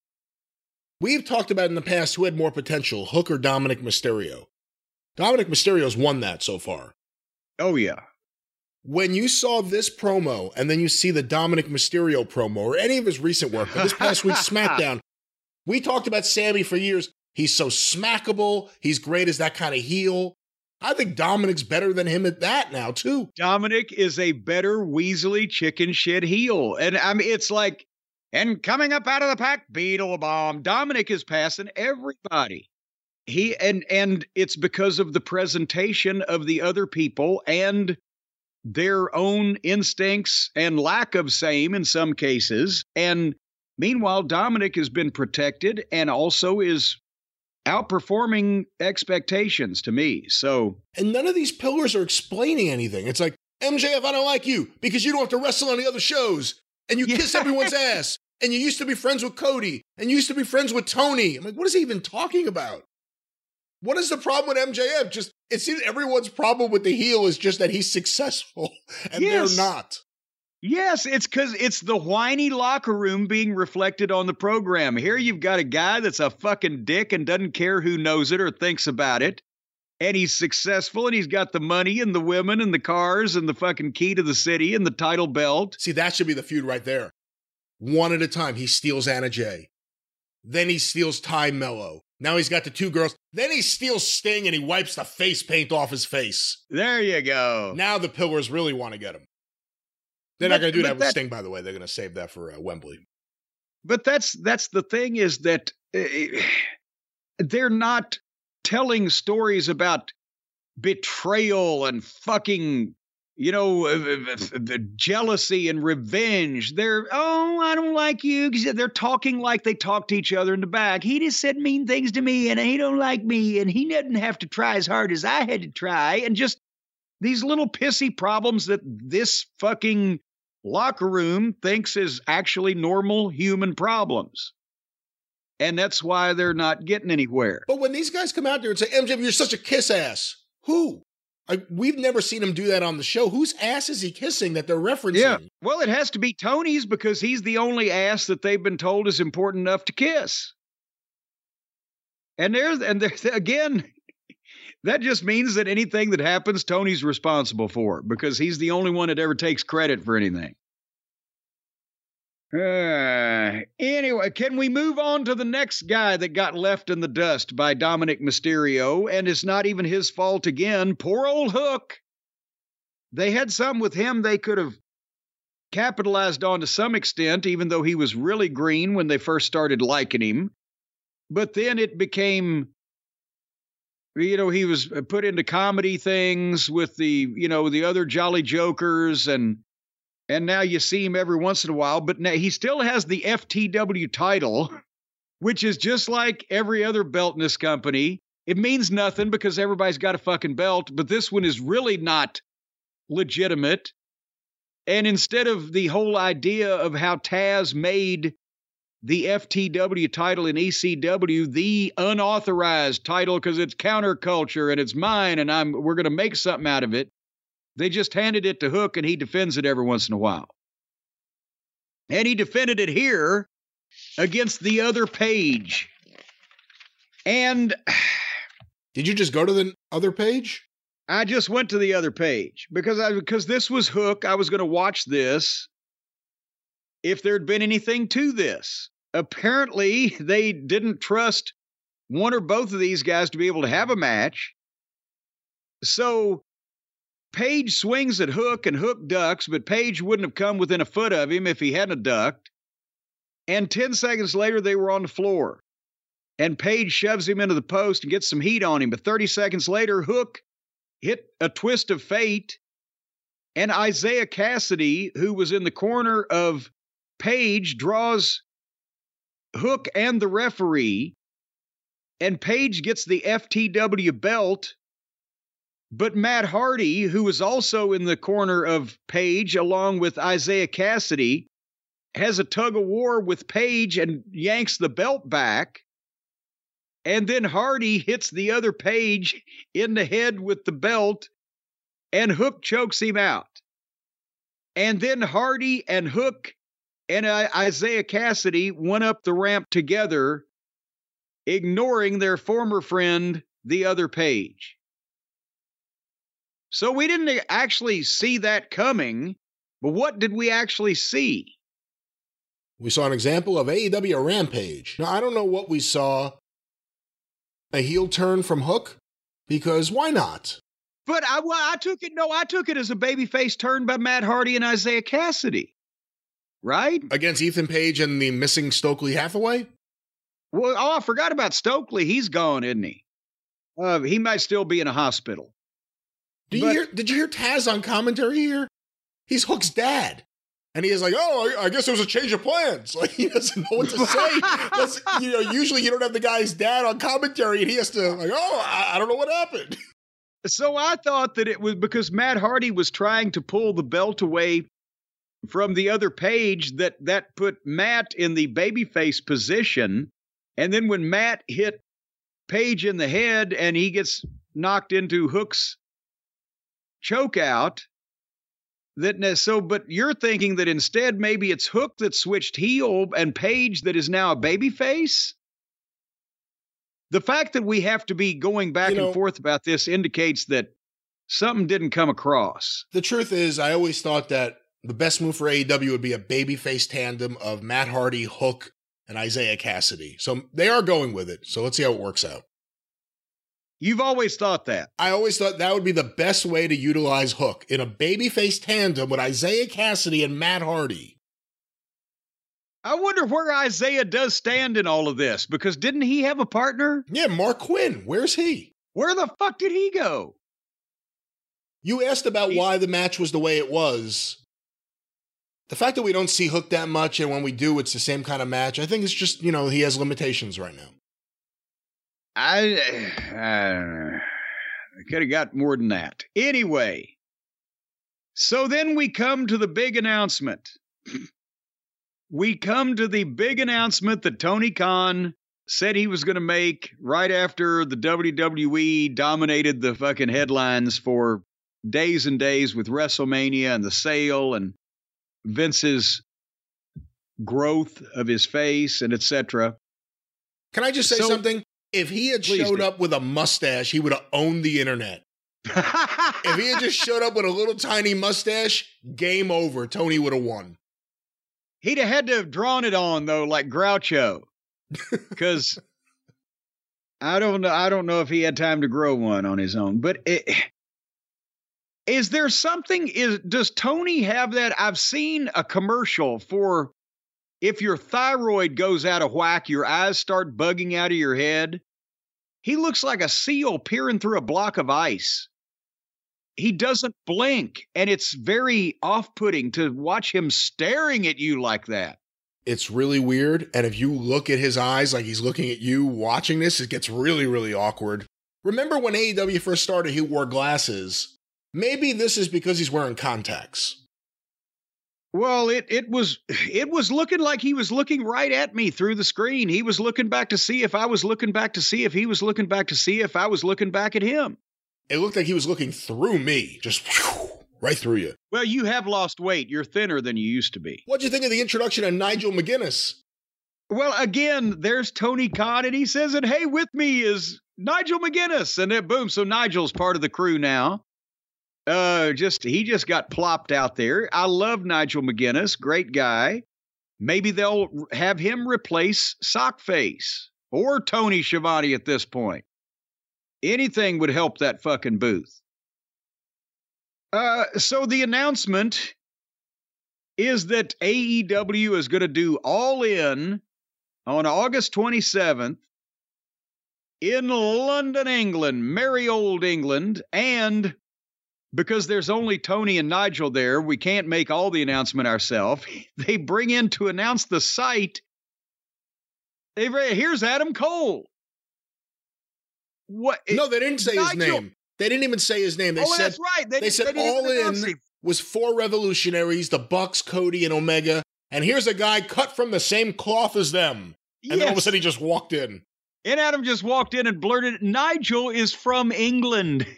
We've talked about in the past who had more potential, Hook or Dominik Mysterio. Dominik Mysterio's won that so far. Oh yeah. When you saw this promo and then you see the Dominik Mysterio promo or any of his recent work, but this past week's SmackDown, we talked about Sammy for years. He's so smackable. He's great as that kind of heel. I think Dominik's better than him at that now, too. Dominik is a better Weasley chicken shit heel. And I mean it's like and coming up out of the pack, Beetle Bomb. Dominik is passing everybody. He and and it's because of the presentation of the other people and their own instincts and lack of same in some cases. And Meanwhile, Dominik has been protected and also is outperforming expectations to me. So, And none of these pillars are explaining anything. It's like, MJF, I don't like you because you don't have to wrestle on the other shows and you Yeah. kiss everyone's ass and you used to be friends with Cody and you used to be friends with Tony. I'm like, what is he even talking about? What is the problem with MJF? Just it seems everyone's problem with the heel is just that he's successful and Yes. they're not. yes, it's because it's the whiny locker room being reflected on the program. Here you've got a guy that's a fucking dick and doesn't care who knows it or thinks about it. And he's successful and he's got the money and the women and the cars and the fucking key to the city and the title belt. See, that should be the feud right there. One at a time, he steals Anna Jay. Then he steals Tay Melo. Now he's got the two girls. Then he steals Sting and he wipes the face paint off his face. There you go. Now the Pillars really want to get him. They're But- not going to do but that with that- Sting, by the way. They're going to save that for uh, Wembley. but that's that's the thing is that uh, they're not telling stories about betrayal and fucking you know uh, uh, jealousy and revenge they're oh i don't like you they're talking like they talk to each other in the back he just said mean things to me and he don't like me and he doesn't have to try as hard as i had to try and just these little pissy problems that this fucking locker room thinks is actually normal human problems. And that's why they're not getting anywhere. But when these guys come out there and say, MJ, you're such a kiss ass, who? I, we've never seen him do that on the show. Whose ass is he kissing that they're referencing? Yeah. Well, it has to be Tony's because he's the only ass that they've been told is important enough to kiss. And there's and there's again, that just means that anything that happens, Tony's responsible for because he's the only one that ever takes credit for anything. Uh, anyway, can we move on to the next guy that got left in the dust by Dominik Mysterio? And it's not even his fault again. Poor old Hook. They had some with him they could have capitalized on to some extent, even though he was really green when they first started liking him. But then it became, you know, he was put into comedy things with the, you know, the other Jolly Jokers and and now you see him every once in a while, but now he still has the FTW title, which is just like every other belt in this company. It means nothing because everybody's got a fucking belt, but this one is really not legitimate. And instead of the whole idea of how Taz made the FTW title in ECW the unauthorized title because it's counterculture and it's mine and I'm we're going to make something out of it. They just handed it to Hook and he defends it every once in a while. And he defended it here against the other page. And Did you just go to the other page? I just went to the other page because I because this was Hook. I was going to watch this if there'd been anything to this. Apparently, they didn't trust one or both of these guys to be able to have a match. So Page swings at Hook and Hook ducks, but Page wouldn't have come within a foot of him if he hadn't ducked. And 10 seconds later, they were on the floor. And Page shoves him into the post and gets some heat on him. But 30 seconds later, Hook hit a twist of fate. And Isiah Kassidy, who was in the corner of Page, draws Hook and the referee. And Page gets the FTW belt. But Matt Hardy, who was also in the corner of Page along with Isiah Kassidy, has a tug of war with Page and yanks the belt back. And then Hardy hits the other Page in the head with the belt, and Hook chokes him out. And then Hardy and Hook and Isiah Kassidy went up the ramp together, ignoring their former friend, the other Page. So we didn't actually see that coming, but what did we actually see? We saw an example of AEW Rampage. Now, I don't know what we saw. A heel turn from Hook? Because why not? But I, well, I took it. No, I took it as a babyface turn by Matt Hardy and Isiah Kassidy, right? Against Ethan Page and the missing Stokely Hathaway? Well, oh, I forgot about Stokely. He's gone, isn't he? Uh, he might still be in a hospital. Do you But- hear, did you hear Taz on commentary here? He's Hook's dad. And he is like, oh, I guess there was a change of plans. Like he doesn't know what to say. You know, usually you don't have the guy's dad on commentary, and he has to like, oh, I, I don't know what happened. So I thought that it was because Matt Hardy was trying to pull the belt away from the other page that that put Matt in the babyface position. And then when Matt hit Page in the head and he gets knocked into Hook's choke out, that so but you're thinking that instead maybe it's Hook that switched heel and Page that is now a babyface? The fact that we have to be going back You know- and forth about this indicates that something didn't come across. The truth is, I always thought that the best move for AEW would be a babyface tandem of Matt Hardy, Hook, and Isiah Kassidy. So they are going with it. So let's see how it works out. You've always thought that. I always thought that would be the best way to utilize Hook in a babyface tandem with Isiah Kassidy and Matt Hardy. I wonder where Isiah does stand in all of this because didn't he have a partner? Yeah, Marq Quen, where's he? Where the fuck did he go? You asked about He- why the match was the way it was. The fact that we don't see Hook that much, and when we do, it's the same kind of match. I think it's just you know he has limitations right now. I, I. I could have got more than that. Anyway, so then we come to the big announcement. we come to the big announcement that Tony Khan said he was going to make right after the WWE dominated the fucking headlines for days and days with WrestleMania and the sale and Vince's growth of his face and etc. Can I just say So- something? If he had Please showed do. up with a mustache, he would have owned the internet. If he had just showed up with a little tiny mustache, game over. Tony would have won. He'd have had to have drawn it on though, like Groucho, because I don't know. I don't know if he had time to grow one on his own. But it, is there something? Is does Tony have that? I've seen a commercial for if your thyroid goes out of whack, your eyes start bugging out of your head. He looks like a seal peering through a block of ice. He doesn't blink, and it's very off-putting to watch him staring at you like that. It's really weird. And if you look at his eyes like he's looking at you watching this, it gets really, really awkward. Remember when AEW first started, he wore glasses. Maybe this is because he's wearing contacts. Well, it it was it was looking like he was looking right at me through the screen. He was looking back to see if I was looking back to see if he was looking back to see if I was looking back at him. It looked like he was looking through me, just right through you. Well, you have lost weight. You're thinner than you used to be. What'd you think of the introduction of Nigel McGuinness? Well, again, there's Tony Khan, and he says, and hey, with me is Nigel McGuinness. And then boom, so Nigel's part of the crew now. Uh, just he just got plopped out there. I love Nigel McGuinness, great guy. Maybe they'll have him replace Sockface or Tony Schiavone at this point. Anything would help that fucking booth. Uh, so the announcement is that AEW is going to do All In on August 27th in London, England, merry old England, and because there's only Tony and Nigel there, we can't make all the announcement ourselves. They bring in to announce the site. They here's Adam Cole. What? Eh, no, they didn't say his name. They didn't even say his name. They oh, said that's right. They, they said didn't All In him. was four revolutionaries, the Bucks, Cody, and Omega. And here's a guy cut from the same cloth as them. And then all of a sudden he just walked in. And Adam just walked in and blurted, Nigel is from England.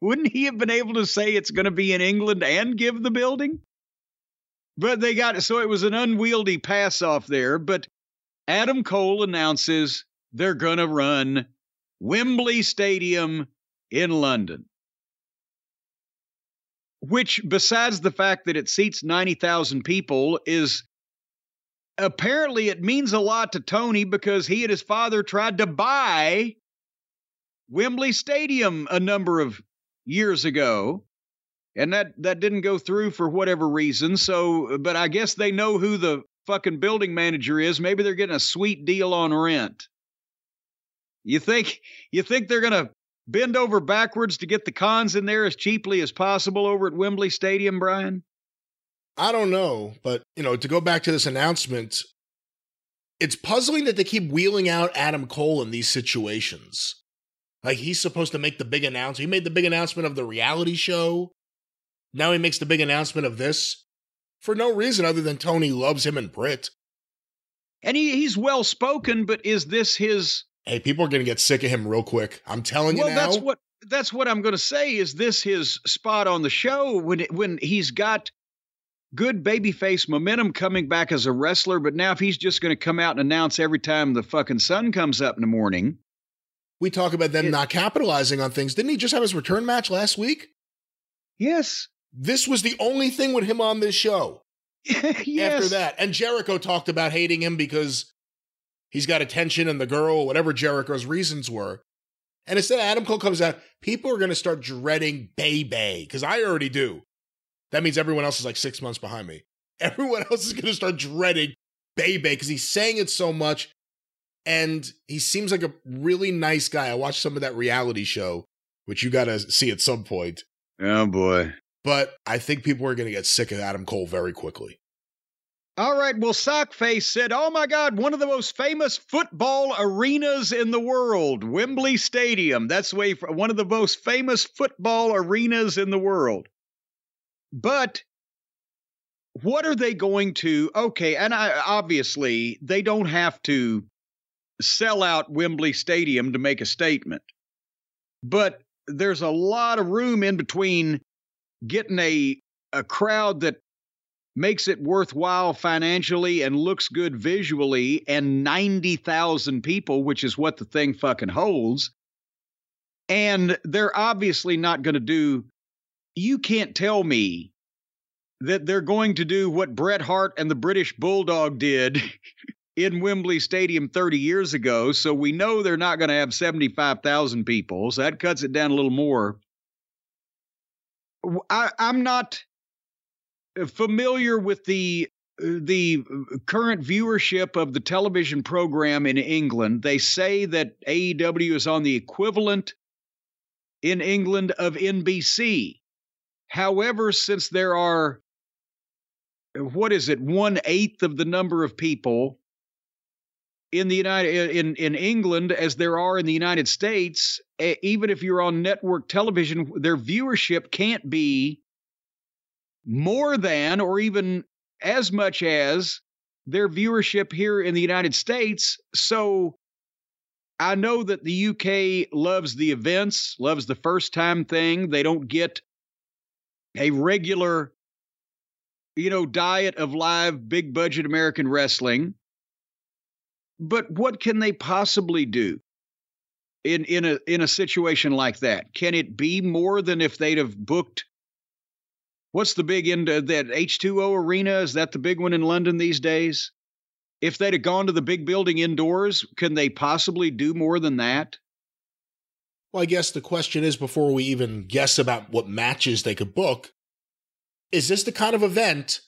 Wouldn't he have been able to say it's going to be in England and give the building? But they got it. So it was an unwieldy pass off there. But Adam Cole announces they're going to run Wembley Stadium in London. Which, besides the fact that it seats 90,000 people, is apparently it means a lot to Tony because he and his father tried to buy Wembley Stadium a number of years ago. And that, that didn't go through for whatever reason. So, but I guess they know who the fucking building manager is. Maybe they're getting a sweet deal on rent. You think you think they're gonna bend over backwards to get the cons in there as cheaply as possible over at Wembley Stadium, Brian? I don't know, but you know, to go back to this announcement, it's puzzling that they keep wheeling out Adam Cole in these situations. Like he's supposed to make the big announcement. He made the big announcement of the reality show. Now he makes the big announcement of this for no reason other than Tony loves him and Britt. And he, he's well spoken, but is this his Hey, people are going to get sick of him real quick. I'm telling you well, that's what that's what I'm going to say. Is this his spot on the show when it, when he's got good babyface momentum coming back as a wrestler, but now if he's just going to come out and announce every time the fucking sun comes up in the morning, we talk about them It- not capitalizing on things. Didn't he just have his return match last week? yes, This was the only thing with him on this show. yes, After that, and Jericho talked about hating him because he's got attention and the girl, whatever Jericho's reasons were. And instead, Adam Cole comes out. People are going to start dreading Bay Bay because I already do. That means everyone else is like six months behind me. Everyone else is going to start dreading Bay Bay because he's saying it so much. And he seems like a really nice guy. I watched some of that reality show, which you got to see at some point. Oh boy. But I think people are going to get sick of Adam Cole very quickly. All right. Well, Sockface said, "Oh my God, one of the most famous football arenas in the world, Wembley Stadium. That's way one of the most famous football arenas in the world." But what are they going to? Okay, and I obviously they don't have to sell out Wembley Stadium to make a statement, but there's a lot of room in between getting a a crowd that makes it worthwhile financially and looks good visually and 90,000 people which is what the thing fucking holds. And they're obviously not going to do you can't tell me that they're going to do what Bret Hart and the British Bulldog did in Wembley Stadium 30 years ago so we know they're not going to have 75,000 people so that cuts it down a little more I, I'm not uh, familiar with the uh, the uh, current viewership of the television program in England. They say that AEW is on the equivalent in England of NBC. However, since there are what is it, one eighth of the number of people in the United in in England as there are in the United States, even if you're on network television, their viewership can't be more than or even as much as their viewership here in the United States. So I know that the UK loves the events, loves the first time thing. They don't get a regular, you know, diet of live big budget American wrestling. But what can they possibly do in in a in a situation like that? Can it be more than if they'd have booked What's the big end uh, that H2O arena? Is that the big one in London these days? If they'd have gone to the big building indoors, can they possibly do more than that? Well, I guess the question is before we even guess about what matches they could book, is this the kind of event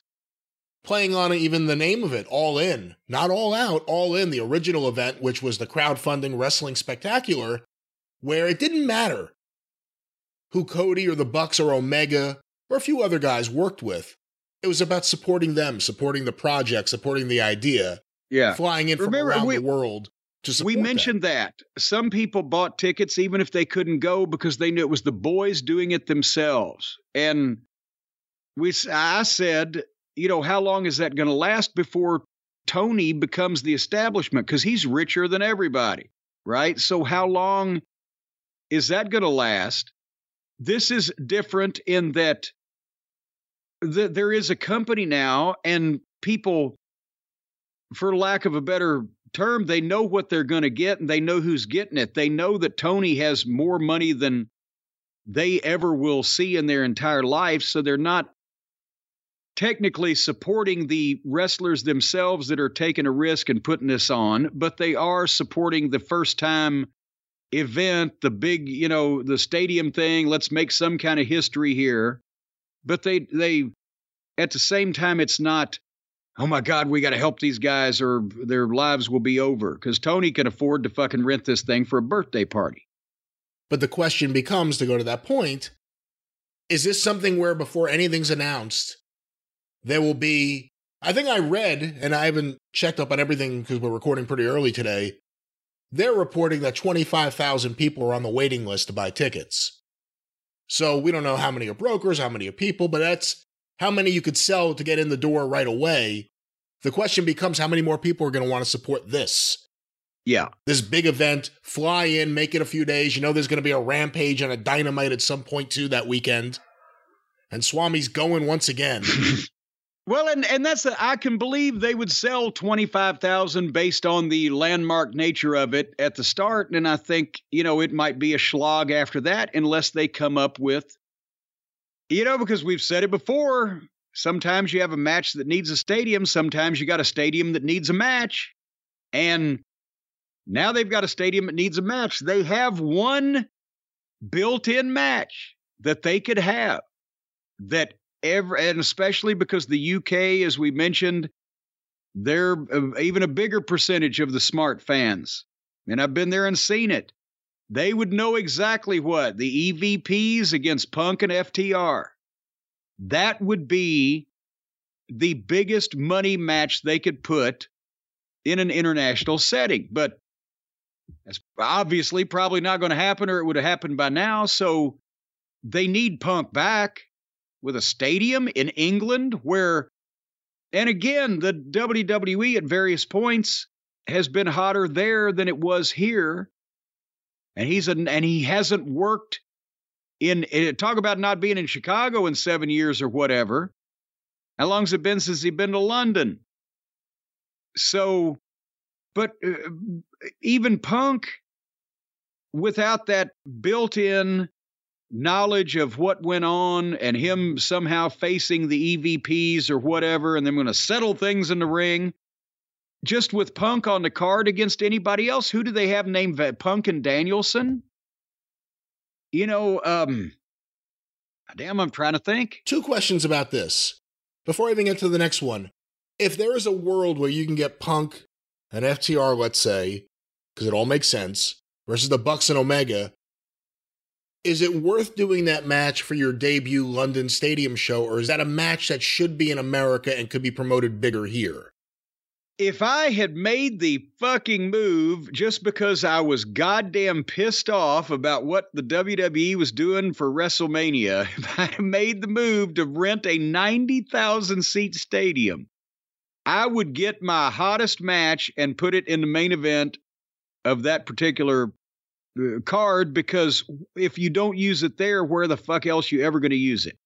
playing on even the name of it, All In, not All Out, All In, the original event, which was the crowdfunding wrestling spectacular, where it didn't matter who Cody or the Bucks or Omega or a few other guys worked with. It was about supporting them, supporting the project, supporting the idea, Yeah. flying in from around we- the world to support We that. mentioned that. Some people bought tickets even if they couldn't go because they knew it was the boys doing it themselves. And we I said, you know, how long is that going to last before Tony becomes the establishment cuz he's richer than everybody, right? So how long is that going to last? This is different in that the, there is a company now and people for lack of a better term, they know what they're going to get and they know who's getting it. They know that Tony has more money than they ever will see in their entire life. So they're not technically supporting the wrestlers themselves that are taking a risk and putting this on, but they are supporting the first time event, the big, you know, the stadium thing. Let's make some kind of history here. But they, they, at the same time, it's not oh my God, we got to help these guys or their lives will be over. Because Tony can afford to fucking rent this thing for a birthday party. But the question becomes to go to that point is this something where before anything's announced, there will be. I think I read, and I haven't checked up on everything because we're recording pretty early today. They're reporting that 25,000 people are on the waiting list to buy tickets. So we don't know how many are brokers, how many are people, but that's how many you could sell to get in the door right away. The question becomes how many more people are going to want to support this? Yeah. This big event, fly in, make it a few days. You know, there's going to be a rampage and a dynamite at some point too that weekend. And Swami's going once again. Well, and and that's the, I can believe they would sell twenty five thousand based on the landmark nature of it at the start, and I think you know it might be a schlag after that unless they come up with, you know, because we've said it before. Sometimes you have a match that needs a stadium. Sometimes you got a stadium that needs a match, and now they've got a stadium that needs a match. They have one built-in match that they could have that and especially because the UK, as we mentioned, they're uh, even a bigger percentage of the smart fans. And I've been there and seen it. They would know exactly what the EVPs against Punk and FTR. That would be the biggest money match they could put in an international setting. But that's obviously probably not going to happen, or it would have happened by now. So they need Punk back with a stadium in England where, and again, the WWE at various points has been hotter there than it was here. And he's an, and he hasn't worked in, in talk about not being in Chicago in seven years or whatever. How long's it been since he's been to London? So, but uh, even Punk, without that built in knowledge of what went on and him somehow facing the EVPs or whatever, and then going to settle things in the ring. Just with Punk on the card against anybody else, who do they have named Punk and Danielson? You know, um, damn, I'm trying to think. Two questions about this before I even get to the next one. If there is a world where you can get Punk and FTR, let's say, because it all makes sense, versus the Bucks and Omega, is it worth doing that match for your debut London Stadium show, or is that a match that should be in America and could be promoted bigger here? If I had made the fucking move just because I was goddamn pissed off about what the WWE was doing for WrestleMania, if I had made the move to rent a 90,000 seat stadium, I would get my hottest match and put it in the main event of that particular Uh, card because if you don't use it there, where the fuck else you ever going to use it?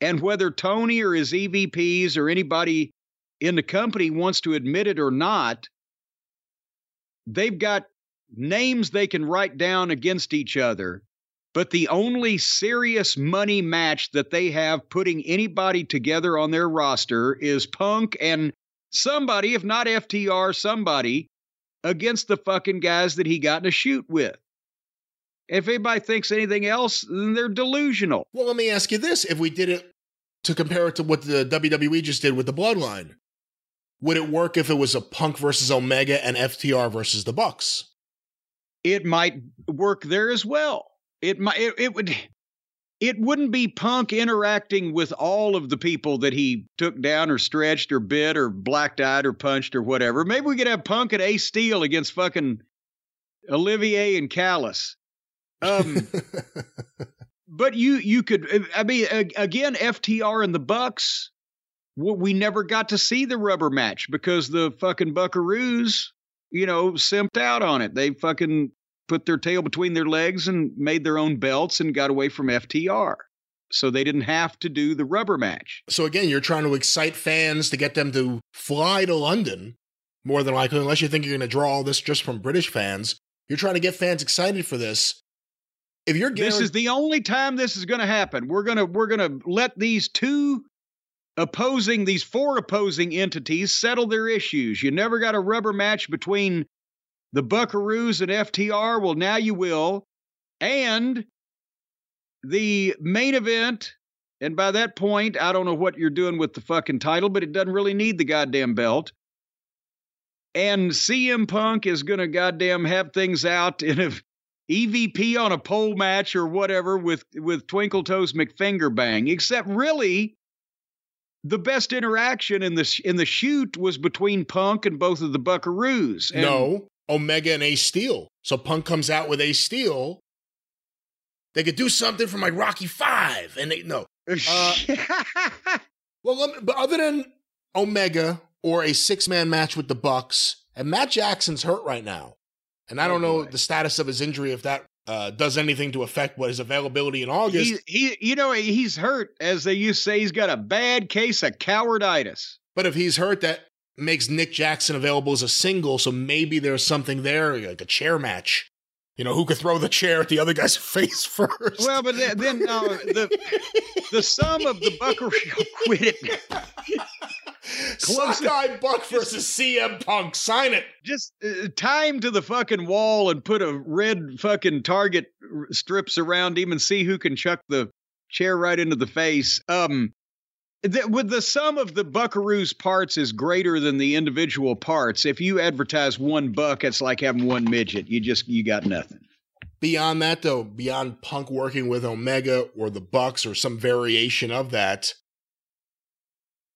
And whether Tony or his EVPs or anybody in the company wants to admit it or not, they've got names they can write down against each other. But the only serious money match that they have putting anybody together on their roster is Punk and somebody, if not FTR, somebody against the fucking guys that he got in a shoot with. If anybody thinks anything else, then they're delusional. Well, let me ask you this: If we did it to compare it to what the WWE just did with the Bloodline, would it work if it was a Punk versus Omega and FTR versus the Bucks? It might work there as well. It might. It, it would. It wouldn't be Punk interacting with all of the people that he took down or stretched or bit or blacked eyed or punched or whatever. Maybe we could have Punk and Ace Steel against fucking Olivier and Callis. Um, but you you could I mean again FTR and the Bucks we never got to see the rubber match because the fucking Buckaroos you know simped out on it. They fucking put their tail between their legs and made their own belts and got away from FTR. So they didn't have to do the rubber match. So again, you're trying to excite fans to get them to fly to London more than likely, unless you think you're going to draw all this just from British fans. You're trying to get fans excited for this if you're this is the only time this is going to happen. We're gonna we're gonna let these two opposing these four opposing entities settle their issues. You never got a rubber match between the Buckaroos and FTR. Well, now you will, and the main event. And by that point, I don't know what you're doing with the fucking title, but it doesn't really need the goddamn belt. And CM Punk is going to goddamn have things out in a EVP on a pole match or whatever with with Twinkle Toes McFingerbang. Except really, the best interaction in the in the shoot was between Punk and both of the Buckaroos. And no, Omega and Ace Steel. So Punk comes out with Ace Steel. They could do something from like Rocky Five, and they no. Uh, Well, let me, but other than Omega or a six man match with the Bucks, and Matt Jackson's hurt right now, and I don't know the status of his injury if that uh, does anything to affect what his availability in August. he, he, you know, he's hurt, as they used to say. He's got a bad case of cowarditis. But if he's hurt, that makes Nick Jackson available as a single. So maybe there's something there, like a chair match. You know, who could throw the chair at the other guy's face first? Well, but then, then uh, the the sum of the Buckaroo quit it. Close- Sockeye Buck versus CM Punk. Sign it. Just uh, tie him to the fucking wall and put a red fucking target strips around him and see who can chuck the chair right into the face. Um, th- with the sum of the Buckaroo's parts is greater than the individual parts. If you advertise one buck, it's like having one midget. You just you got nothing. Beyond that, though, beyond Punk working with Omega or the Bucks or some variation of that,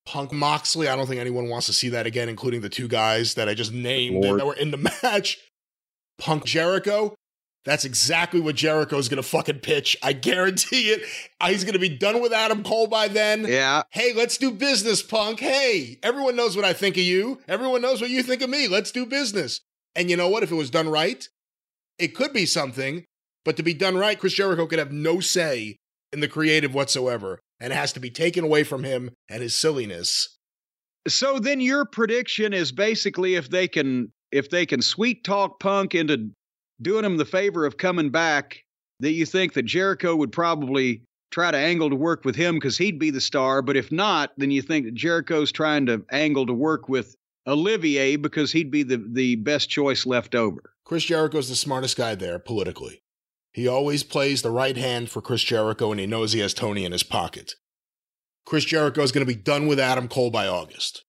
Punk Moxley, I don't think anyone wants to see that again, including the two guys that I just named Lord. that were in the match. Punk Jericho, that's exactly what Jericho's going to fucking pitch. I guarantee it. Uh, He's going to be done with Adam Cole by then. Yeah, Hey, let's do business, Punk. Hey, everyone knows what I think of you. Everyone knows what you think of me. Let's do business. And you know what? If it was done right, it could be something. But to be done right, Chris Jericho could have no say in the creative whatsoever. And it has to be taken away from him and his silliness. So then your prediction is basically if they can if they can sweet talk Punk into doing him the favor of coming back, that you think that Jericho would probably try to angle to work with him because he'd be the star. But if not, then you think that Jericho's trying to angle to work with Olivier because he'd be the, the best choice left over. Chris Jericho's the smartest guy there politically. He always plays the right hand for Chris Jericho and he knows he has Tony in his pocket. Chris Jericho is going to be done with Adam Cole by August.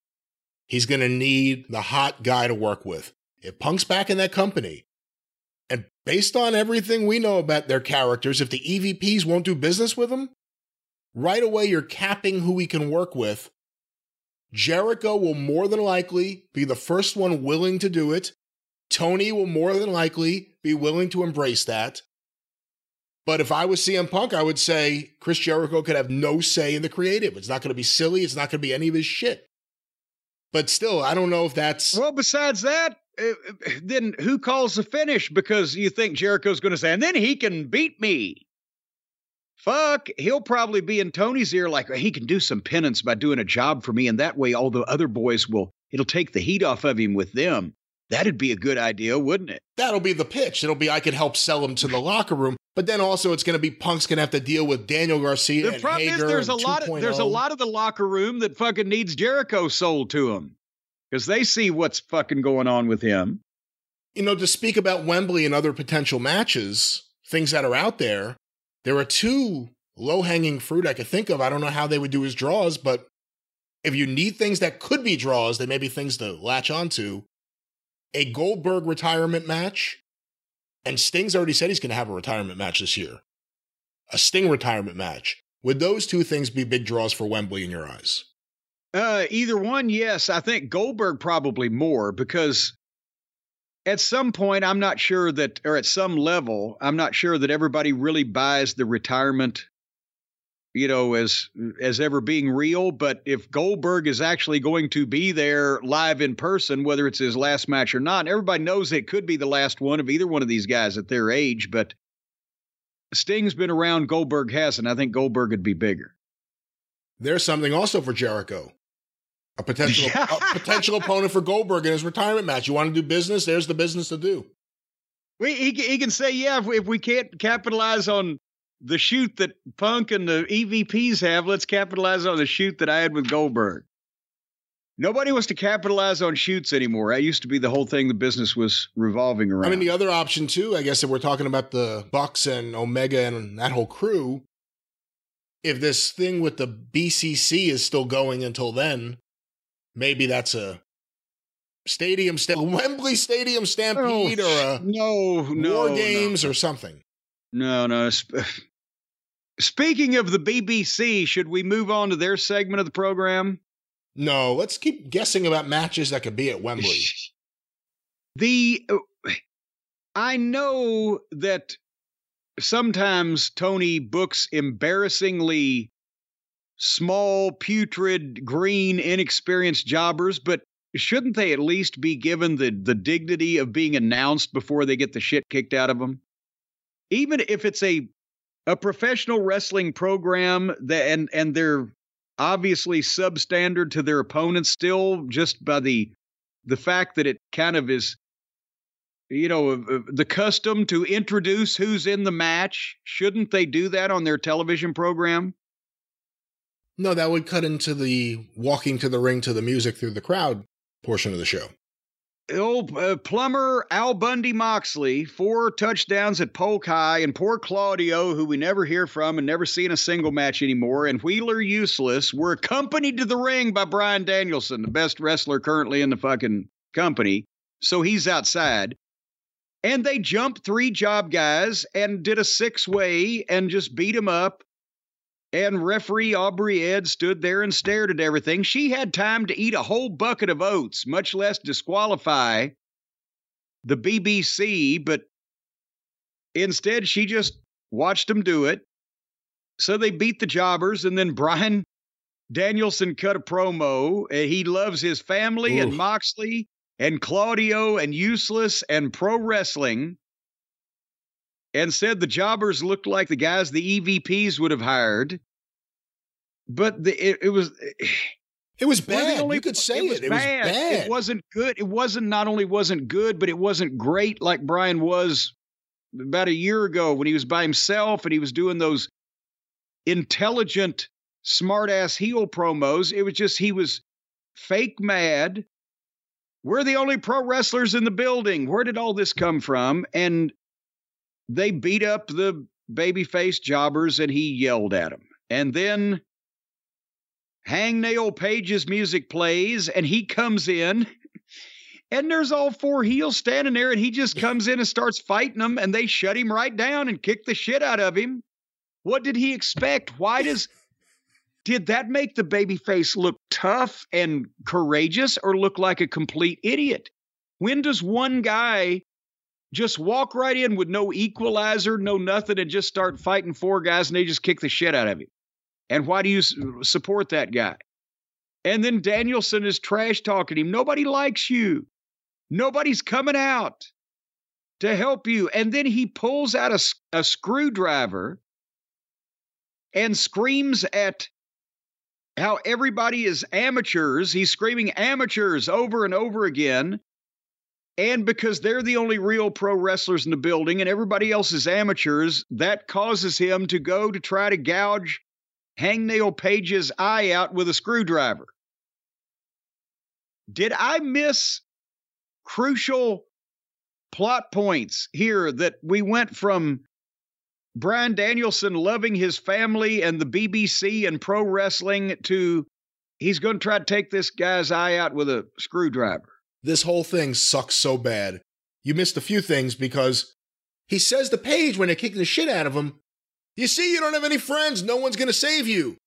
He's going to need the hot guy to work with. If Punk's back in that company, and based on everything we know about their characters, if the EVPs won't do business with him, right away you're capping who he can work with. Jericho will more than likely be the first one willing to do it. Tony will more than likely be willing to embrace that. But if I was CM Punk, I would say Chris Jericho could have no say in the creative. It's not going to be silly. It's not going to be any of his shit. But still, I don't know if that's. Well, besides that, uh, then who calls the finish? Because you think Jericho's going to say, and then he can beat me. Fuck, he'll probably be in Tony's ear like he can do some penance by doing a job for me, and that way all the other boys will. It'll take the heat off of him with them. That'd be a good idea, wouldn't it? That'll be the pitch. It'll be I could help sell him to the locker room. But then also it's going to be Punk's going to have to deal with Daniel Garcia The and problem is there's a lot of there's a oh. lot of the locker room that fucking needs Jericho sold to him because they see what's fucking going on with him. you know, to speak about Wembley and other potential matches, things that are out there, there are two low hanging fruit I could think of. I don't know how they would do his draws, but if you need things that could be draws, they may be things to latch onto. A Goldberg retirement match, and Sting's already said he's going to have a retirement match this year. A Sting retirement match. Would those two things be big draws for Wembley in your eyes? Uh, either one, yes. I think Goldberg probably more because at some point, I'm not sure that, or at some level, I'm not sure that everybody really buys the retirement, you know, as as ever being real. But if Goldberg is actually going to be there live in person, whether it's his last match or not, everybody knows it could be the last one of either one of these guys at their age. But Sting's been around, Goldberg hasn't. I think Goldberg would be bigger. There's something also for Jericho. A potential a potential opponent for Goldberg in his retirement match. You want to do business? There's the business to do. We, he, he can say, yeah, if we, if we can't capitalize on the shoot that Punk and the EVPs have, let's capitalize on the shoot that I had with Goldberg. Nobody wants to capitalize on shoots anymore. That used to be the whole thing the business was revolving around. I mean, the other option too, I guess, if we're talking about the Bucks and Omega and that whole crew, if this thing with the BCC is still going until then, maybe that's a stadium, sta- Wembley Stadium oh, Stampede or a no, no, War no. Games or something. No, no. Speaking of the BBC, should we move on to their segment of the program? No, let's keep guessing about matches that could be at Wembley. The uh, I know that sometimes Tony books embarrassingly small, putrid, green, inexperienced jobbers, but shouldn't they at least be given the the dignity of being announced before they get the shit kicked out of them? Even if it's a a professional wrestling program that and and they're obviously substandard to their opponents still just by the the fact that it kind of is you know the custom to introduce who's in the match shouldn't they do that on their television program No, that would cut into the walking to the ring to the music through the crowd portion of the show. Old uh, plumber Al Bundy Moxley, four touchdowns at Polk High, and poor Claudio, who we never hear from and never see in a single match anymore, and Wheeler Useless were accompanied to the ring by Brian Danielson, the best wrestler currently in the fucking company. So he's outside. And they jumped three job guys and did a six way and just beat him up. And referee Aubrey Ed stood there and stared at everything. She had time to eat a whole bucket of oats, much less disqualify the BBC, but instead she just watched them do it. So they beat the jobbers, and then Brian Danielson cut a promo. Uh, he loves his family and Moxley and Claudio and Useless and pro wrestling and said the jobbers looked like the guys the EVPs would have hired. But the, it, it was It was bad. only- you could say it. was It was bad. It wasn't good. It wasn't not only wasn't good, but it wasn't great like Brian was about a year ago when he was by himself and he was doing those intelligent, smart ass heel promos. It was just he was fake mad. We're the only pro wrestlers in the building. Where did all this come from? And they beat up the babyface jobbers and he yelled at them. And then Hangnail Page's music plays and he comes in and there's all four heels standing there and he just comes in and starts fighting them and they shut him right down and kick the shit out of him. What did he expect? Why does did that make the babyface look tough and courageous or look like a complete idiot? When does one guy just walk right in with no equalizer, no nothing, and just start fighting four guys and they just kick the shit out of you. And why do you support that guy? And then Danielson is trash talking him. Nobody likes you. Nobody's coming out to help you. And then he pulls out a, a screwdriver and screams at how everybody is amateurs. He's screaming amateurs over and over again. And because they're the only real pro wrestlers in the building and everybody else is amateurs, that causes him to go to try to gouge Hangnail Page's eye out with a screwdriver. Did I miss crucial plot points here that we went from Brian Danielson loving his family and the BBC and pro wrestling to he's going to try to take this guy's eye out with a screwdriver? This whole thing sucks so bad. You missed a few things because he says to Page when they're kicking the shit out of him, You see, you don't have any friends. No one's going to save you.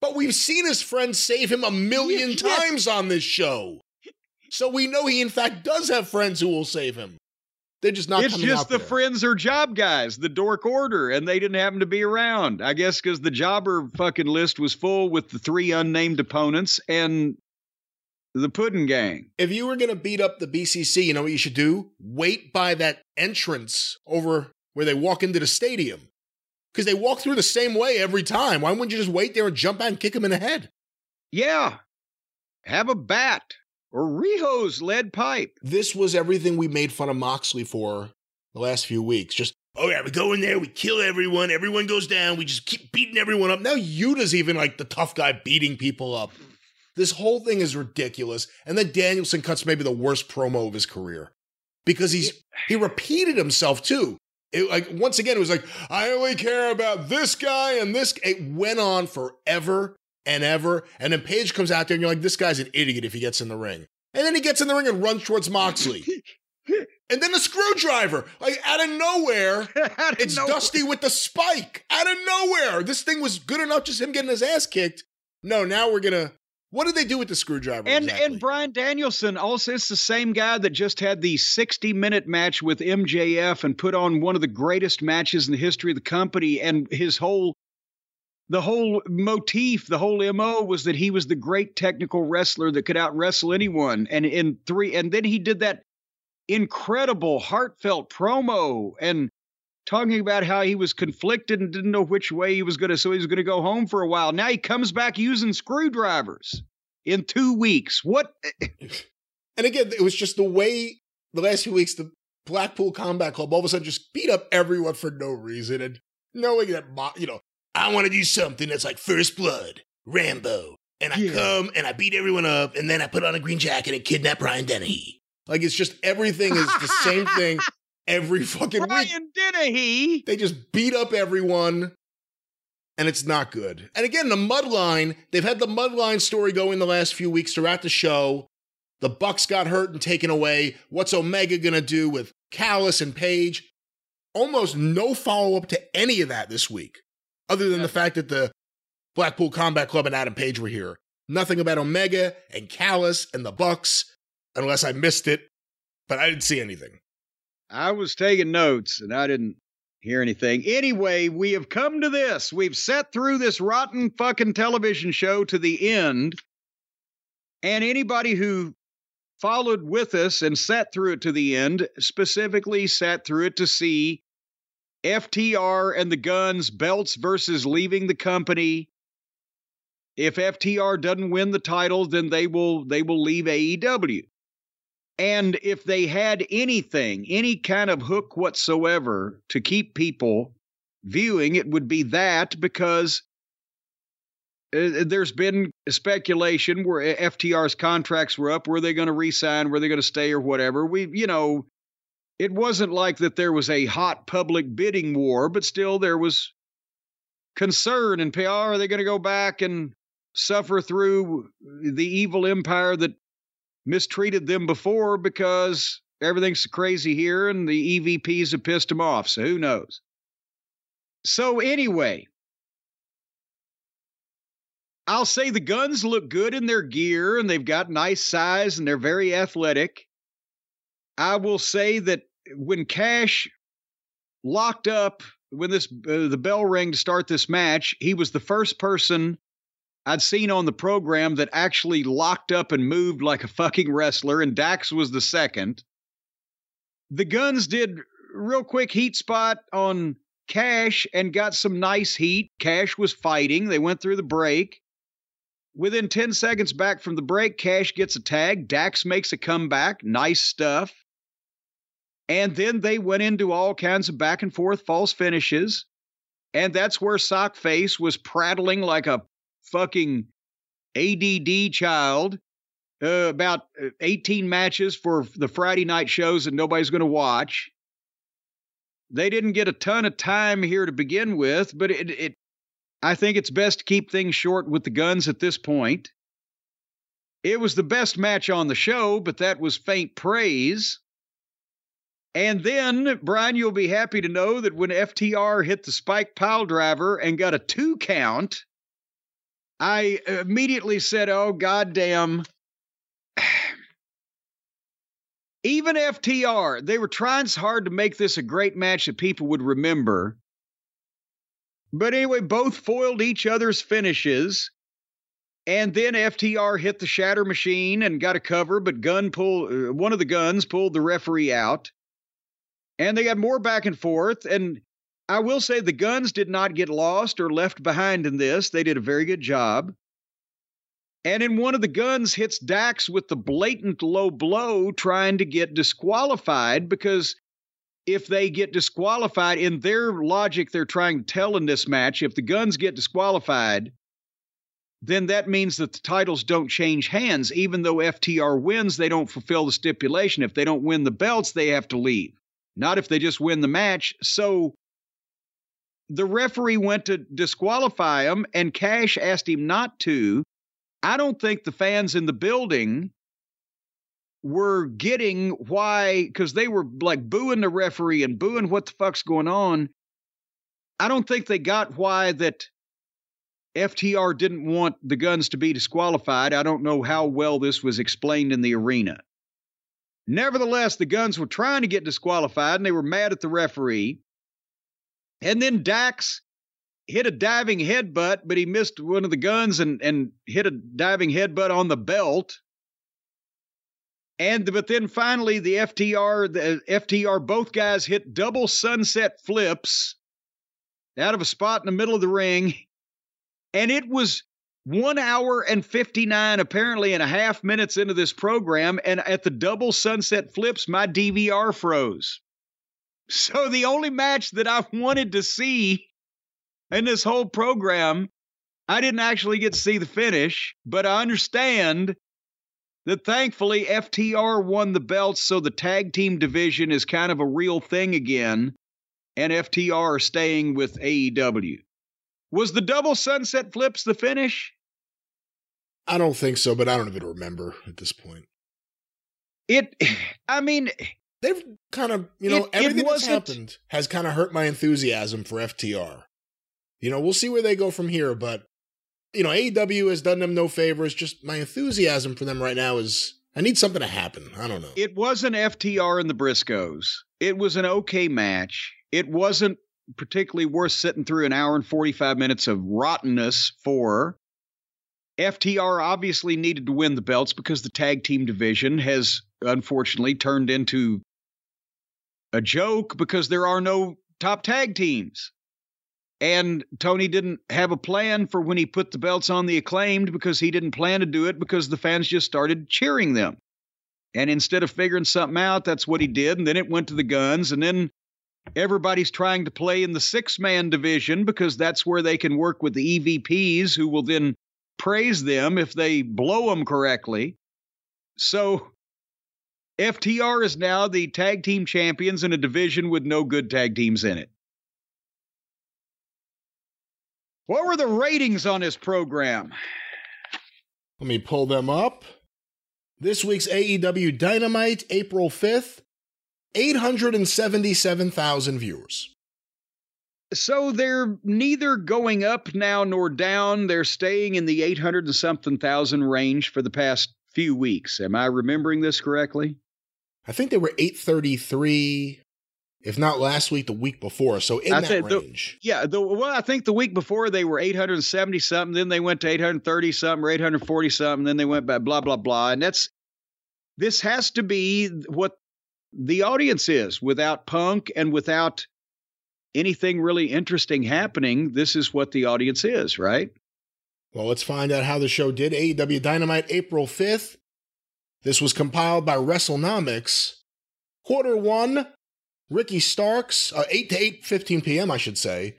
But we've seen his friends save him a million Yeah. times on this show. So we know he, in fact, does have friends who will save him. They're just not it's just the there. friends are job guys, the dork order, and they didn't happen to be around. I guess because the jobber fucking list was full with the three unnamed opponents and the Puddin Gang. if you were going to beat up the BCC, you know what you should do? Wait by that entrance over where they walk into the stadium. Because they walk through the same way every time. Why wouldn't you just wait there and jump out and kick them in the head? Yeah, have a bat or Riho's lead pipe. This was everything we made fun of Moxley for the last few weeks. Just, oh yeah, we go in there, we kill everyone, everyone goes down, we just keep beating everyone up. Now Yuta's even like the tough guy beating people up. This whole thing is ridiculous. And then Danielson cuts maybe the worst promo of his career because he's he repeated himself too. It, like once again, it was like I only care about this guy and this. It went on forever and ever. And then Page comes out there, and you're like, this guy's an idiot if he gets in the ring. And then he gets in the ring and runs towards Moxley. And then a screwdriver, like out of nowhere. Out of It's nowhere. Dusty with the spike out of nowhere. This thing was good enough, just him getting his ass kicked. No, now we're gonna. What did they do with the screwdriver? And exactly? and Brian Danielson also it's the same guy that just had the 60 minute match with MJF and put on one of the greatest matches in the history of the company. And his whole the whole motif, the whole MO was that he was the great technical wrestler that could out wrestle anyone. And in three, and then he did that incredible, heartfelt promo and talking about how he was conflicted and didn't know which way he was going to, so he was going to go home for a while. Now he comes back using screwdrivers in two weeks. What? And again, it was just the way the last few weeks the Blackpool Combat Club all of a sudden just beat up everyone for no reason and knowing that you know I want to do something that's like First Blood, Rambo, and I Yeah. come and I beat everyone up and then I put on a green jacket and kidnap Brian Dennehy. Like it's just everything is the same thing every fucking week. Brian Dennehy. They just beat up everyone, and it's not good. And again, the Mudline, they've had the Mudline story going the last few weeks throughout the show. The Bucks got hurt and taken away. What's Omega gonna do with Callis and Page? Almost no follow up to any of that this week, other than the fact that the Blackpool Combat Club and Adam Page were here. Nothing about Omega and Callis and the Bucks, unless I missed it, but I didn't see anything. I was taking notes and I didn't hear anything. Anyway, we have come to this. We've sat through this rotten fucking television show to the end. And anybody who followed with us and sat through it to the end specifically sat through it to see FTR and the Guns belts versus leaving the company. If FTR doesn't win the title, then they will they will leave AEW. And if they had anything, any kind of hook whatsoever to keep people viewing, it would be that because uh, there's been speculation where FTR's contracts were up. Were they going to resign? Were they going to stay or whatever? We, you know, it wasn't like that there was a hot public bidding war, but still there was concern and PR. Are they going to go back and suffer through the evil empire that mistreated them before because everything's crazy here and the EVPs have pissed them off. So who knows? So, anyway, I'll say the guns look good in their gear and they've got nice size and they're very athletic. I will say that when Cash locked up, when this uh, the bell rang to start this match, he was the first person I'd seen on the program that actually locked up and moved like a fucking wrestler, and Dax was the second. The guns did real quick heat spot on Cash and got some nice heat. Cash was fighting. They went through the break. Within 10 seconds back from the break, Cash gets a tag. Dax makes a comeback. Nice stuff. And then they went into all kinds of back and forth false finishes. And that's where Sockface was prattling like a fucking ADD child uh, about uh, 18 matches for the Friday night shows that nobody's going to watch. They didn't get a ton of time here to begin with, but it, it I think it's best to keep things short with the guns at this point. It was the best match on the show, but that was faint praise. And then, Brian, you'll be happy to know that when FTR hit the spike pile driver and got a two count, I immediately said, Oh, goddamn. Even FTR, they were trying so hard to make this a great match that people would remember. But anyway, both foiled each other's finishes. And then FTR hit the shatter machine and got a cover, but gun pull uh, one of the guns pulled the referee out. And they got more back and forth. And I will say the guns did not get lost or left behind in this. They did a very good job. And in one of the guns hits Dax with the blatant low blow, trying to get disqualified because if they get disqualified in their logic they're trying to tell in this match, if the guns get disqualified, then that means that the titles don't change hands. Even though FTR wins, they don't fulfill the stipulation. If they don't win the belts, they have to leave. Not if they just win the match. So the referee went to disqualify him, and Cash asked him not to. I don't think the fans in the building were getting why, because they were like booing the referee and booing what the fuck's going on. I don't think they got why that FTR didn't want the guns to be disqualified. I don't know how well this was explained in the arena. Nevertheless, the guns were trying to get disqualified and they were mad at the referee. And then Dax hit a diving headbutt, but he missed one of the guns and, and hit a diving headbutt on the belt. And but then finally the FTR, the FTR, both guys hit double sunset flips out of a spot in the middle of the ring. And it was one hour and 59, apparently, and a half minutes into this program. And at the double sunset flips, my DVR froze. So the only match that I wanted to see in this whole program, I didn't actually get to see the finish, but I understand that thankfully FTR won the belts, so the tag team division is kind of a real thing again, and FTR staying with AEW. Was the double sunset flips the finish? I don't think so, but I don't even remember at this point. It, I mean, They've kind of, you know, It- it everything that's happened has kind of hurt my enthusiasm for FTR. You know, we'll see where they go from here, but you know, AEW has done them no favors. Just my enthusiasm for them right now is I need something to happen. I don't know. it wasn't FTR and the Briscoes. It was an okay match. It wasn't particularly worth sitting through an hour and 45 minutes of rottenness for. FTR obviously needed to win the belts because the tag team division has unfortunately turned into a joke because there are no top tag teams. And Tony didn't have a plan for when he put the belts on the acclaimed because he didn't plan to do it because the fans just started cheering them. And instead of figuring something out, that's what he did. And then it went to the guns. And then everybody's trying to play in the six man division because that's where they can work with the EVPs who will then praise them if they blow them correctly. So FTR is now the tag team champions in a division with no good tag teams in it. What were the ratings on this program? Let me pull them up. This week's AEW Dynamite, April 5th, 877,000 viewers. So they're neither going up now nor down. They're staying in the 800 and something thousand range for the past few weeks. Am I remembering this correctly? I think they were 833, if not last week, the week before. So in I that think the- range. Yeah, the, well, I think the week before they were 870 something, then they went to 830 something or 840 something, then they went back, blah, blah, blah. And that's, this has to be what the audience is without punk and without anything really interesting happening. This is what the audience is, right? Well, let's find out how the show did. AEW Dynamite, April 5th. This was compiled by WrestleNomics. Quarter one, Ricky Starks, uh, 8 to 8, 15 p.m., I should say.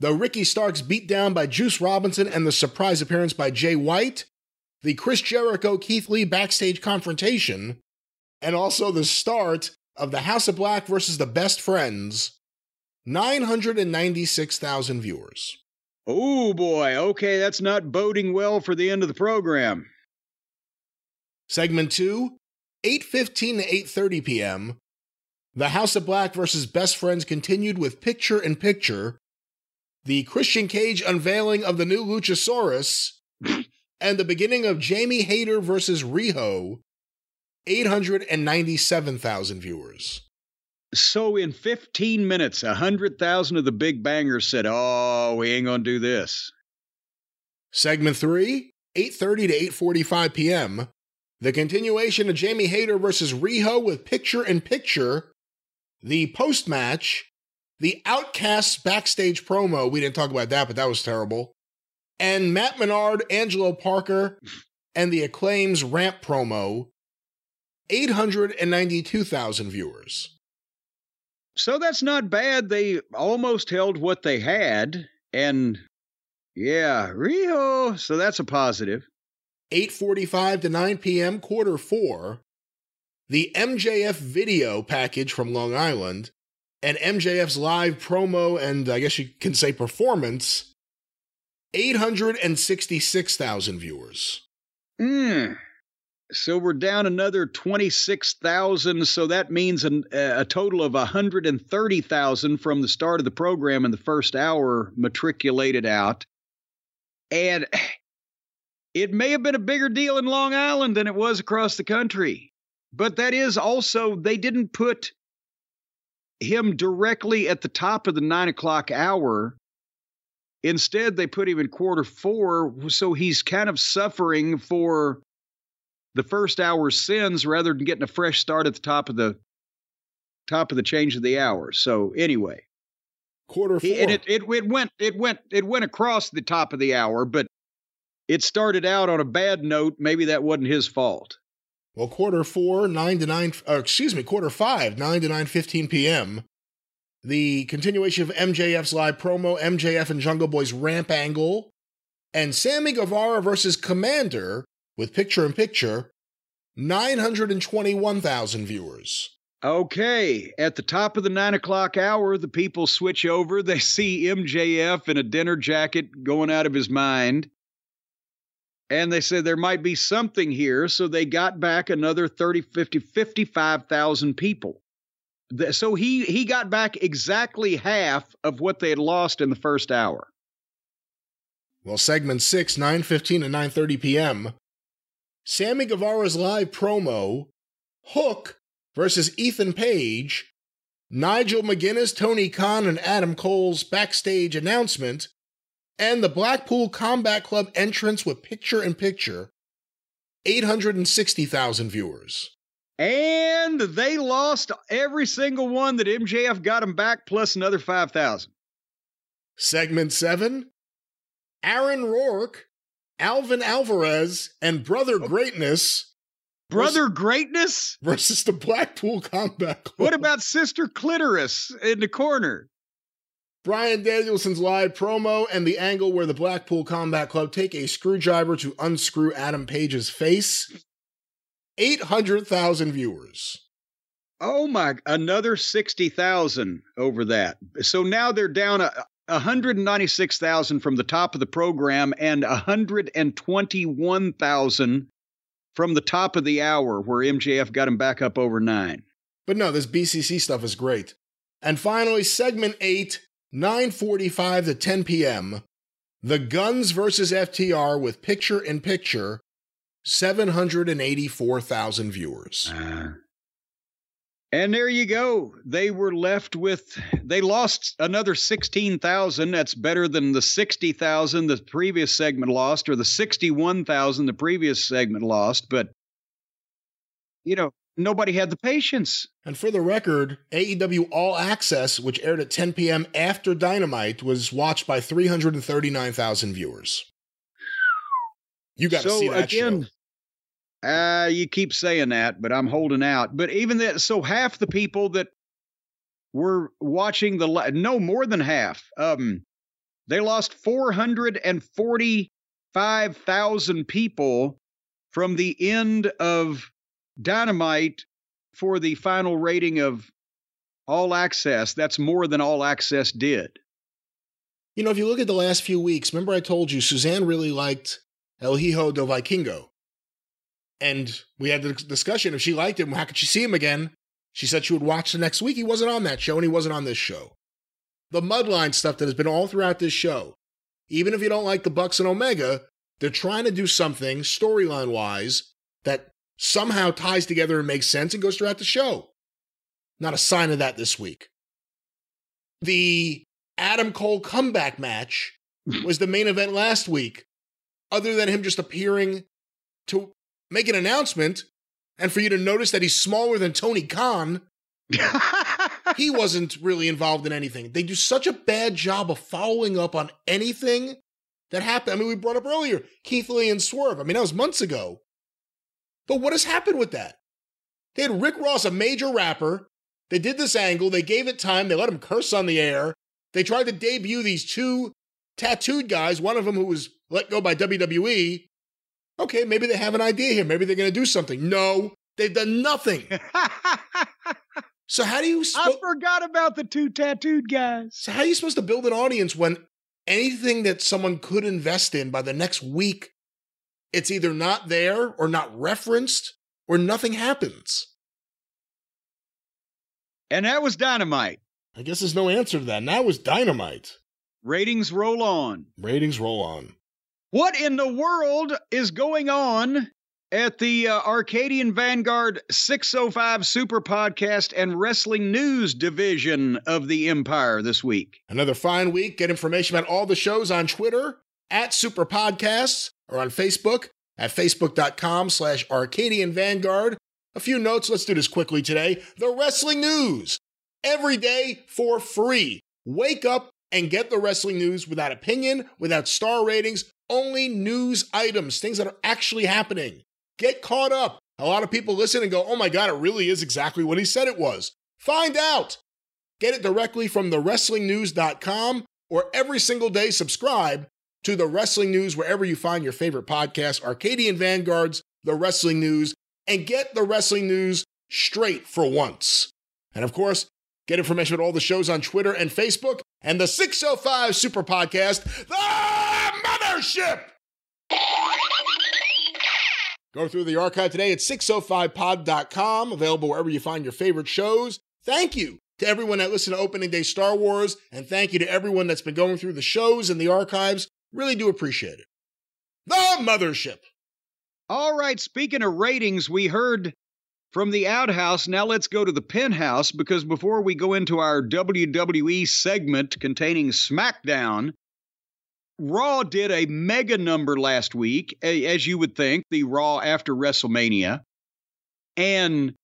The Ricky Starks beat down by Juice Robinson and the surprise appearance by Jay White. The Chris Jericho Keith Lee backstage confrontation. And also the start of the House of Black versus the Best Friends. 996,000 viewers. Oh boy, okay, that's not boding well for the end of the program. Segment 2, 8:15 to 8:30 p.m. The House of Black versus Best Friends continued with picture in picture, the Christian Cage unveiling of the new Luchasaurus, and the beginning of Jamie Hayter versus Riho. 897,000 viewers. So in 15 minutes, 100,000 of the big bangers said, "Oh, we ain't going to do this." Segment 3, 8:30 to 8:45 p.m. The continuation of Jamie Hayter versus Riho with picture in picture. The post-match, the Outcasts backstage promo. We didn't talk about that, but that was terrible. And Matt Menard, Angelo Parker, and the Acclaims ramp promo. 892,000 viewers. So that's not bad. They almost held what they had and yeah, Riho. So that's a positive. 8:45 to 9 p.m. quarter 4 the MJF video package from Long Island and MJF's live promo and I guess you can say performance 866,000 viewers Mm. So we're down another 26,000. So that means an, a total of 130,000 from the start of the program in the first hour matriculated out. And it may have been a bigger deal in Long Island than it was across the country. But that is also, they didn't put him directly at the top of the nine o'clock hour. Instead, they put him in quarter four. So he's kind of suffering for the first hour's sins rather than getting a fresh start at the top of the top of the change of the hour. So anyway, Quarter four. he, and it, it it went it went it went across the top of the hour, but it started out on a bad note. Maybe that wasn't his fault. Well, quarter four, nine to nine, or excuse me, quarter five, nine to nine fifteen p.m. The continuation of MJF's live promo, MJF and Jungle Boy's ramp angle, and Sammy Guevara versus Komander with picture in picture, nine hundred and twenty-one thousand viewers. Okay, at the top of the nine o'clock hour, the people switch over. They see MJF in a dinner jacket going out of his mind. And they said there might be something here. So they got back another 30, 50, 55,000 people. So he, he got back exactly half of what they had lost in the first hour. Well, segment six, 9.15 and 9.30 p.m. Sammy Guevara's live promo, Hook versus Ethan Page, Nigel McGuinness, Tony Khan, and Adam Cole's backstage announcement, and the Blackpool Combat Club entrance with picture in picture, 860,000 viewers. And they lost every single one that MJF got them back, plus another 5,000. Segment 7 Aaron Rourke, Alvin Alvarez, and Brother oh. Greatness Brother Greatness? versus the Blackpool Combat Club. What about Sister Clitoris in the corner? Brian Danielson's live promo and the angle where the Blackpool Combat Club take a screwdriver to unscrew Adam Page's face. 800,000 viewers. Oh my, another 60,000 over that. So now they're down a, 196,000 from the top of the program and 121,000 from the top of the hour where MJF got him back up over nine. But no, this BCC stuff is great. And finally, segment 8, 9:45 to 10 p.m. The Guns versus FTR with picture in picture, 784,000 viewers. Ah. And there you go. They were left with, they lost another 16,000. That's better than the 60,000 the previous segment lost, or the 61,000 the previous segment lost. But, you know, nobody had the patience. And for the record, AEW All Access, which aired at 10 p.m. after Dynamite, was watched by 339,000 viewers. You got to so see that again, show. Uh, you keep saying that, but I'm holding out. But even that, so half the people that were watching the no more than half. Um, they lost 445,000 people from the end of Dynamite for the final rating of All Access. That's more than All Access did. You know, if you look at the last few weeks, remember I told you Suzanne really liked El Hijo del Vikingo. And we had the discussion if she liked him, how could she see him again? She said she would watch the next week. He wasn't on that show and he wasn't on this show. The Mudline stuff that has been all throughout this show, even if you don't like the Bucks and Omega, they're trying to do something storyline wise that somehow ties together and makes sense and goes throughout the show. Not a sign of that this week. The Adam Cole comeback match was the main event last week, other than him just appearing to make an announcement and for you to notice that he's smaller than Tony Khan. he wasn't really involved in anything. They do such a bad job of following up on anything that happened. I mean, we brought up earlier Keith Lee and Swerve. I mean, that was months ago. But what has happened with that? They had Rick Ross, a major rapper. They did this angle. They gave it time. They let him curse on the air. They tried to debut these two tattooed guys, one of them who was let go by WWE. Okay, maybe they have an idea here. Maybe they're going to do something. No, they've done nothing. So how do you I forgot about the two tattooed guys. so how are you supposed to build an audience when anything that someone could invest in by the next week it's either not there or not referenced or nothing happens. And that was Dynamite. I guess there's no answer to that. And that was Dynamite. Ratings roll on. Ratings roll on. What in the world is going on at the uh, Arcadian Vanguard 605 Super Podcast and Wrestling News division of the Empire this week? Another fine week. Get information about all the shows on Twitter at Super Podcasts or on Facebook at facebook.com slash Arcadian Vanguard. A few notes. Let's do this quickly today. The wrestling news every day for free. Wake up and get the wrestling news without opinion, without star ratings, only news items, things that are actually happening. Get caught up. A lot of people listen and go, oh my God, it really is exactly what he said it was. Find out. Get it directly from thewrestlingnews.com or every single day subscribe to the wrestling news wherever you find your favorite podcast, Arcadian Vanguards, the wrestling news, and get the wrestling news straight for once. And of course, get information about all the shows on Twitter and Facebook and the 605 Super Podcast, The Mothership. Go through the archive today at 605pod.com, available wherever you find your favorite shows. Thank you to everyone that listened to Opening Day Star Wars, and thank you to everyone that's been going through the shows and the archives. Really do appreciate it. The Mothership. All right, speaking of ratings, we heard from the outhouse. Now let's go to the penthouse because before we go into our WWE segment containing SmackDown, Raw did a mega number last week, as you would think, the Raw after WrestleMania. And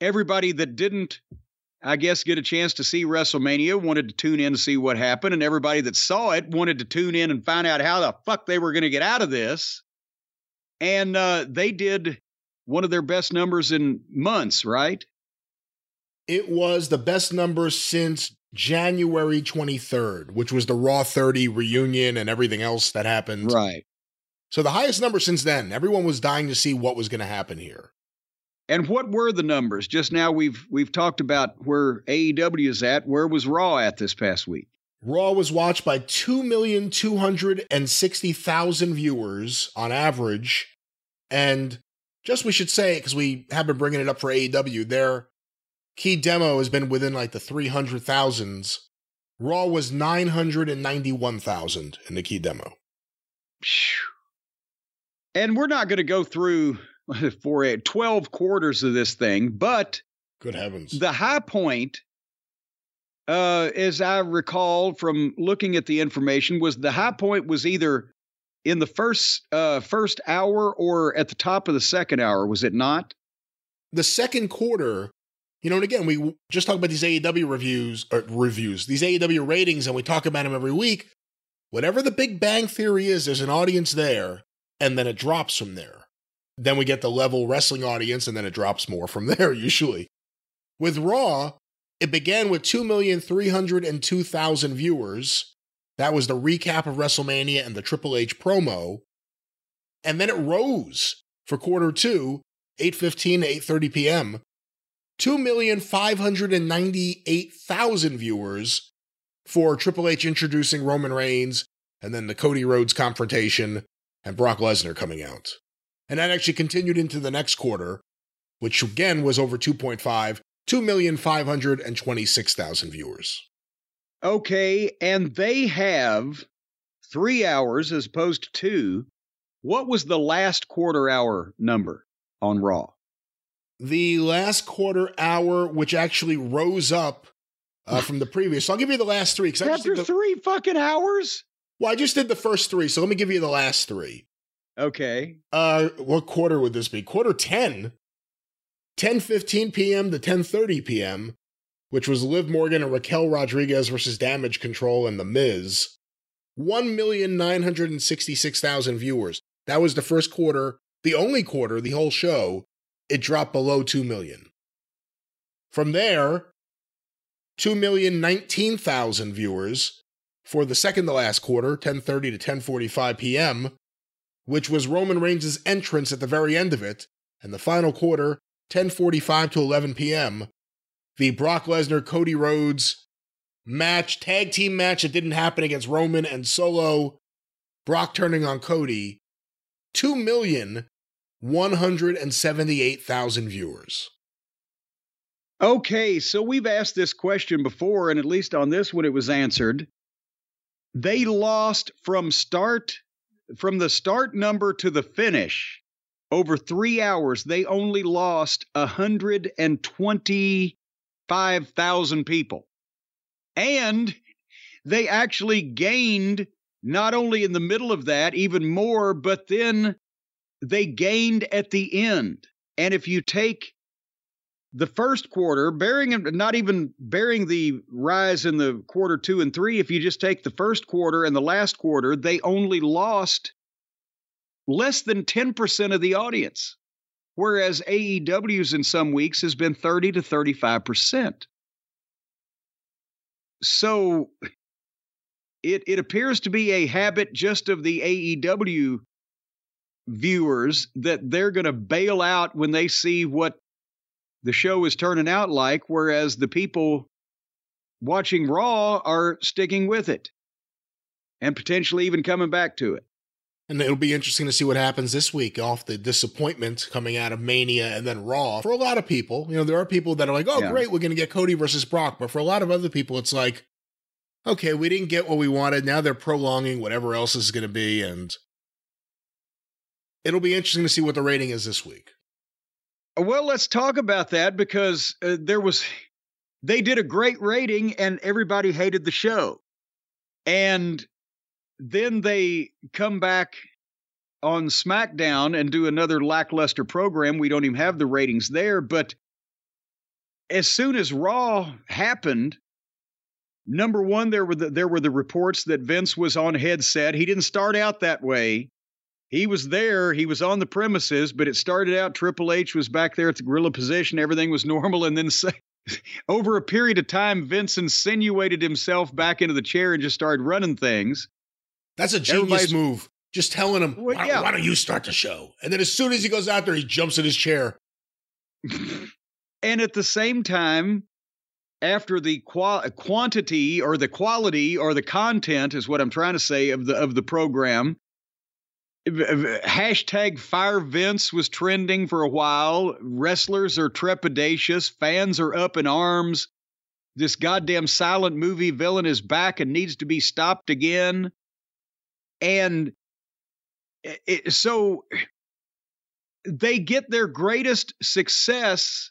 everybody that didn't, I guess, get a chance to see WrestleMania wanted to tune in to see what happened. And everybody that saw it wanted to tune in and find out how the fuck they were going to get out of this. And uh, they did one of their best numbers in months, right? It was the best number since January 23rd, which was the Raw 30 reunion and everything else that happened. Right. So the highest number since then. Everyone was dying to see what was going to happen here. And what were the numbers? Just now we've we've talked about where AEW is at. Where was Raw at this past week? Raw was watched by 2,260,000 viewers on average. And just we should say, because we have been bringing it up for AEW, their key demo has been within like the 300,000s. Raw was 991,000 in the key demo. And we're not going to go through for a 12 quarters of this thing, but good heavens. The high point uh, as I recall from looking at the information, was the high point was either in the first uh, first hour or at the top of the second hour. Was it not? The second quarter, you know, and again, we just talk about these AEW reviews or reviews, these AEW ratings, and we talk about them every week. Whatever the Big Bang Theory is, there's an audience there, and then it drops from there. Then we get the level wrestling audience, and then it drops more from there, usually. With Raw, it began with 2,302,000 viewers. That was the recap of WrestleMania and the Triple H promo. And then it rose for quarter two, 8.15 to 8.30 p.m., 2,598,000 viewers for Triple H introducing Roman Reigns and then the Cody Rhodes confrontation and Brock Lesnar coming out. And that actually continued into the next quarter, which again was over 2.5 2,526,000 viewers. Okay, and they have three hours as opposed to two. What was the last quarter hour number on Raw? The last quarter hour, which actually rose up uh, from the previous. So I'll give you the last three. After the, three fucking hours? Well, I just did the first three, so let me give you the last three. Okay. Uh, what quarter would this be? Quarter 10 10:15 p.m. to 10:30 p.m., which was Liv Morgan and Raquel Rodriguez versus Damage Control and The Miz. 1,966,000 viewers. That was the first quarter, the only quarter, the whole show. It dropped below 2 million. From there, 2,019,000 viewers for the second to last quarter, 10:30 to 10:45 p.m., which was Roman Reigns' entrance at the very end of it, and the final quarter 10:45 to 11 p.m. The Brock Lesnar Cody Rhodes match, tag team match that didn't happen against Roman and Solo. Brock turning on Cody. 2,178,000 viewers. Okay, so we've asked this question before, and at least on this one it was answered. They lost from start from the start number to the finish over three hours. They only lost 125,000 people. And they actually gained not only in the middle of that, even more, but then they gained at the end. And if you take the first quarter, bearing not even bearing the rise in the quarter two and three, if you just take the first quarter and the last quarter, they only lost less than 10% of the audience. Whereas AEW's in some weeks has been 30 to 35%. So it, it appears to be a habit just of the AEW viewers that they're going to bail out when they see what the show is turning out like, whereas the people watching Raw are sticking with it and potentially even coming back to it. And it'll be interesting to see what happens this week off the disappointment coming out of Mania and then Raw. For a lot of people, you know, there are people that are like, oh, yeah. great, we're going to get Cody versus Brock. But for a lot of other people, it's like, okay, we didn't get what we wanted. Now they're prolonging whatever else is going to be. And it'll be interesting to see what the rating is this week. Well, let's talk about that because uh, there was, they did a great rating and everybody hated the show. And then they come back on SmackDown and do another lackluster program. We don't even have the ratings there. But as soon as Raw happened, number one, there were the, there were the reports that Vince was on headset. He didn't start out that way he was there, he was on the premises, but it started out Triple H was back there at the gorilla position, everything was normal, and then over a period of time, Vince insinuated himself back into the chair and just started running things. That's a genius Everybody's, move. Just telling him, well, why, yeah. why don't you start the show? And then as soon as he goes out there, he jumps in his chair. and at the same time, after the qual- quantity or the quality or the content is what I'm trying to say of the of the program hashtag fire Vince was trending for a while. Wrestlers are trepidatious. Fans are up in arms. This goddamn silent movie villain is back and needs to be stopped again. And it, so they get their greatest success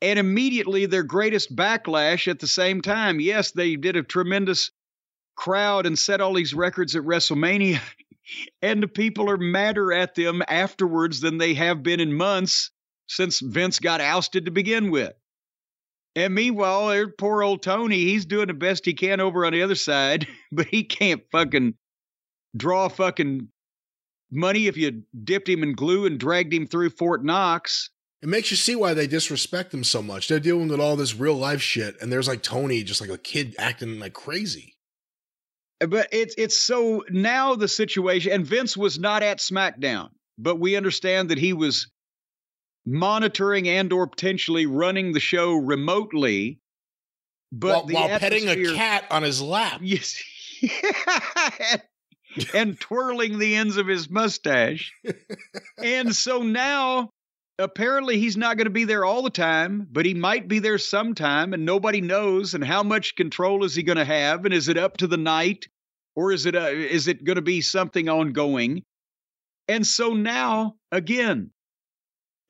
and immediately their greatest backlash at the same time. Yes, they did a tremendous crowd and set all these records at WrestleMania and the people are madder at them afterwards than they have been in months since Vince got ousted to begin with. And meanwhile, poor old Tony, he's doing the best he can over on the other side, but he can't fucking draw fucking money if you dipped him in glue and dragged him through Fort Knox. It makes you see why they disrespect him so much. They're dealing with all this real life shit, and there's like Tony, just like a kid acting like crazy but it's it's so now the situation and Vince was not at SmackDown, but we understand that he was monitoring and or potentially running the show remotely. But while, while petting a cat on his lap. Yes. and twirling the ends of his mustache. and so now apparently he's not going to be there all the time, but he might be there sometime and nobody knows. And how much control is he going to have? And is it up to the night or is it a, is it going to be something ongoing? And so now again,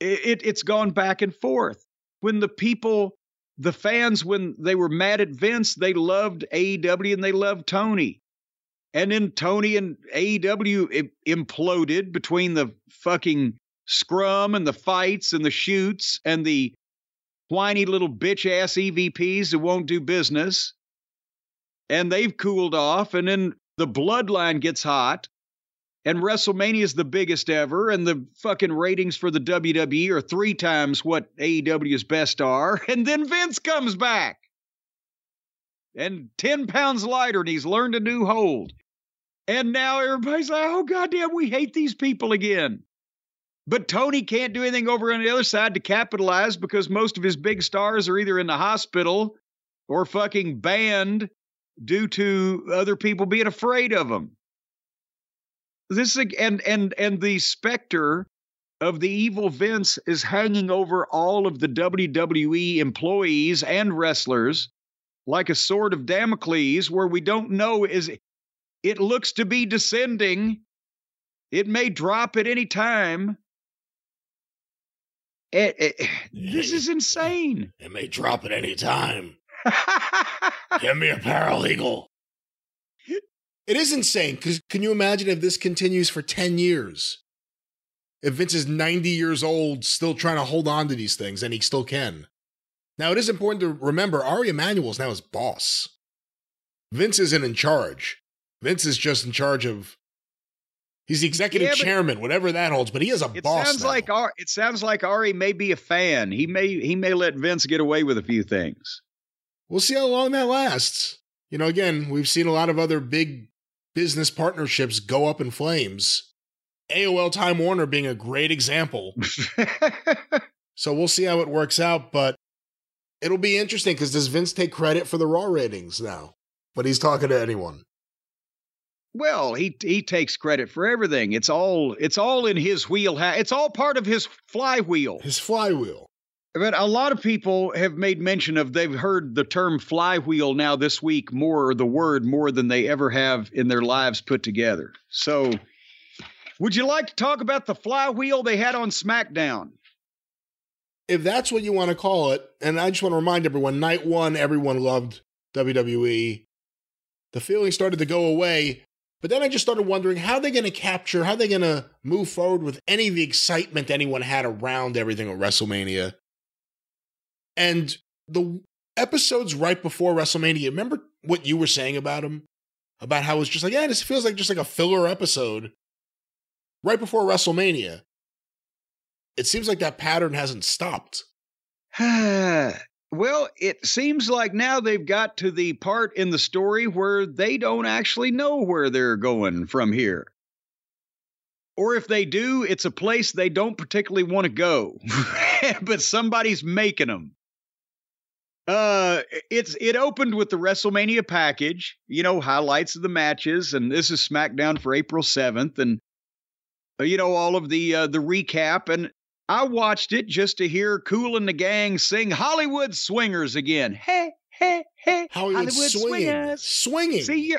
it, it's gone back and forth. When the people, the fans, when they were mad at Vince, they loved AEW and they loved Tony. And then Tony and AEW imploded between the fucking scrum and the fights and the shoots and the whiny little bitch ass EVPs who won't do business. And they've cooled off. And then the bloodline gets hot. And WrestleMania is the biggest ever. And the fucking ratings for the WWE are three times what AEW's best are. And then Vince comes back. And 10 pounds lighter, and he's learned a new hold. And now everybody's like, oh, goddamn, we hate these people again. But Tony can't do anything over on the other side to capitalize because most of his big stars are either in the hospital or fucking banned due to other people being afraid of him. this is and and and the specter of the evil Vince is hanging over all of the WWE employees and wrestlers like a sword of Damocles, where we don't know is it looks to be descending. It may drop at any time. It- it- this is insane. It may drop at any time. Give me a paralegal. It is insane because can you imagine if this continues for 10 years? If Vince is 90 years old, still trying to hold on to these things, and he still can. Now, it is important to remember Ari Emanuel is now his boss. Vince isn't in charge. Vince is just in charge of. He's the executive Yeah, chairman, whatever that holds, but he is a It boss. sounds now. like Ari, it sounds like Ari may be a fan. He may he may let Vince get away with a few things. We'll see how long that lasts. You know, again, we've seen a lot of other big business partnerships go up in flames. AOL Time Warner being a great example. So we'll see how it works out, but it'll be interesting because does Vince take credit for the Raw ratings now? But he's talking to anyone. Well, he he takes credit for everything. It's all it's all in his wheelhouse. It's all part of his flywheel. His flywheel. But a lot of people have made mention of they've heard the term flywheel now this week more, or the word more than they ever have in their lives put together. So, would you like to talk about the flywheel they had on SmackDown? If that's what you want to call it, and I just want to remind everyone, night one, everyone loved WWE. The feeling started to go away, but then I just started wondering how they're going to capture, how they're going to move forward with any of the excitement anyone had around everything at WrestleMania. And the episodes right before WrestleMania, remember what you were saying about them? About how it's just like, yeah, this feels like just like a filler episode right before WrestleMania. It seems like that pattern hasn't stopped. well, it seems like now they've got to the part in the story where they don't actually know where they're going from here. Or if they do, it's a place they don't particularly want to go, but somebody's making them. Uh, it's it opened with the WrestleMania package, you know, highlights of the matches, and this is SmackDown for April seventh, and uh, you know all of the uh, the recap, and I watched it just to hear Cool and the Gang sing Hollywood Swingers again. Hey, hey, hey, Hollywood, swinging, swinging. See, you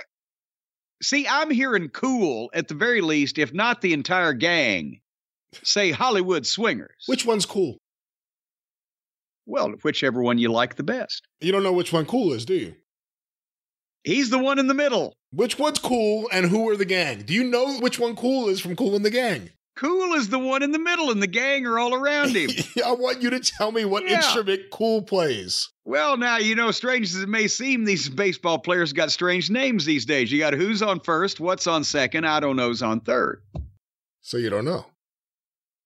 see, I'm hearing Cool at the very least, if not the entire gang, say Hollywood Swingers. Which one's cool? well, whichever one you like the best. You don't know which one cool is, do you? He's the one in the middle. Which one's cool and who are the gang? Do you know which one cool is from Cool and the Gang? Cool is the one in the middle, and the gang are all around him. I want you to tell me what Yeah. instrument Cool plays. well, now, you know, strange as it may seem, these baseball players got strange names these days. You got who's on first, what's on second, I don't know's on third. So you don't know.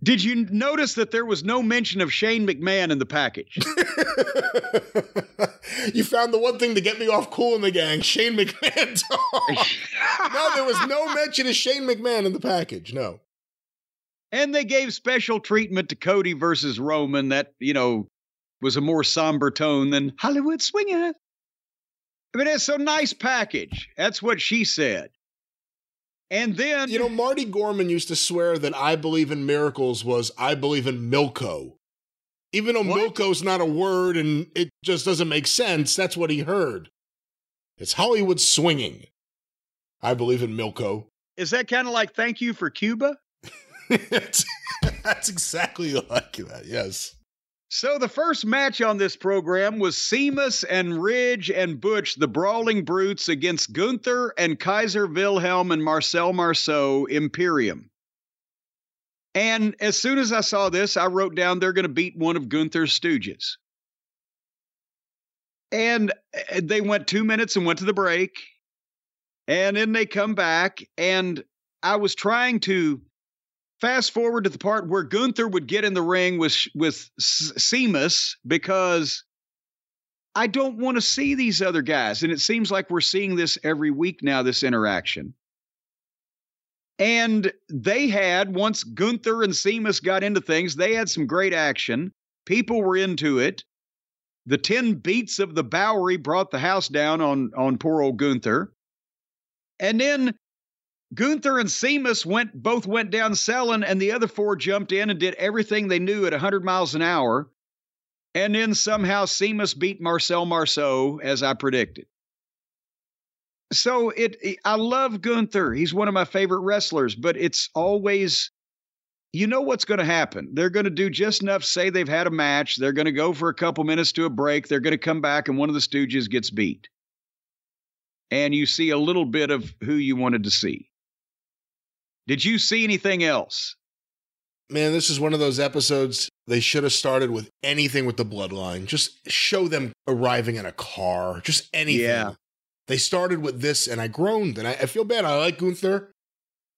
Did you notice that there was no mention of Shane McMahon in the package? you found the one thing to get me off Cool and the Gang, Shane McMahon no, there was no mention of Shane McMahon in the package. No. And they gave special treatment to Cody versus Roman that, you know, was a more somber tone than Hollywood Swinger. I mean, it's a nice package. That's what she said. And then, You know, Marty Gorman used to swear that I believe in miracles was I believe in Milko. Even though What? Milko's not a word and it just doesn't make sense, that's what he heard. It's Hollywood swinging. I believe in Milko. is that kind of like thank you for Cuba? that's exactly like that, yes. So the first match on this program was Sheamus and Ridge and Butch, the Brawling Brutes, against Gunther and Kaiser Wilhelm and Marcel Marceau Imperium. And as soon as I saw this, I wrote down they're going to beat one of Gunther's stooges. And uh, they went two minutes and went to the break. And then they come back. And I was trying to fast forward to the part where Gunther would get in the ring with with Sheamus because I don't want to see these other guys, and it seems like we're seeing this every week now. This interaction, and they had once Gunther and Sheamus got into things, they had some great action. People were into it. The ten beats of the Bodhrán brought the house down on on poor old Gunther, and then Gunther and Sheamus went both went down selling, and the other four jumped in and did everything they knew at 100 miles an hour. And then somehow Sheamus beat Marcel Marceau, as I predicted. So it, I love Gunther. He's one of my favorite wrestlers, but it's always, you know what's going to happen. They're going to do just enough, say they've had a match. They're going to go for a couple minutes to a break. They're going to come back, and one of the Stooges gets beat. And you see a little bit of who you wanted to see. Did you see anything else? Man, this is one of those episodes they should have started with anything with the bloodline. Just show them arriving in a car, just anything. Yeah. They started with this, and I groaned, and I, I feel bad. I like Gunther.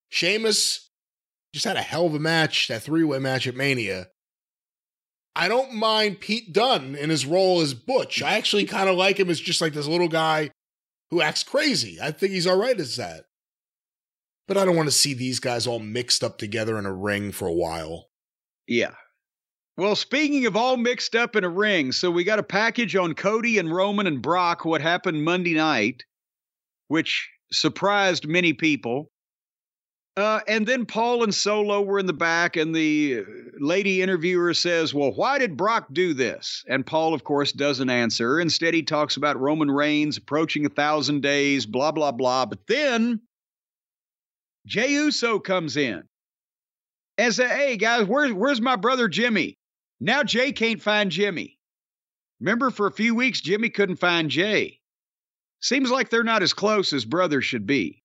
Sheamus just had a hell of a match, that three way match at Mania. I don't mind Pete Dunne in his role as Butch. I actually kind of like him as just like this little guy who acts crazy. I think he's all right as that. But I don't want to see these guys all mixed up together in a ring for a while. Yeah. Well, speaking of all mixed up in a ring, so we got a package on Cody and Roman and Brock, what happened Monday night, which surprised many people. Uh, and then Paul and Solo were in the back, and the lady interviewer says, Well, why did Brock do this? And Paul, of course, doesn't answer. Instead, he talks about Roman Reigns approaching a thousand days, blah, blah, blah. But then Jey Uso comes in and says, Hey, guys, where's, where's my brother Jimmy? Now Jey can't find Jimmy. Remember, for a few weeks, Jimmy couldn't find Jey. Seems like they're not as close as brothers should be.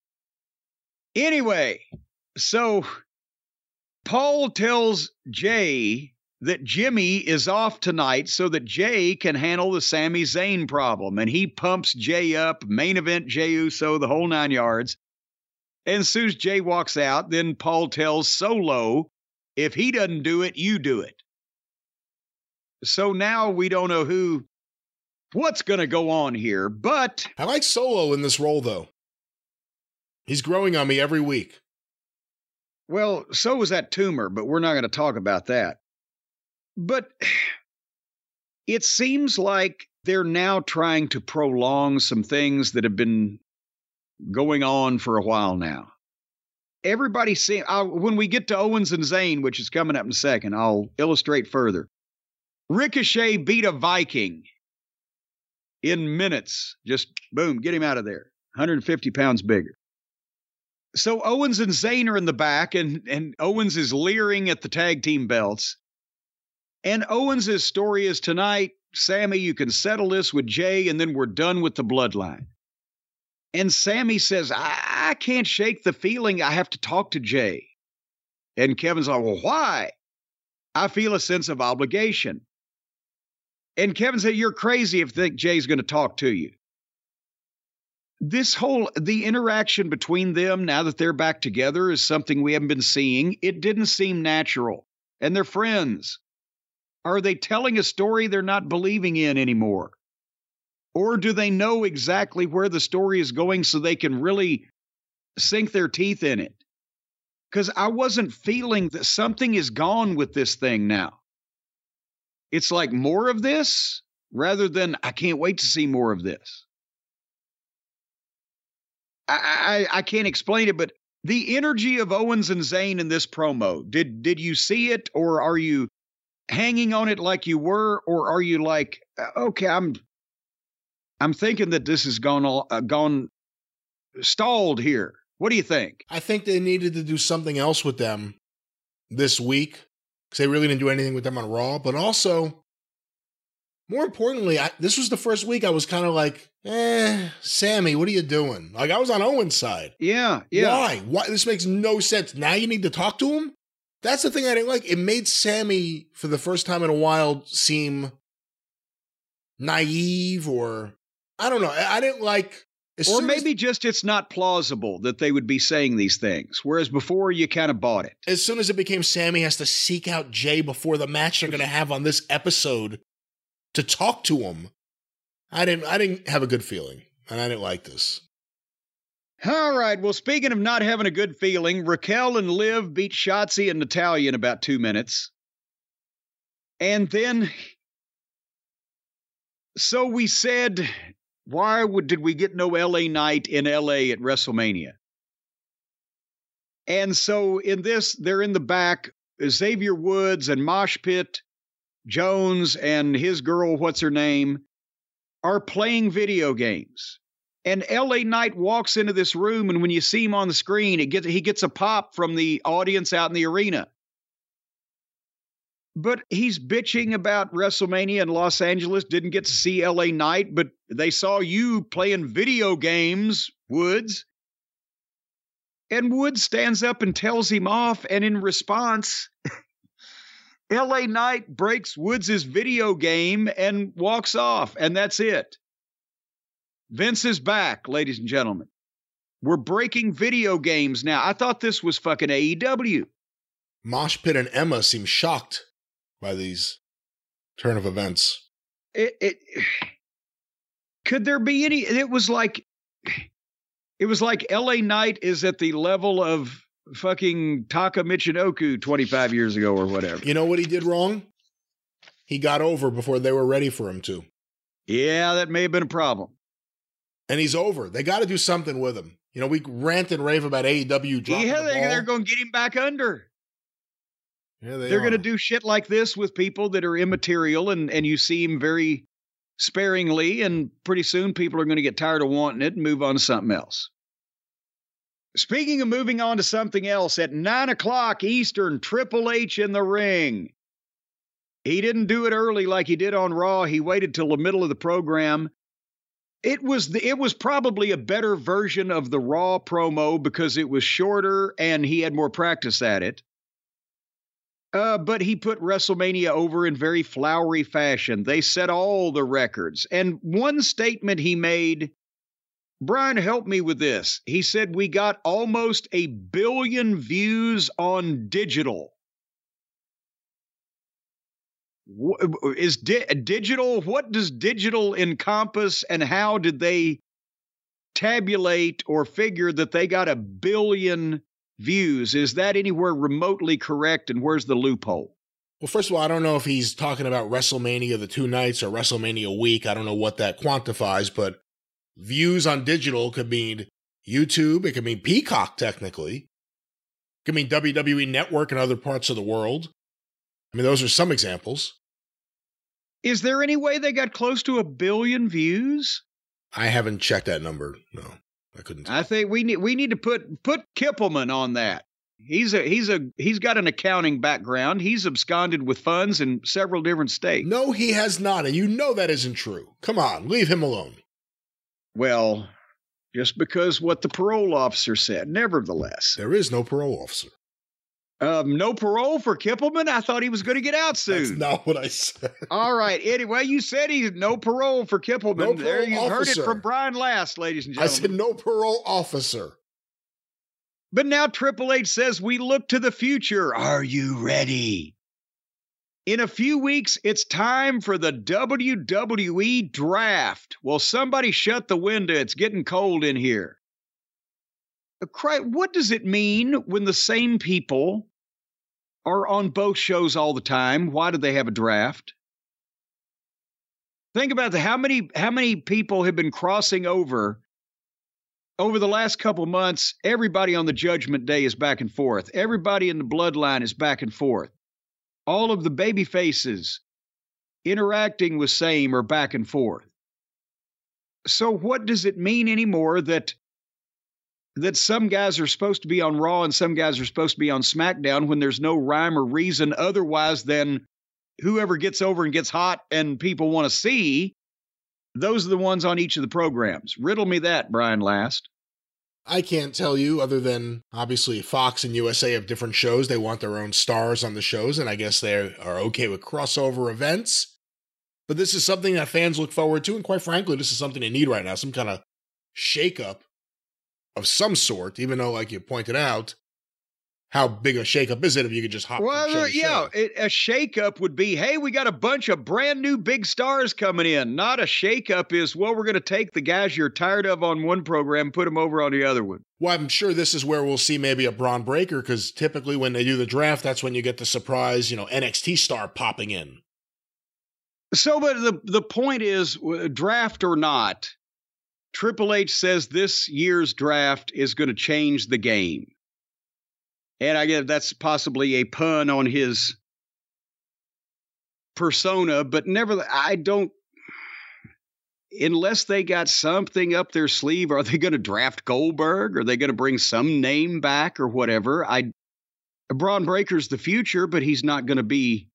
Anyway, so Paul tells Jey that Jimmy is off tonight so that Jey can handle the Sami Zayn problem. And he pumps Jey up, main event Jey Uso, the whole nine yards. And as Jey walks out, then Paul tells Solo, if he doesn't do it, you do it. So now we don't know who, what's going to go on here. But I like Solo in this role, though. He's growing on me every week. Well, so was that tumor, but we're not going to talk about that. But it seems like they're now trying to prolong some things that have been going on for a while now. Everybody see when we get to Owens and Zayn, which is coming up in a second, I'll illustrate further. Ricochet beat a Viking in minutes. Just boom, get him out of there. 150 pounds bigger. So Owens and Zayn are in the back, and, and Owens is leering at the tag team belts. And Owens' story is tonight, Sami, you can settle this with Jey, and then we're done with the bloodline. And Sami says, I, I can't shake the feeling I have to talk to Jey. And Kevin's like, Well, why? I feel a sense of obligation. And Kevin said, You're crazy if you think Jey's going to talk to you. This whole the interaction between them now that they're back together is something we haven't been seeing. It didn't seem natural. And they're friends. Are they telling a story they're not believing in anymore? Or do they know exactly where the story is going so they can really sink their teeth in it? Because I wasn't feeling that something is gone with this thing now. It's like more of this rather than I can't wait to see more of this. I, I, I can't explain it, but the energy of Owens and Zayn in this promo, did did you see it or are you hanging on it like you were or are you like uh, okay, I'm I'm thinking that this has gone uh, gone stalled here. What do you think? I think they needed to do something else with them this week because they really didn't do anything with them on Raw. But also, more importantly, I, this was the first week I was kind of like, eh, Sami, what are you doing? Like I was on Owen's side. Yeah, yeah. Why? Why? This makes no sense. Now you need to talk to him. That's the thing I didn't like. It made Sami, for the first time in a while, seem naive or I don't know. I, I didn't like. or maybe as, just it's not plausible that they would be saying these things, whereas before you kind of bought it. As soon as it became Sami has to seek out Jey before the match they're going to have on this episode to talk to him, I didn't. I didn't have a good feeling, and I didn't like this. All right. Well, speaking of not having a good feeling, Raquel and Liv beat Shotzi and Natalya in about two minutes. And then, so we said, why would, did we get no LA Knight in LA at WrestleMania? And so in this, they're in the back. Xavier Woods and Mosh Pit Jones and his girl, what's her name, are playing video games. And LA Knight walks into this room, and when you see him on the screen, it gets, he gets a pop from the audience out in the arena. But he's bitching about WrestleMania in Los Angeles, didn't get to see LA Knight, but they saw you playing video games, Woods. And Woods stands up and tells him off, and in response, LA Knight breaks Woods' video game and walks off, and that's it. Vince is back, ladies and gentlemen. We're breaking video games now. I thought this was fucking AEW. Mosh Pit and Emma seem shocked by these turn of events. It, it could there be any? It was like it was like LA Knight is at the level of fucking Taka Michinoku 25 years ago or whatever. You know what he did wrong? He got over before they were ready for him to. Yeah, that may have been a problem. And he's over. They got to do something with him. You know, we rant and rave about AEW dropping yeah, the they're going to get him back under. yeah, they They're are. going to do shit like this with people that are immaterial, and and you see him very sparingly, and pretty soon people are going to get tired of wanting it and move on to something else. Speaking of moving on to something else, at nine o'clock Eastern, Triple H in the ring. He didn't do it early like he did on Raw. He waited till the middle of the program. It was the, it was probably a better version of the Raw promo because it was shorter and he had more practice at it. Uh, but he put WrestleMania over in very flowery fashion. They set all the records. And one statement he made, Brian, help me with this. He said, We got almost a billion views on digital. Is di- digital, what does digital encompass, and how did they tabulate or figure that they got a billion views? Is that anywhere remotely correct, and where's the loophole? Well, first of all, I don't know if he's talking about WrestleMania the two nights or WrestleMania week. I don't know what that quantifies, but views on digital could mean YouTube. It could mean Peacock, technically. It could mean WWE Network and other parts of the world. I mean, those are some examples. Is there any way they got close to a billion views? I haven't checked that number. No, I couldn't. I think we need we need to put put Kippelman on that. He's a he's a he's got an accounting background. He's absconded with funds in several different states. no, he has not. And you know that isn't true. Come on, leave him alone. Well, just because what the parole officer said. Nevertheless, There is no parole officer. Um, no parole for Kippelman. I thought he was going to get out That's soon. not what I said. All right. Anyway, you said he's no parole for Kippelman. No there parole you heard it from Brian Last, ladies and gentlemen. I said no parole officer. But now Triple H says we look to the future. Are you ready? In a few weeks, it's time for the WWE draft. Well, somebody shut the window. It's getting cold in here. Uh, What does it mean when the same people are on both shows all the time? Why do they have a draft? Think about the, how many how many people have been crossing over over the last couple months, everybody on the judgment day is back and forth. Everybody in the bloodline is back and forth. All of the baby faces interacting with same are back and forth. So what does it mean anymore that that some guys are supposed to be on Raw and some guys are supposed to be on SmackDown when there's no rhyme or reason otherwise than whoever gets over and gets hot and people want to see those are the ones on each of the programs. Riddle me that, Brian Last. I can't tell you other than obviously Fox and USA have different shows. They want their own stars on the shows, and I guess they are okay with crossover events. But this is something that fans look forward to, and quite frankly, this is something they need right now some kind of shakeup of some sort, even though, like you pointed out, how big a shakeup is it if you could just hop Well, uh, yeah, it, a shakeup would be, hey, we got a bunch of brand new big stars coming in. Not a shakeup is, well, we're going to take the guys you're tired of on one program, put them over on the other one. Well, I'm sure this is where we'll see maybe a Bron Breakker because typically when they do the draft, that's when you get the surprise, you know, NXT star popping in. So, but the the point is, draft or not, Triple H says this year's draft is going to change the game. And I guess that's possibly a pun on his persona, but never, I don't, unless they got something up their sleeve, are they going to draft Goldberg? Are they going to bring some name back or whatever? I, Bron Breakker's the future, but he's not going to be,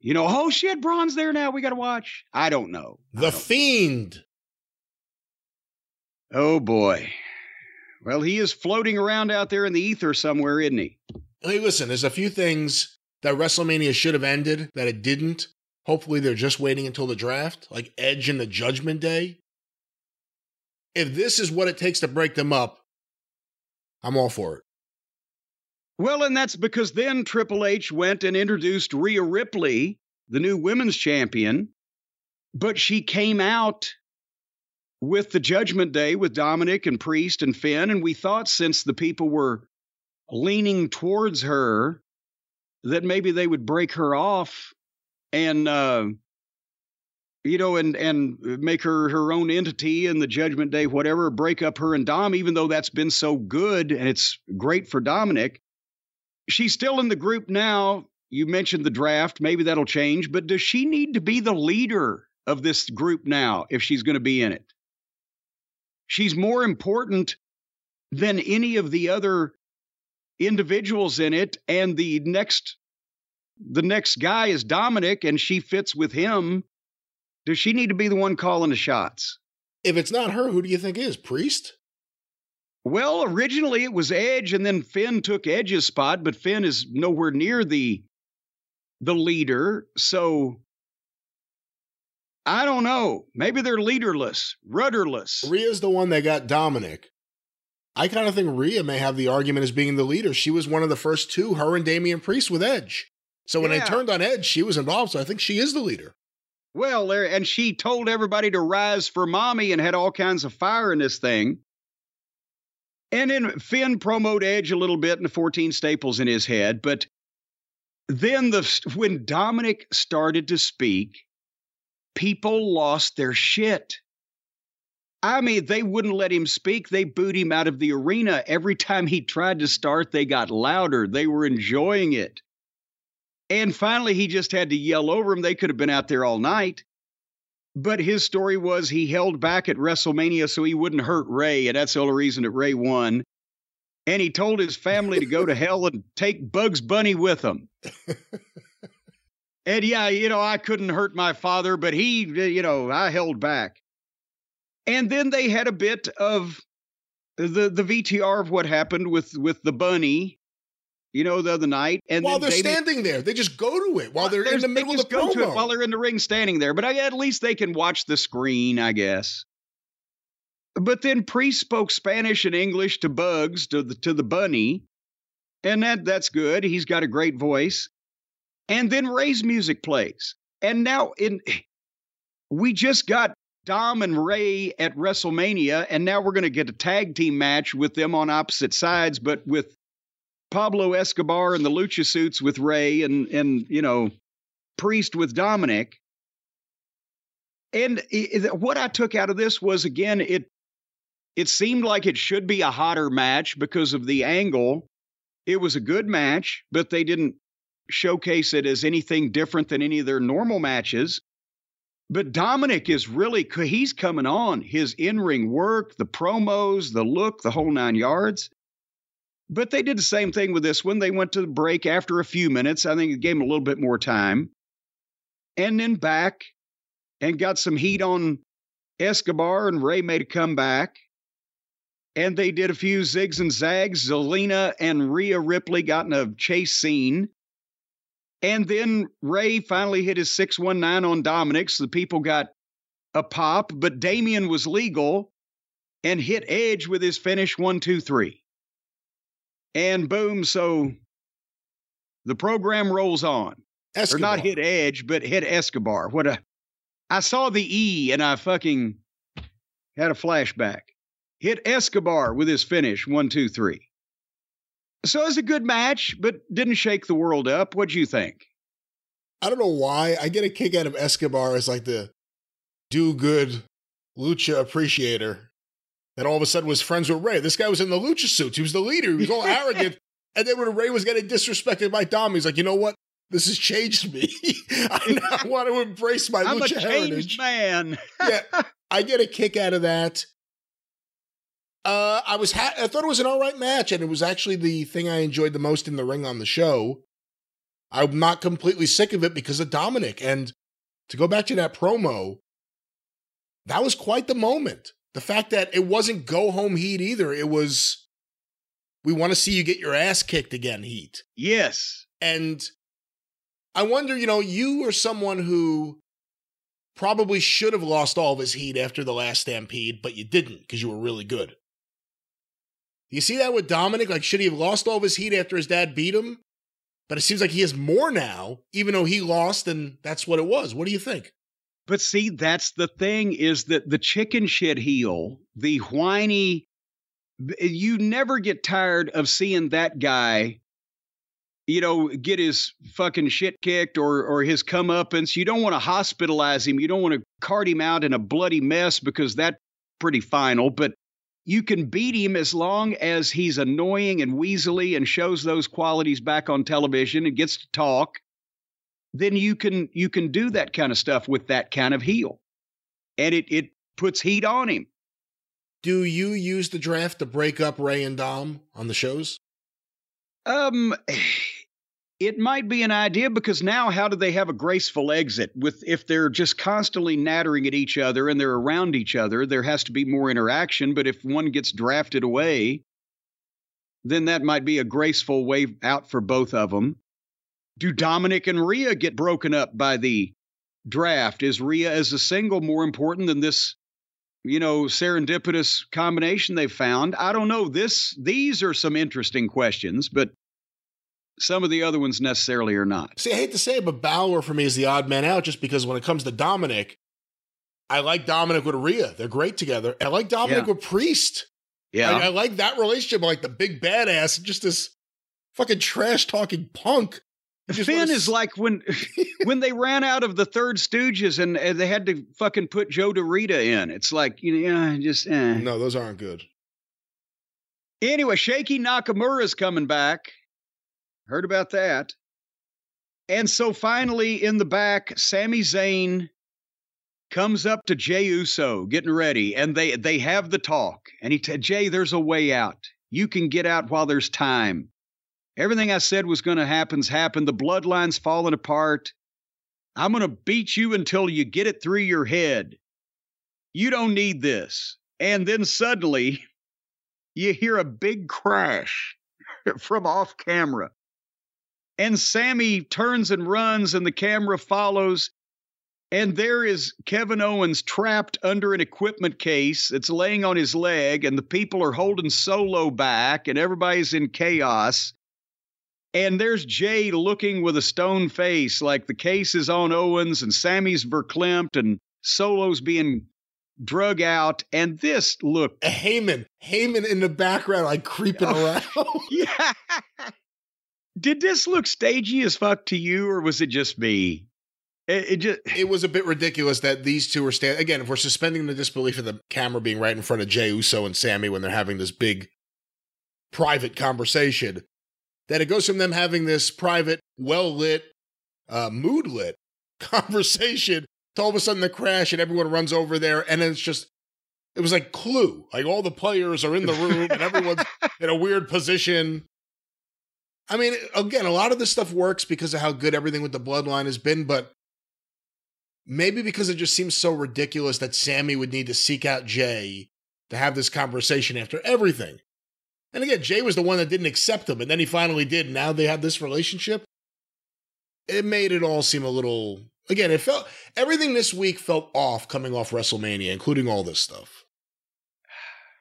you know, oh shit, Bron's there now. We got to watch. I don't know. The don't- Fiend. Oh boy. Well, he is floating around out there in the ether somewhere, isn't he? Hey, listen, there's a few things that WrestleMania should have ended that it didn't. Hopefully, they're just waiting until the draft, like Edge and the Judgment Day. If this is what it takes to break them up, I'm all for it. Well, and that's because then Triple H went and introduced Rhea Ripley, the new women's champion, but she came out with the Judgment Day with Dominik and Priest and Finn, and we thought since the people were leaning towards her that maybe they would break her off and uh you know and and make her her own entity in the judgment day whatever break up her and dom even though that's been so good and it's great for dominic. She's still in the group now. You mentioned the draft. Maybe that'll change. But does she need to be the leader of this group now if she's going to be in it she's more important than any of the other individuals in it and the next the next guy is Dominik and she fits with him does she need to be the one calling the shots If it's not her, who do you think is? Priest? well originally it was Edge and then Finn took Edge's spot but Finn is nowhere near the the leader so I don't know maybe they're leaderless rudderless Rhea's the one that got Dominik. I kind of think Rhea may have the argument as being the leader. She was one of the first two, her and Damian Priest with Edge. So when Yeah. they turned on Edge, she was involved. So I think she is the leader. Well, and she told everybody to rise for mommy and had all kinds of fire in this thing. And then Finn promoted Edge a little bit and the 14 staples in his head, but then the when Dominik started to speak, people lost their shit. I mean, they wouldn't let him speak. They booed him out of the arena. Every time he tried to start, they got louder. They were enjoying it. And finally, he just had to yell over him. They could have been out there all night. But his story was he held back at WrestleMania so he wouldn't hurt Rey. And that's the only reason that Rey won. And he told his family to go to hell and take Bugs Bunny with them. and yeah, you know, I couldn't hurt my father, but he, you know, I held back. And then they had a bit of the the VTR of what happened with with the bunny, you know, the other night. And while they're standing there, they just go to it while they're in the middle of the just go to it promo. while they're in the ring standing there. But I, at least they can watch the screen, I guess. But then Priest spoke Spanish and English to Bugs to the to the bunny, and that that's good. He's got a great voice. And then Rey's music plays, and now in we just got Dom and Rey at WrestleMania, and now we're going to get a tag team match with them on opposite sides, but with Pablo Escobar and the Lucha suits with Rey and and you know Priest with Dominik. And what I took out of this was again it it seemed like it should be a hotter match because of the angle. It was a good match, but they didn't showcase it as anything different than any of their normal matches. But Dominik is really he's coming on. His in-ring work, the promos, the look, the whole nine yards. But they did the same thing with this one. They went to the break after a few minutes. I think it gave them a little bit more time. And then back and got some heat on Escobar, and Rey made a comeback. And they did a few zigs and zags. Zelina and Rhea Ripley got in a chase scene. And then Rey finally hit his 619 on Dominik, so the people got a pop, but Damian was legal and hit Edge with his finish one, two, three. And boom, so the program rolls on. Or Escobar. not hit Edge, but hit Escobar. What a I saw the E and I fucking had a flashback. Hit Escobar with his finish, one, two, three. So it was a good match, but didn't shake the world up. What'd you think? I don't know why. I get a kick out of Escobar as like the do good lucha appreciator that all of a sudden was friends with Rey. This guy was in the lucha suits. He was the leader. He was all arrogant. And then when Rey was getting disrespected by Dom, he's like, you know what? This has changed me. I now want to embrace my I'm a lucha changed heritage. man. yeah, I get a kick out of that. Uh, I was ha- I thought it was an all right match, and it was actually the thing I enjoyed the most in the ring on the show. I'm not completely sick of it because of Dominik. And to go back to that promo, that was quite the moment. The fact that it wasn't go home heat either. It was, we want to see you get your ass kicked again heat. Yes. And I wonder, you know, you are someone who probably should have lost all of his heat after the last stampede, but you didn't because you were really good. You see that with Dominik? Like, should he have lost all of his heat after his dad beat him? But it seems like he has more now, even though he lost, and that's what it was. What do you think? But see, that's the thing is that the chicken shit heel, the whiny, you never get tired of seeing that guy, you know, get his fucking shit kicked or or his comeuppance. You don't want to hospitalize him. You don't want to cart him out in a bloody mess because that's pretty final. But you can beat him as long as he's annoying and weaselly and shows those qualities back on television and gets to talk then you can you can do that kind of stuff with that kind of heel and it it puts heat on him Do you use the draft to break up Ray and Dom on the shows? um it might be an idea because now how do they have a graceful exit with if they're just constantly nattering at each other and they're around each other there has to be more interaction but if one gets drafted away then that might be a graceful way out for both of them do Dominik and Rhea get broken up by the draft? Is Rhea as a single more important than this you know serendipitous combination they've found? I don't know. This these are some interesting questions but some of the other ones necessarily are not See, I hate to say it, but Balor for me is the odd man out just because when it comes to Dominik, I like Dominik with Rhea. They're great together. I like Dominik Yeah. with Priest. yeah I, I like that relationship, like the big badass, just this fucking trash talking punk. Finn is like when when they ran out of the third Stooges and, uh, they had to fucking put Joe DeRita in. It's like you know, yeah, just eh. No, those aren't good. Anyway, Shaky Nakamura's coming back. Heard about that. And so finally, in the back, Sami Zayn comes up to Jey Uso, getting ready, and they they have the talk. And he said, Jey, there's a way out. You can get out while there's time. Everything I said was going to happen's happened. The bloodline's falling apart. I'm going to beat you until you get it through your head. You don't need this. And then suddenly, you hear a big crash from off camera. And Sami turns and runs, and the camera follows. And there is Kevin Owens trapped under an equipment case that's laying on his leg, and the people are holding Solo back, and everybody's in chaos. And there's Jey looking with a stone face, like the case is on Owens, and Sami's verklempt, and Solo's being drug out. And this looked Heyman, Heyman in the background, like creeping oh, around. yeah. Did this look stagey as fuck to you, or was it just me? It, it just it was a bit ridiculous that these two are standing. Again, if we're suspending the disbelief of the camera being right in front of Jey Uso and Sami when they're having this big private conversation, that it goes from them having this private, well lit, uh, mood lit conversation to all of a sudden the crash and everyone runs over there. And then it's just, it was like Clue. Like all the players are in the room and everyone's in a weird position. I mean, again, a lot of this stuff works because of how good everything with the bloodline has been, but maybe because it just seems so ridiculous that Sami would need to seek out Jey to have this conversation after everything. And again, Jey was the one that didn't accept him, and then he finally did. And now they have this relationship. It made it all seem a little. Again, it felt everything this week felt off coming off WrestleMania, including all this stuff.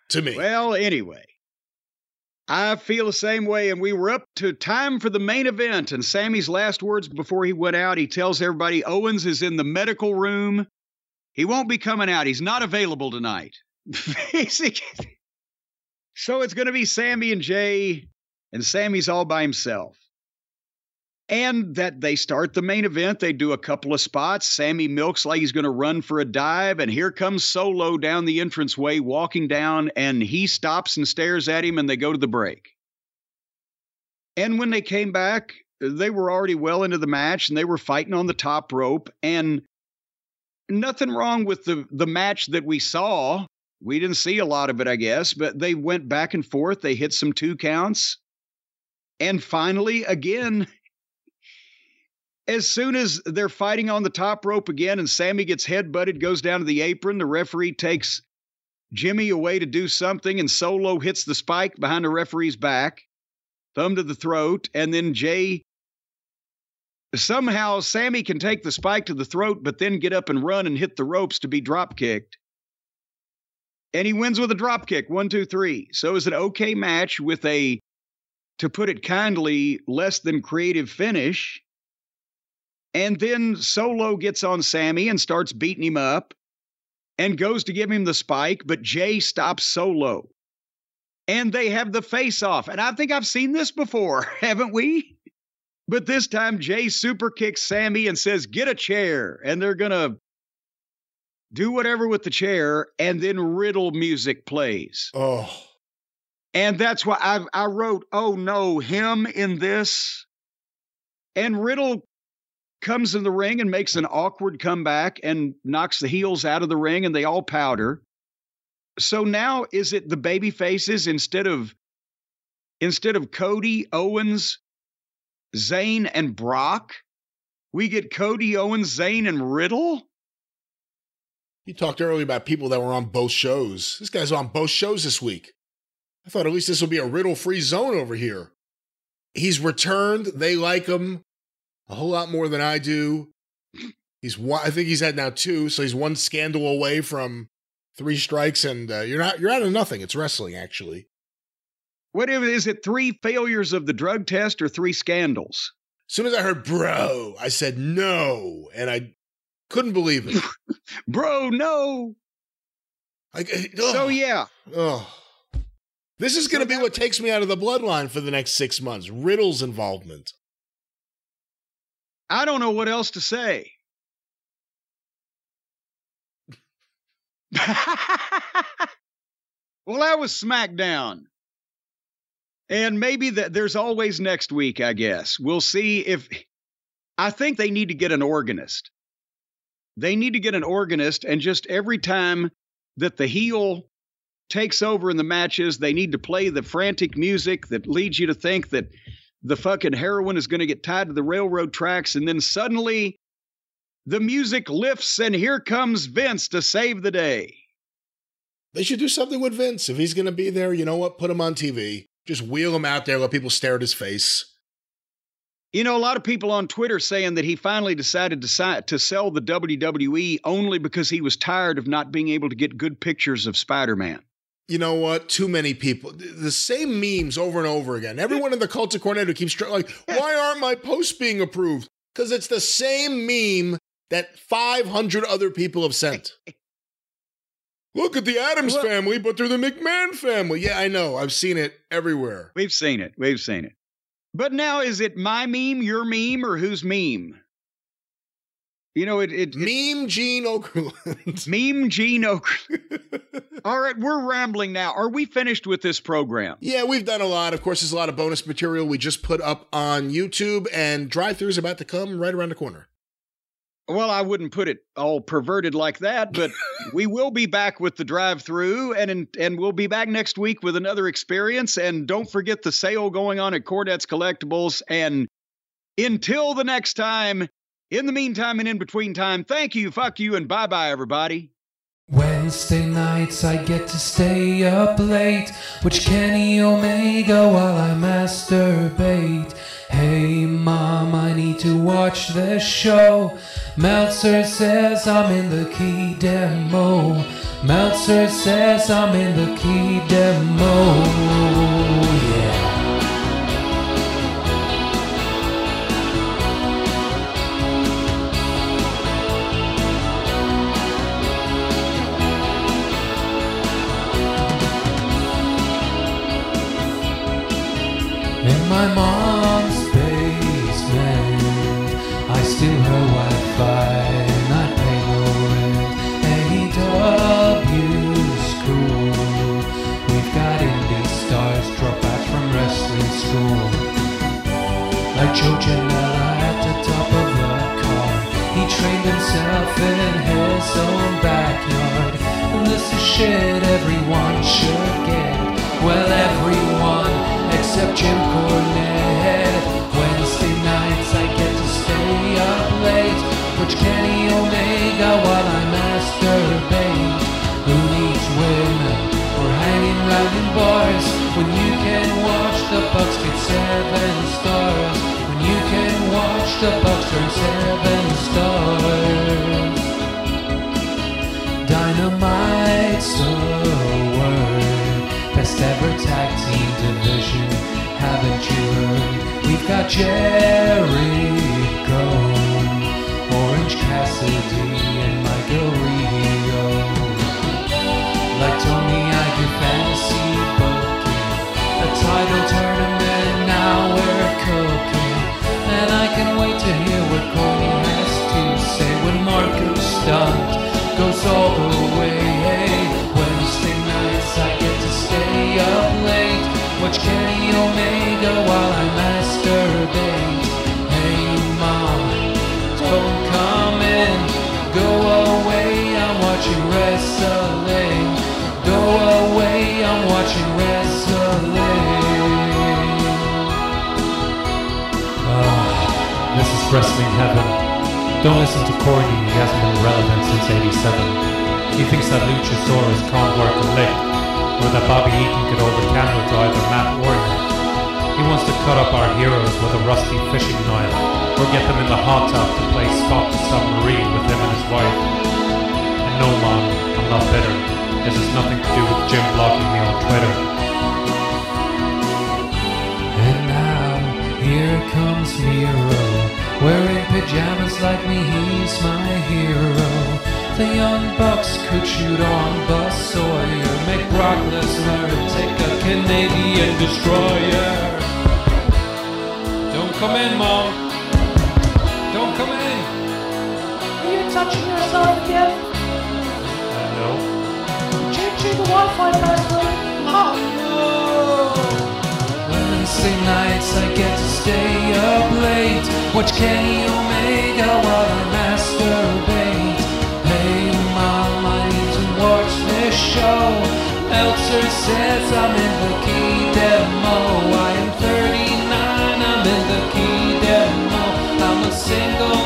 To me, well, anyway. I feel the same way, and we were up to time for the main event. And Sami's last words before he went out, he tells everybody Owens is in the medical room. He won't be coming out. He's not available tonight. Basically. So it's going to be Sami and Jey, and Sami's all by himself. And that they start the main event. They do a couple of spots. Sami milks like he's going to run for a dive, and here comes Solo down the entranceway, walking down, and he stops and stares at him, and they go to the break. And when they came back, they were already well into the match and they were fighting on the top rope. And nothing wrong with the, the match that we saw. We didn't see a lot of it, I guess, but they went back and forth. They hit some two counts. And finally, again, as soon as they're fighting on the top rope again and Sami gets headbutted, goes down to the apron, the referee takes Jimmy away to do something, and Solo hits the spike behind the referee's back, thumb to the throat, and then Jey. Somehow, Sami can take the spike to the throat, but then get up and run and hit the ropes to be drop kicked. And he wins with a drop kick, one, two, three. So it was an okay match with a, to put it kindly, less than creative finish. And then Solo gets on Sami and starts beating him up and goes to give him the spike, but Jey stops Solo. And they have the face off. And I think I've seen this before, haven't we? But this time, Jey super kicks Sami and says, Get a chair. And they're going to do whatever with the chair. And then Riddle music plays. Oh, And that's why I, I wrote, Oh no, him in this. And Riddle comes in the ring and makes an awkward comeback and knocks the heels out of the ring and they all powder. So now is it the baby faces instead of instead of Cody, Owens, Zayn, and Brock? We get Cody, Owens, Zayn, and Riddle? you talked earlier about people that were on both shows. This guy's on both shows this week. I thought at least this will be a riddle free zone over here. He's returned. They like him a whole lot more than I do. He's one, I think he's had now two, so he's one scandal away from three strikes, and uh, you're not you're out of nothing. It's wrestling, actually. What if, is it three failures of the drug test or three scandals? As soon as I heard bro, I said no, and I couldn't believe it. Bro, no. Like, So yeah. Oh. This is going to be what takes me out of the bloodline for the next six months. Riddle's involvement. I don't know what else to say. well, that was SmackDown. And maybe that there's always next week, I guess. We'll see if I think they need to get an organist. They need to get an organist, and just every time that the heel takes over in the matches, they need to play the frantic music that leads you to think that the fucking heroin is going to get tied to the railroad tracks, and then suddenly the music lifts, and here comes Vince to save the day. They should do something with Vince. If he's going to be there, you know what? Put him on TV. Just wheel him out there, let people stare at his face. You know, a lot of people on Twitter saying that he finally decided to, si- to sell the WWE only because he was tired of not being able to get good pictures of Spider Man. You know what? Too many people. The same memes over and over again. Everyone in the Cult of Cornette keeps trying, like, why aren't my posts being approved? Because it's the same meme that 500 other people have sent. Look at the Addams family, but they're the McMahon family. Yeah, I know. I've seen it everywhere. We've seen it. We've seen it. But now, is it my meme, your meme, or whose meme? You know, it, it, it Meme Gene Okerlund. meme Gene Oak. All right, we're rambling now. Are we finished with this program? yeah, we've done a lot. Of course, there's a lot of bonus material we just put up on YouTube, and drive through is about to come right around the corner. Well, I wouldn't put it all perverted like that, but we will be back with the drive-through, and and we'll be back next week with another experience. And don't forget the sale going on at Cornette's Collectibles. And until the next time, in the meantime and in between time, thank you, fuck you, and bye bye, everybody. Wednesday nights I get to stay up late, which Kenny Omega while I masturbate. Hey mom, I need to watch this show. Meltzer says I'm in the key demo. Meltzer says I'm in the key demo. My mom's seven stars? When you can watch the Bucks earn seven stars. Dynamite's the word. Best ever tag team division. Haven't you heard? We've got Jericho, Watch Kenny Omega while I masturbate. Hey mom, don't come in. Go away, I'm watching wrestling. Go away, I'm watching wrestling. Ah, this is wrestling heaven. Don't listen to Corny, he hasn't been relevant since 87. He thinks that Luchasaurus can't work a lick, or that Bobby Eaton could hold a candle to either Matt or him. He wants to cut up our heroes with a rusty fishing knife, or get them in the hot tub to play Scott the Submarine with him and his wife. And no, Mom, I'm not bitter. This has nothing to do with Jim blocking me on Twitter. And now here comes Miro, wearing pajamas like me, he's my hero. The young bucks could shoot on Buzz Sawyer, make Brock Lesnar take a Canadian destroyer. Don't come in, mom. Don't come in. Are you touching yourself again? I Uh, no. Changing the Wi-Fi password? Oh Wednesday nights I get to stay up late. Watch Kenny Omega while I masturbate. Show. Meltzer says I'm in the key demo. I am 39, I'm in the key demo. I'm a single